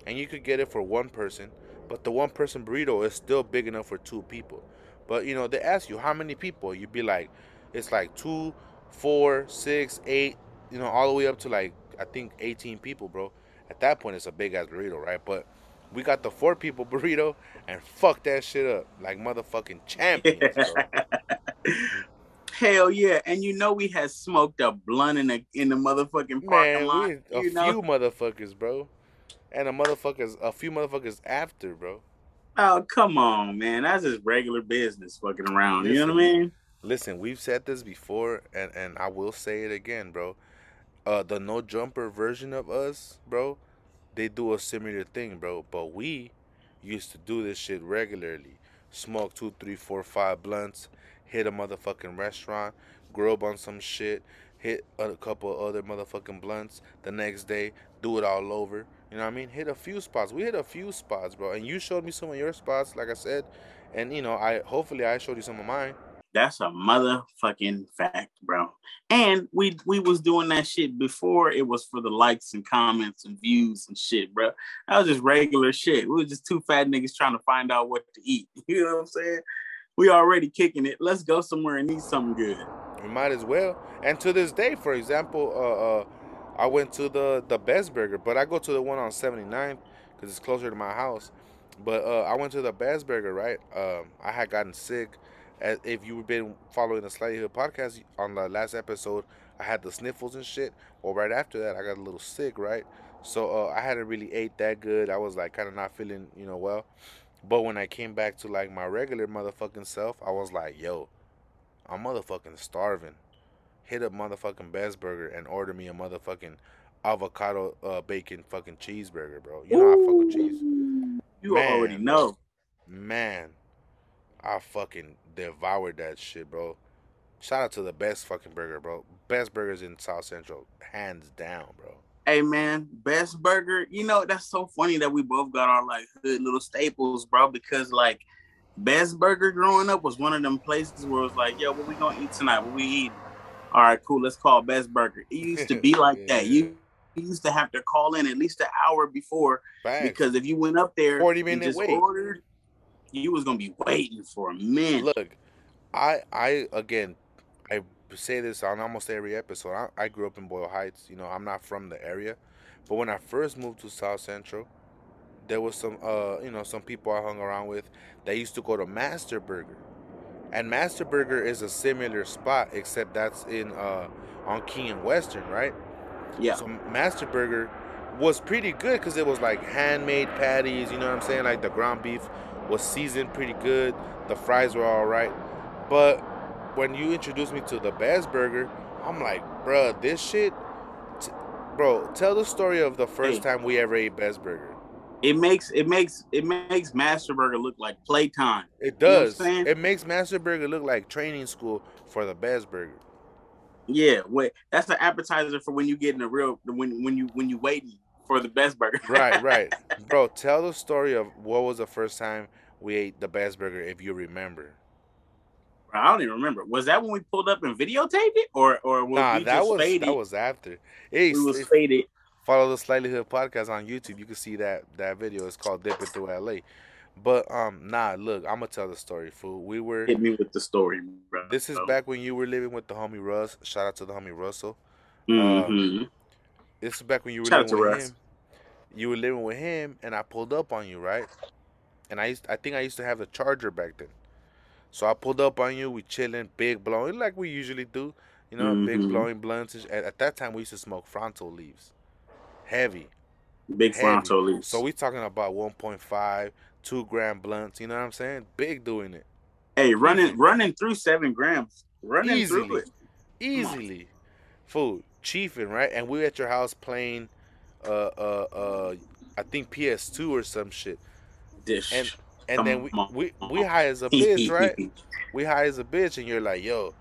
and you could get it for one person, but the one person burrito is still big enough for two people. But you know, they ask you how many people, you'd be like, it's like two, four, six, eight, you know, all the way up to like I think 18 people, bro. At that point, it's a big ass burrito, right? But we got the four people burrito and fuck that shit up like motherfucking champions, bro. Hell yeah! And you know we had smoked a blunt in the in the motherfucking parking Man, lot. a you know? few motherfuckers, bro, and a motherfuckers, a few motherfuckers after, bro. Oh come on, man! That's just regular business, fucking around. You know what I mean? Listen, we've said this before, and and I will say it again, bro. Uh, the no jumper version of us, bro, they do a similar thing, bro. But we used to do this shit regularly. Smoke two, three, four, five blunts, hit a motherfucking restaurant, grow up on some shit, hit a couple other motherfucking blunts. The next day, do it all over. You know what I mean? Hit a few spots. We hit a few spots, bro. And you showed me some of your spots, like I said. And you know, I hopefully I showed you some of mine. That's a motherfucking fact, bro. And we we was doing that shit before it was for the likes and comments and views and shit, bro. That was just regular shit. We were just two fat niggas trying to find out what to eat. You know what I'm saying? We already kicking it. Let's go somewhere and eat something good. We might as well. And to this day, for example, uh, uh, I went to the the Best Burger, but I go to the one on 79th because it's closer to my house. But uh, I went to the Best Burger, right? Um, I had gotten sick. As if you've been following the Slightly Hood podcast on the last episode, I had the sniffles and shit. Well, right after that, I got a little sick, right? So uh, I hadn't really ate that good. I was like kind of not feeling, you know, well. But when I came back to like my regular motherfucking self, I was like, yo, I'm motherfucking starving. Hit a motherfucking Best Burger and order me a motherfucking avocado uh, bacon fucking cheeseburger, bro. You know I fuck with cheese. You Man, already know. Man, I fucking devoured that shit, bro. Shout out to the best fucking burger, bro. Best burgers in South Central, hands down, bro. Hey man, best burger. You know that's so funny that we both got our like hood little staples, bro. Because like Best Burger growing up was one of them places where it was like, yo, what we gonna eat tonight? What we eating? All right, cool. Let's call Best Burger. It used to be like yeah. that. You, you used to have to call in at least an hour before because if you went up there, forty minute wait, ordered, you was gonna be waiting for a minute. Look, I I again, I say this on almost every episode. I, I grew up in Boyle Heights. You know, I'm not from the area, but when I first moved to South Central, there was some uh you know some people I hung around with that used to go to Master Burger. And Master Burger is a similar spot except that's in uh on King and Western, right? Yeah. So Master Burger was pretty good cuz it was like handmade patties, you know what I'm saying? Like the ground beef was seasoned pretty good, the fries were all right. But when you introduced me to the Best Burger, I'm like, bruh, this shit t- bro, tell the story of the first hey. time we ever ate Best Burger it makes it makes it makes Masterburger look like playtime. It does. You know it makes Masterburger look like training school for the best burger. Yeah, wait. That's the appetizer for when you get in the real when when you when you waiting for the best burger. right, right, bro. Tell the story of what was the first time we ate the best burger, if you remember. I don't even remember. Was that when we pulled up and videotaped it, or or was nah? that was faded? that was after. It, we was faded follow the Slightly Hood podcast on YouTube. You can see that that video. It's called Dipping Through LA. But um, nah, look, I'm gonna tell the story, fool. We were hit me with the story, bro. This is back when you were living with the homie Russ. Shout out to the homie Russell. Mm-hmm. Um, this is back when you were Shout living with Russ. him. You were living with him, and I pulled up on you, right? And I used, I think I used to have the charger back then. So I pulled up on you. We chilling, big blowing, like we usually do. You know, mm-hmm. big blowing blunts. At, at that time, we used to smoke Fronto leaves heavy. Big Fronto leaves. So we talking about 1.5, 2 gram blunts. You know what I'm saying? Big doing it. Hey, running running through seven grams. Running Easily. through it. Easily. Food. Chiefing, right? And we at your house playing uh uh uh I think PS2 or some shit. Dish. And and then we, we we high as a bitch, right? we high as a bitch, and you're like, yo.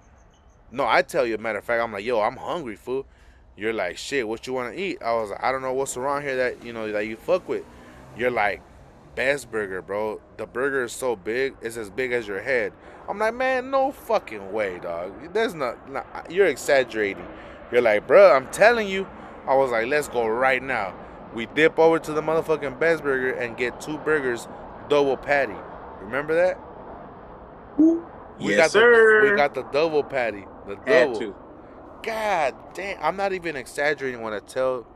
No, I tell you, matter of fact, I'm like, yo, I'm hungry, fool you're like, shit, what you want to eat? I was like, I don't know what's around here that, you know, that you fuck with. You're like, best burger, bro. The burger is so big, it's as big as your head. I'm like, man, no fucking way, dog. There's not, not you're exaggerating. You're like, bro, I'm telling you. I was like, let's go right now. We dip over to the motherfucking Best Burger and get two burgers, double patty. Remember that? We yes, got sir. The, we got the double patty. The double. God damn. I'm not even exaggerating when I tell.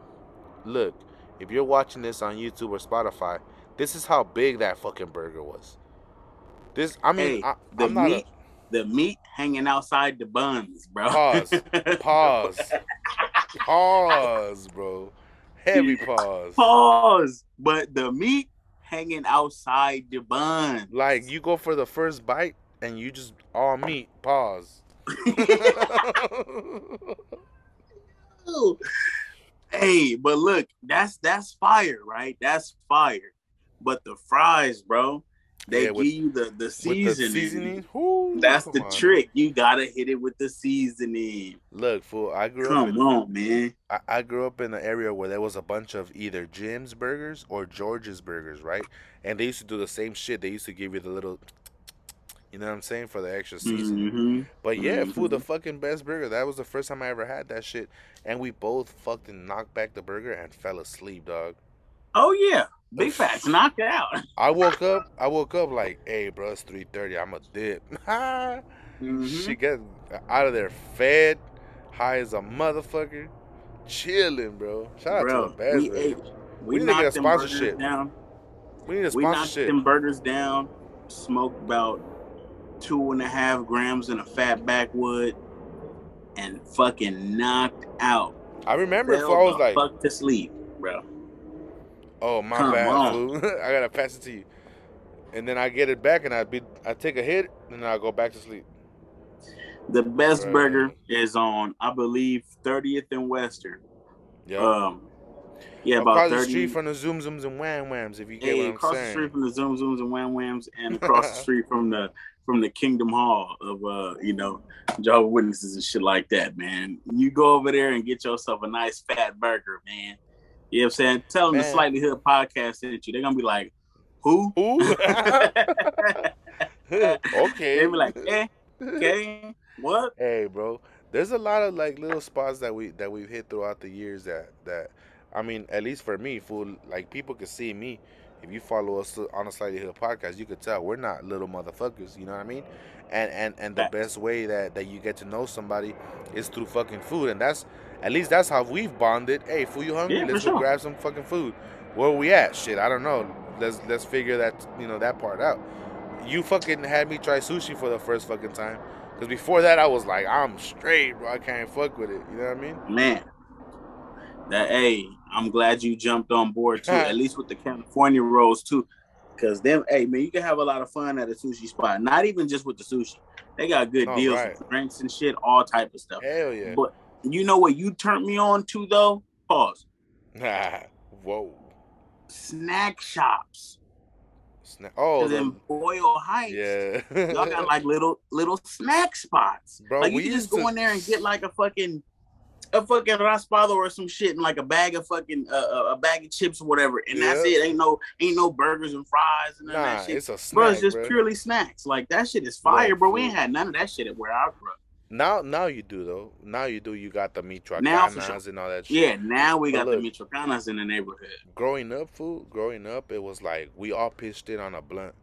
Look, if you're watching this on YouTube or Spotify, this is how big that fucking burger was. This, I mean, hey, I, the meat, a, the meat hanging outside the buns, bro. Pause. Pause. pause, bro. Heavy pause. Pause. But the meat hanging outside the bun. Like you go for the first bite and you just all meat. Pause. hey, but look, that's that's fire, right? That's fire. But the fries, bro, they yeah, with, give you the the seasoning. The seasoning? Ooh, that's the on, trick. You gotta hit it with the seasoning. Look, fool, I grew come up. Come on, man. I, I grew up in an area where there was a bunch of either Jim's burgers or George's burgers, right? And they used to do the same shit. They used to give you the little you know what I'm saying? For the extra season. Mm-hmm. But yeah, mm-hmm. food the fucking best burger. That was the first time I ever had that shit. And we both fucking knocked back the burger and fell asleep, dog. Oh yeah. Big facts, knocked out. I woke up. I woke up like, "Hey, bro, it's three thirty. I'm a dip." mm-hmm. She get out of there fed, high as a motherfucker, chilling, bro. Shout bro, out to the best. We, ate, we, we need to get a sponsorship. Down. We need a sponsorship. We knocked them burgers down. Smoked about two and a half grams in a fat backwood and fucking knocked out. I remember if I was like fuck to sleep, bro. Oh my Come bad, I gotta pass it to you. And then I get it back and I be I take a hit and then I go back to sleep. The best right. burger is on, I believe, 30th and Western. Yeah. Um, Yeah, about across the street from the Zoom Zooms and Wham Whams. If you get Hey, what I'm across saying. the street from the Zoom Zooms and Wham Whams, and across the street from the from the Kingdom Hall of uh, you know, Jehovah Witnesses and shit like that, man. You go over there and get yourself a nice fat burger, man. You know what I'm saying? Tell them the Slightly Hood podcast sent you. They're gonna be like, who? Who? Okay. They be like, eh, okay, what? Hey, bro. There's a lot of like little spots that we that we've hit throughout the years that that I mean, at least for me, fool, like people can see me. If you follow us on a Slightly Hood podcast, you could tell we're not little motherfuckers. You know what I mean? And and and the best way that that you get to know somebody is through fucking food, and that's at least that's how we've bonded. Hey, fool, you hungry? Yeah, Let's go sure. grab some fucking food. Where we at? Shit, I don't know. Let's let's figure that you know that part out. You fucking had me try sushi for the first fucking time. Cause before that I was like, I'm straight, bro. I can't fuck with it. You know what I mean? Man, that hey, I'm glad you jumped on board too. at least with the California rolls too, because them, hey man, you can have a lot of fun at a sushi spot. Not even just with the sushi, they got good Oh, deals, right. drinks and shit, all type of stuff. Hell yeah. But you know what you turned me on to though? Pause. Whoa. Snack shops. Sna- oh, Cause in the- Boyle Heights, yeah. y'all got like little little snack spots. Bro, like you just used to- go in there and get like a fucking a fucking raspado or some shit and like a bag of fucking uh, uh, a bag of chips or whatever, and that's it. Ain't no ain't no burgers and fries and none of Nah, that shit. it's a snack, bro, it's just bro. purely snacks. Like that shit is fire, Right, bro. We ain't had none of that shit at where I grew up. Now, now you do though. Now you do. You got the michoacanas sure. and all that shit. Yeah, now we But got the look. Michoacanas in the neighborhood. Growing up, food. Growing up, it was like we all pitched in on a blunt.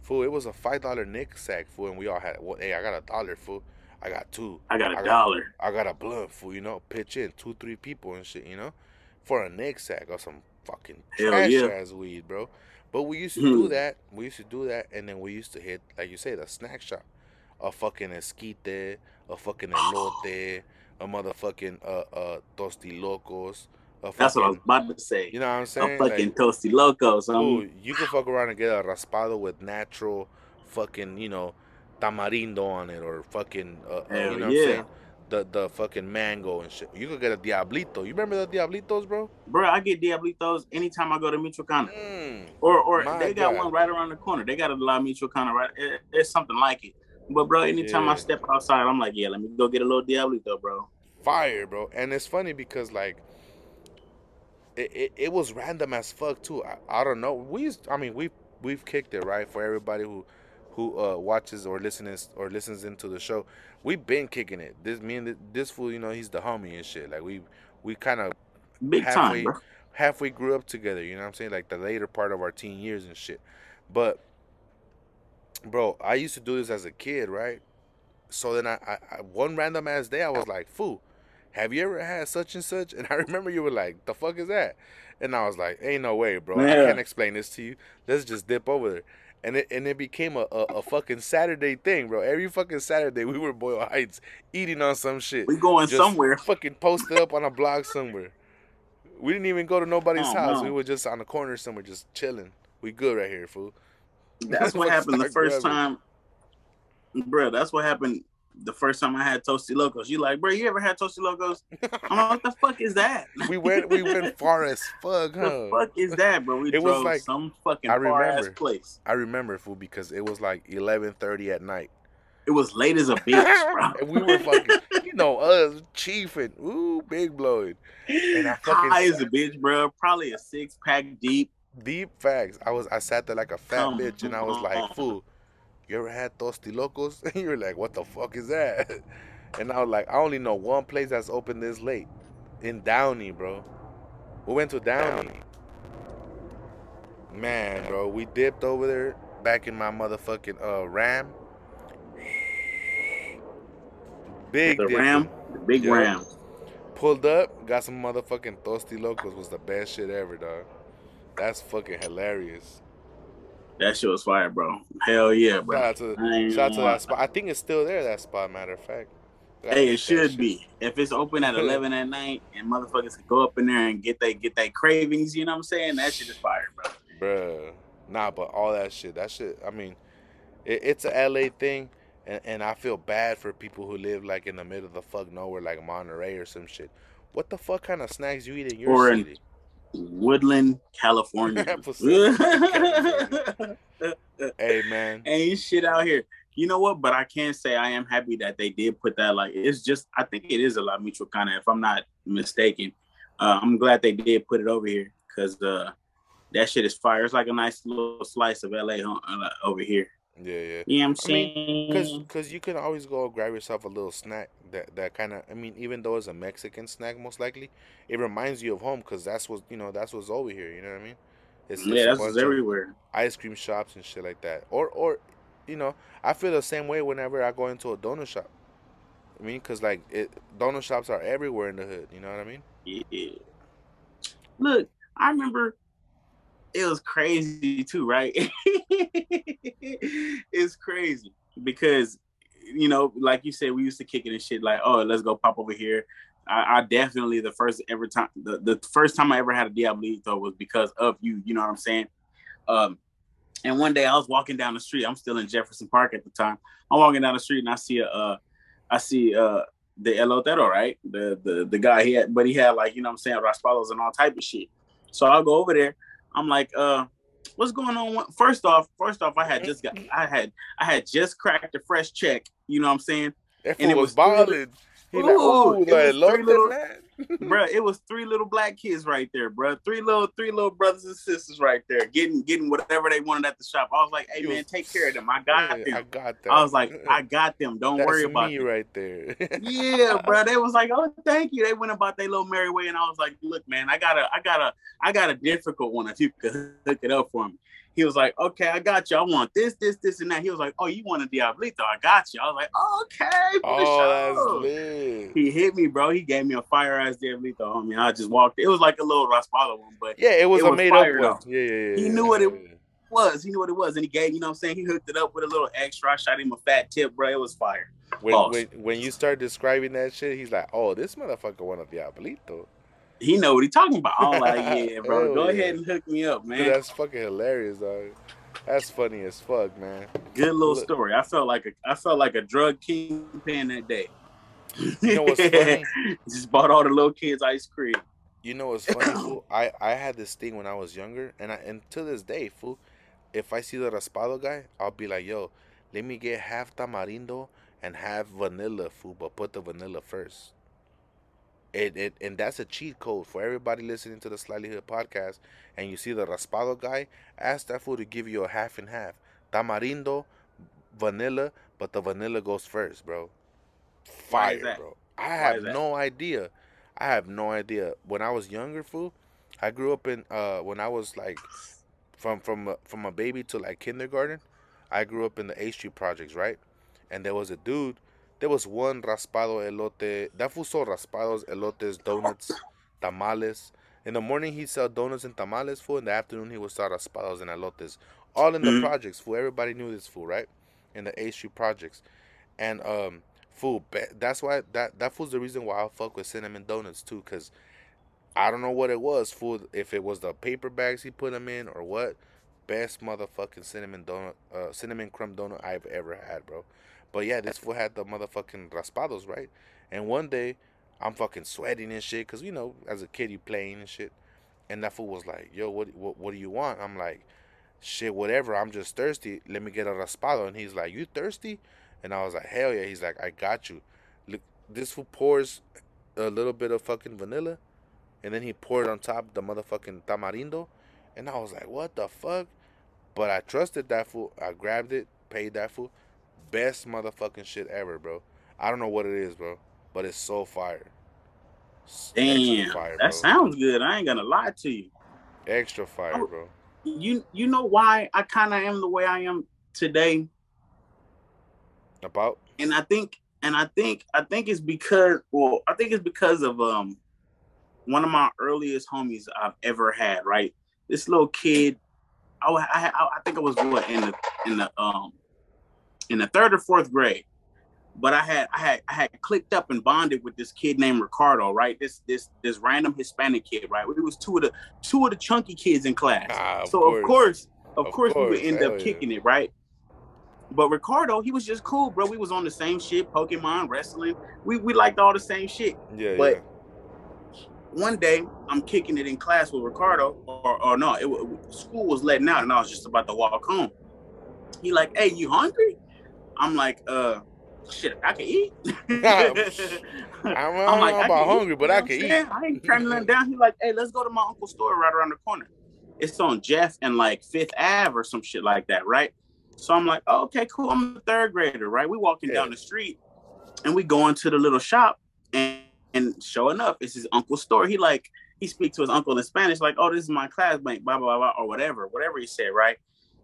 Fool, it was a five dollar nick sack, fool, and we all had. Well, hey, I got a dollar, fool. I got two. I got a I got- dollar. I got a blunt, for You know, pitch in two, three people and shit. You know, for a nick sack or some fucking Hell trash yeah. ass weed, bro. But we used to do Hmm. that. We used to do that, and then we used to hit, like you say, the snack shop. A fucking esquite, a fucking elote, a motherfucking uh uh tosti locos. A That's what I was about to say. You know what I'm saying? A fucking Like, toasty loco. So ooh, you can fuck around and get a raspado with natural fucking, you know, tamarindo on it or fucking, uh, uh, Hell you know what. I'm saying? The the fucking mango and shit. You could get a diablito. You remember the diablitos, bro? bro, I get Diablitos anytime I go to Michoacana. Mm. Or or they got God. one right around the corner. They got a La Michoacana right. It, it's something like it. But bro, anytime Yeah. I step outside, I'm like, yeah, let me go get a little Diablito, bro. Fire, bro. And it's funny because like it, it, it was random as fuck too. I, I don't know. We used, I mean we we've kicked it right for everybody who who uh, watches or listens or listens into the show. We've been kicking it. This me and this fool, you know, he's the homie and shit. Like we we kind of Big halfway time, bro. halfway grew up together. You know what I'm saying? Like the later part of our teen years and shit. But bro, I used to do this as a kid, right? So then I, I, I one random ass day I was like, "Fool, have you ever had such and such?" And I remember you were like, "The fuck is that?" And I was like, "Ain't no way, bro. I can't explain this to you. Let's just dip over there." And it and it became a, a, a fucking Saturday thing, bro. Every fucking Saturday we were Boyle Heights eating on some shit. We going Just somewhere. Fucking posted up on a block somewhere. We didn't even go to nobody's Oh, house. no. We were just on the corner somewhere, just chilling. We good right here, fool. That's what happened the first Brothers. time, bro. That's what happened the first time I had Toasty Locos. You like, bro? You ever had Toasty Locos? I'm like, what the fuck is that? we went we went far as fuck, huh? What the fuck is that, bro? We It was like- some fucking I far ass place. I remember, fool, because it was like eleven thirty at night. It was late as a bitch, bro. and we were fucking, you know, us chiefing, ooh, big blowing, and I fucking high as a bitch, bro. Probably a six pack deep. deep facts. I was I sat there like a fat Come bitch, and I was on. like, fool, you ever had tosti locos? And you were like, what the fuck is that? And I was like, I only know one place that's open this late, in Downey, bro. We went to Downey. Man, bro, we dipped over there back in my motherfucking uh Ram. Big The dip. Ram, the big Yeah. Ram. Pulled up, got some motherfucking tosti locos. Was the best shit ever, dog. That's fucking hilarious. That shit was fire, bro. Hell yeah, Shout bro. out to I shout out to that spot. I think it's still there. That spot, matter of fact. Gotta Hey, it should shit. be. If it's open at eleven at night and motherfuckers can go up in there and get they get they cravings, you know what I'm saying? That shit is fire, bro. Bruh. Nah, but all that shit, that shit, I mean, it, it's a LA thing, and, and I feel bad for people who live like in the middle of the fuck nowhere, like Monterey or some shit. What the fuck kind of snacks you eat in your Or city? Woodland, California. hey man, ain't shit out here. You know what? But I can say I am happy that they did put that. Like, it's just I think it is a La Michoacana, if I'm not mistaken. Uh, I'm glad they did put it over here because uh, that shit is fire. It's like a nice little slice of LA uh, over here. Yeah, yeah. You know what I'm saying? Because because you can always go grab yourself a little snack that that kind of. I mean, even though it's a Mexican snack, most likely, it reminds you of home because that's what you know. That's what's over here. You know what I mean? It's, yeah, that's what's everywhere. Ice cream shops and shit like that. Or or, you know, I feel the same way whenever I go into a donut shop. I mean, cause like it, donut shops are everywhere in the hood. You know what I mean? Yeah. Look, I remember it was crazy too, right? it's crazy because you know, like you said, we used to kick it and shit. Like, oh, let's go pop over here. I, I definitely the first ever time, the, the first time I ever had a Diablito was because of you. You know what I'm saying? Um, and one day I was walking down the street. I'm still in Jefferson Park at the time. I'm walking down the street and I see a, uh, I see uh the elotero, right? The the the guy he had, but he had like you know what I'm saying raspados and all type of shit. So I'll go over there I'm like, uh, what's going on? First off, first off, I had just got, I had, I had just cracked a fresh check. You know what I'm saying? That and it was, was balling. He like, ooh, like, love little, bro. It was three little black kids right there, bro. Three little, three little brothers and sisters right there, getting, getting whatever they wanted at the shop. I was like, hey man, take care of them. I got yeah, them. I got them. I was like, I got them. Don't That's worry about me them. right there. yeah, bro. They was like, oh, thank you. They went about their little merry way, and I was like, look, man, I got a, I got a, I got a difficult one. If you could hook it up for me. He was like, okay, I got you. I want this, this, this, and that. He was like, oh, you want a Diablito? I got you. I was like, okay. oh, that's lit. He hit me, bro. He gave me a fire ass Diablito me. I just walked. It was like a little Raspado one, but yeah, it was it a was made up one. Yeah, yeah, yeah. He knew what it was. He knew what it was, and he gave. You know what I'm saying? He hooked it up with a little extra. I shot him a fat tip, bro. It was fire. When, when, when you start describing that shit, he's like, "Oh, this motherfucker want a Diablito." He know what he talking about. I'm like, yeah, bro. Go yeah. ahead and hook me up, man. Dude, that's fucking hilarious, dog. That's funny as fuck, man. Good little Look. story. I felt like a I felt like a drug kingpin that day. You know what's funny? Just bought all the little kids ice cream. You know what's funny, fool? I I had this thing when I was younger, and I and to this day, fool, if I see the raspado guy, I'll be like, yo, let me get half tamarindo and half vanilla, fool, but put the vanilla first. It, it and that's a cheat code for everybody listening to the Slightly Hood podcast. And you see the raspado guy, ask that fool to give you a half and half, tamarindo, vanilla, but the vanilla goes first, bro. Fire, bro. I have no idea. I have no idea. When I was younger, fool, I grew up in uh when I was like from from from a baby to like kindergarten. I grew up in the A Street projects, right? And there was a dude there was one raspado elote. That fool sold raspados, elotes, donuts, tamales. In the morning he sell donuts and tamales. Fool. In the afternoon he would sell raspados and elotes. All in the mm-hmm. projects. Fool. Everybody knew this fool, right? In the A Street projects, and um, fool. That's why that that fool's the reason why I fuck with cinnamon donuts too, cause I don't know what it was, fool. If it was the paper bags he put them in or what. Best motherfucking cinnamon donut, uh, cinnamon crumb donut I've ever had, bro. But yeah, this fool had the motherfucking raspados, right? And one day, I'm fucking sweating and shit, cause you know, as a kid, you playing and shit. And that fool was like, "Yo, what, what, what do you want?" I'm like, "Shit, whatever. I'm just thirsty. Let me get a raspado." And he's like, "You thirsty?" And I was like, "Hell yeah." He's like, "I got you." Look, this fool pours a little bit of fucking vanilla, and then he poured on top the motherfucking tamarindo, and I was like, "What the fuck?" But I trusted that fool. I grabbed it, paid that fool best motherfucking shit ever, bro. I don't know what it is, bro, but it's so fire. Damn, fire, that sounds good. I ain't gonna lie to you. Extra fire, oh, bro. You you know why I kind of am the way I am today. About and I think and I think I think it's because well I think it's because of um one of my earliest homies I've ever had. Right, this little kid. I I, I think I was what in the in the um in the third or fourth grade. But I had I had I had clicked up and bonded with this kid named Ricardo, right? This this this random Hispanic kid, right? We was two of the two of the chunky kids in class. Ah, of so course. of course, of, of course, course, we would end Hell up yeah. kicking it, right? But Ricardo, he was just cool, bro. We was on the same shit, Pokemon, wrestling. We we liked all the same shit. Yeah, but yeah. one day I'm kicking it in class with Ricardo, or, or no, it, school was letting out, and I was just about to walk home. He like, "Hey, you hungry?" I'm like, "Uh, shit, I can eat." I'm, I'm like, about hungry, eat, but I can eat. I ain't nothing down. He like, "Hey, let's go to my uncle's store right around the corner." It's on Jeff and like Fifth Ave or some shit like that, right? So I'm like, oh, "Okay, cool. I'm a third grader, right?" We walking yeah. down the street, and we go into the little shop, and and sure enough, it's his uncle's store. He like he speaks to his uncle in Spanish, like, "Oh, this is my classmate," blah blah blah, or whatever, whatever he said, right?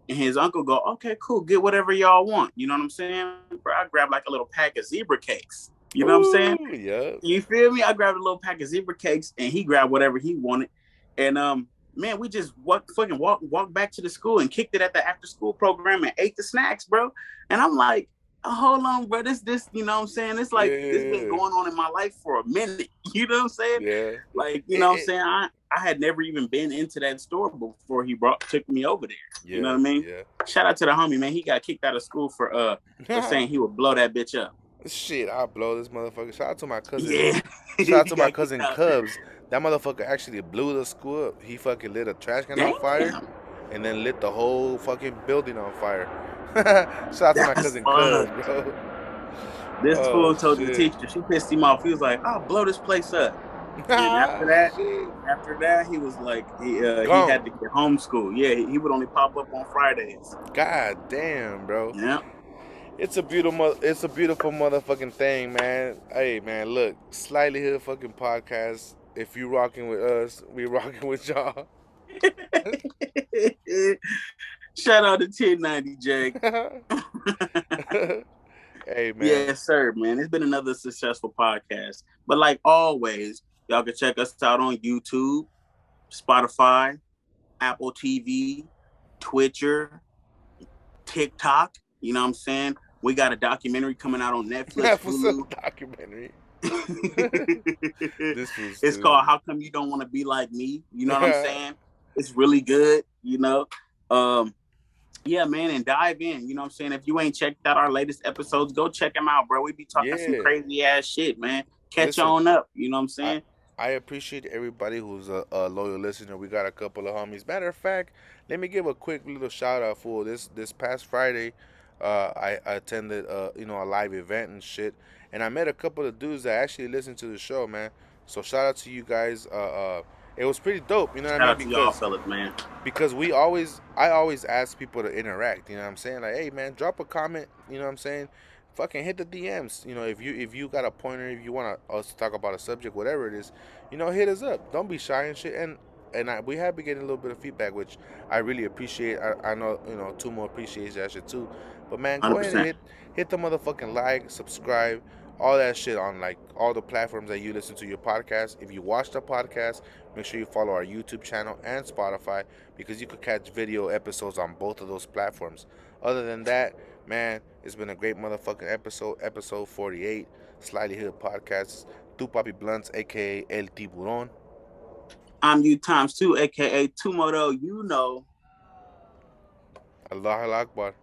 And his uncle go, "Okay, cool, get whatever y'all want." You know what I'm saying? Bro, I grabbed like a little pack of zebra cakes. You know Ooh, what I'm saying? Yeah. You feel me? I grabbed a little pack of zebra cakes, and he grabbed whatever he wanted. And um, man, we just walk fucking walk walk back to the school and kicked it at the after school program and ate the snacks, bro. And I'm like, hold on, bro. This, this, you know what I'm saying? It's like, yeah. it's been going on in my life for a minute. You know what I'm saying? Yeah. Like, you know what I'm saying? I, I had never even been into that store before he brought took me over there. Yeah. You know what I mean? Yeah. Shout out to the homie, man. He got kicked out of school for uh for saying he would blow that bitch up. Shit, I'll blow this motherfucker. Shout out to my cousin. Yeah. Shout out to my cousin Cubs. That motherfucker actually blew the school up. He fucking lit a trash can Damn. on fire and then lit the whole fucking building on fire. Shout out to my cousin Cuz, bro. This oh, fool told shit. the teacher, she pissed him off. He was like, "I'll blow this place up." and after that, after that, he was like, he uh, he had to get homeschool. Yeah, he, he, would only pop up on Fridays. God damn, bro. Yeah. It's a beautiful, it's a beautiful motherfucking thing, man. Hey, man, look, slightly hood fucking podcast. If you rocking with us, we rocking with y'all. Shout out to 1090 Jake. hey man. Yes, sir, man. It's been another successful podcast. But like always, y'all can check us out on YouTube, Spotify, Apple TV, Twitcher, TikTok. You know what I'm saying? We got a documentary coming out on Netflix. Netflix documentary. it's called How Come You Don't Want to Be Like Me. You know what I'm saying? It's really good, you know. Um, yeah, man, and dive in. You know what I'm saying? If you ain't checked out our latest episodes, go check them out, bro. We be talking yeah. some crazy ass shit, man. Catch Listen, on up. You know what I'm saying? I, I appreciate everybody who's a, a, loyal listener. We got a couple of homies. Matter of fact, let me give a quick little shout out for this this past Friday. Uh, I, I, attended uh, you know a live event and shit, and I met a couple of dudes that actually listened to the show, man. So shout out to you guys. Uh, uh it was pretty dope. You know what Shout I mean? Because, y'all fellas, man. Because we always, I always ask people to interact. You know what I'm saying? Like, hey, man, drop a comment. You know what I'm saying? Fucking hit the DMs. You know, if you if you got a pointer, if you want us uh, to talk about a subject, whatever it is, you know, hit us up. Don't be shy and shit. And and I, we have been getting a little bit of feedback, which I really appreciate. I, I know you know two more appreciates that shit too. But man, go 100%. ahead and hit hit the motherfucking like, subscribe all that shit on like all the platforms that you listen to your podcast. If you watch the podcast, make sure you follow our YouTube channel and Spotify because you could catch video episodes on both of those platforms. Other than that, man, it's been a great motherfucking episode, episode 48, Slightly Hood Podcast. Tu Papi Bluntz, aka El Tiburon. I'm you times two, aka Tumodo, you know. Allah Akbar.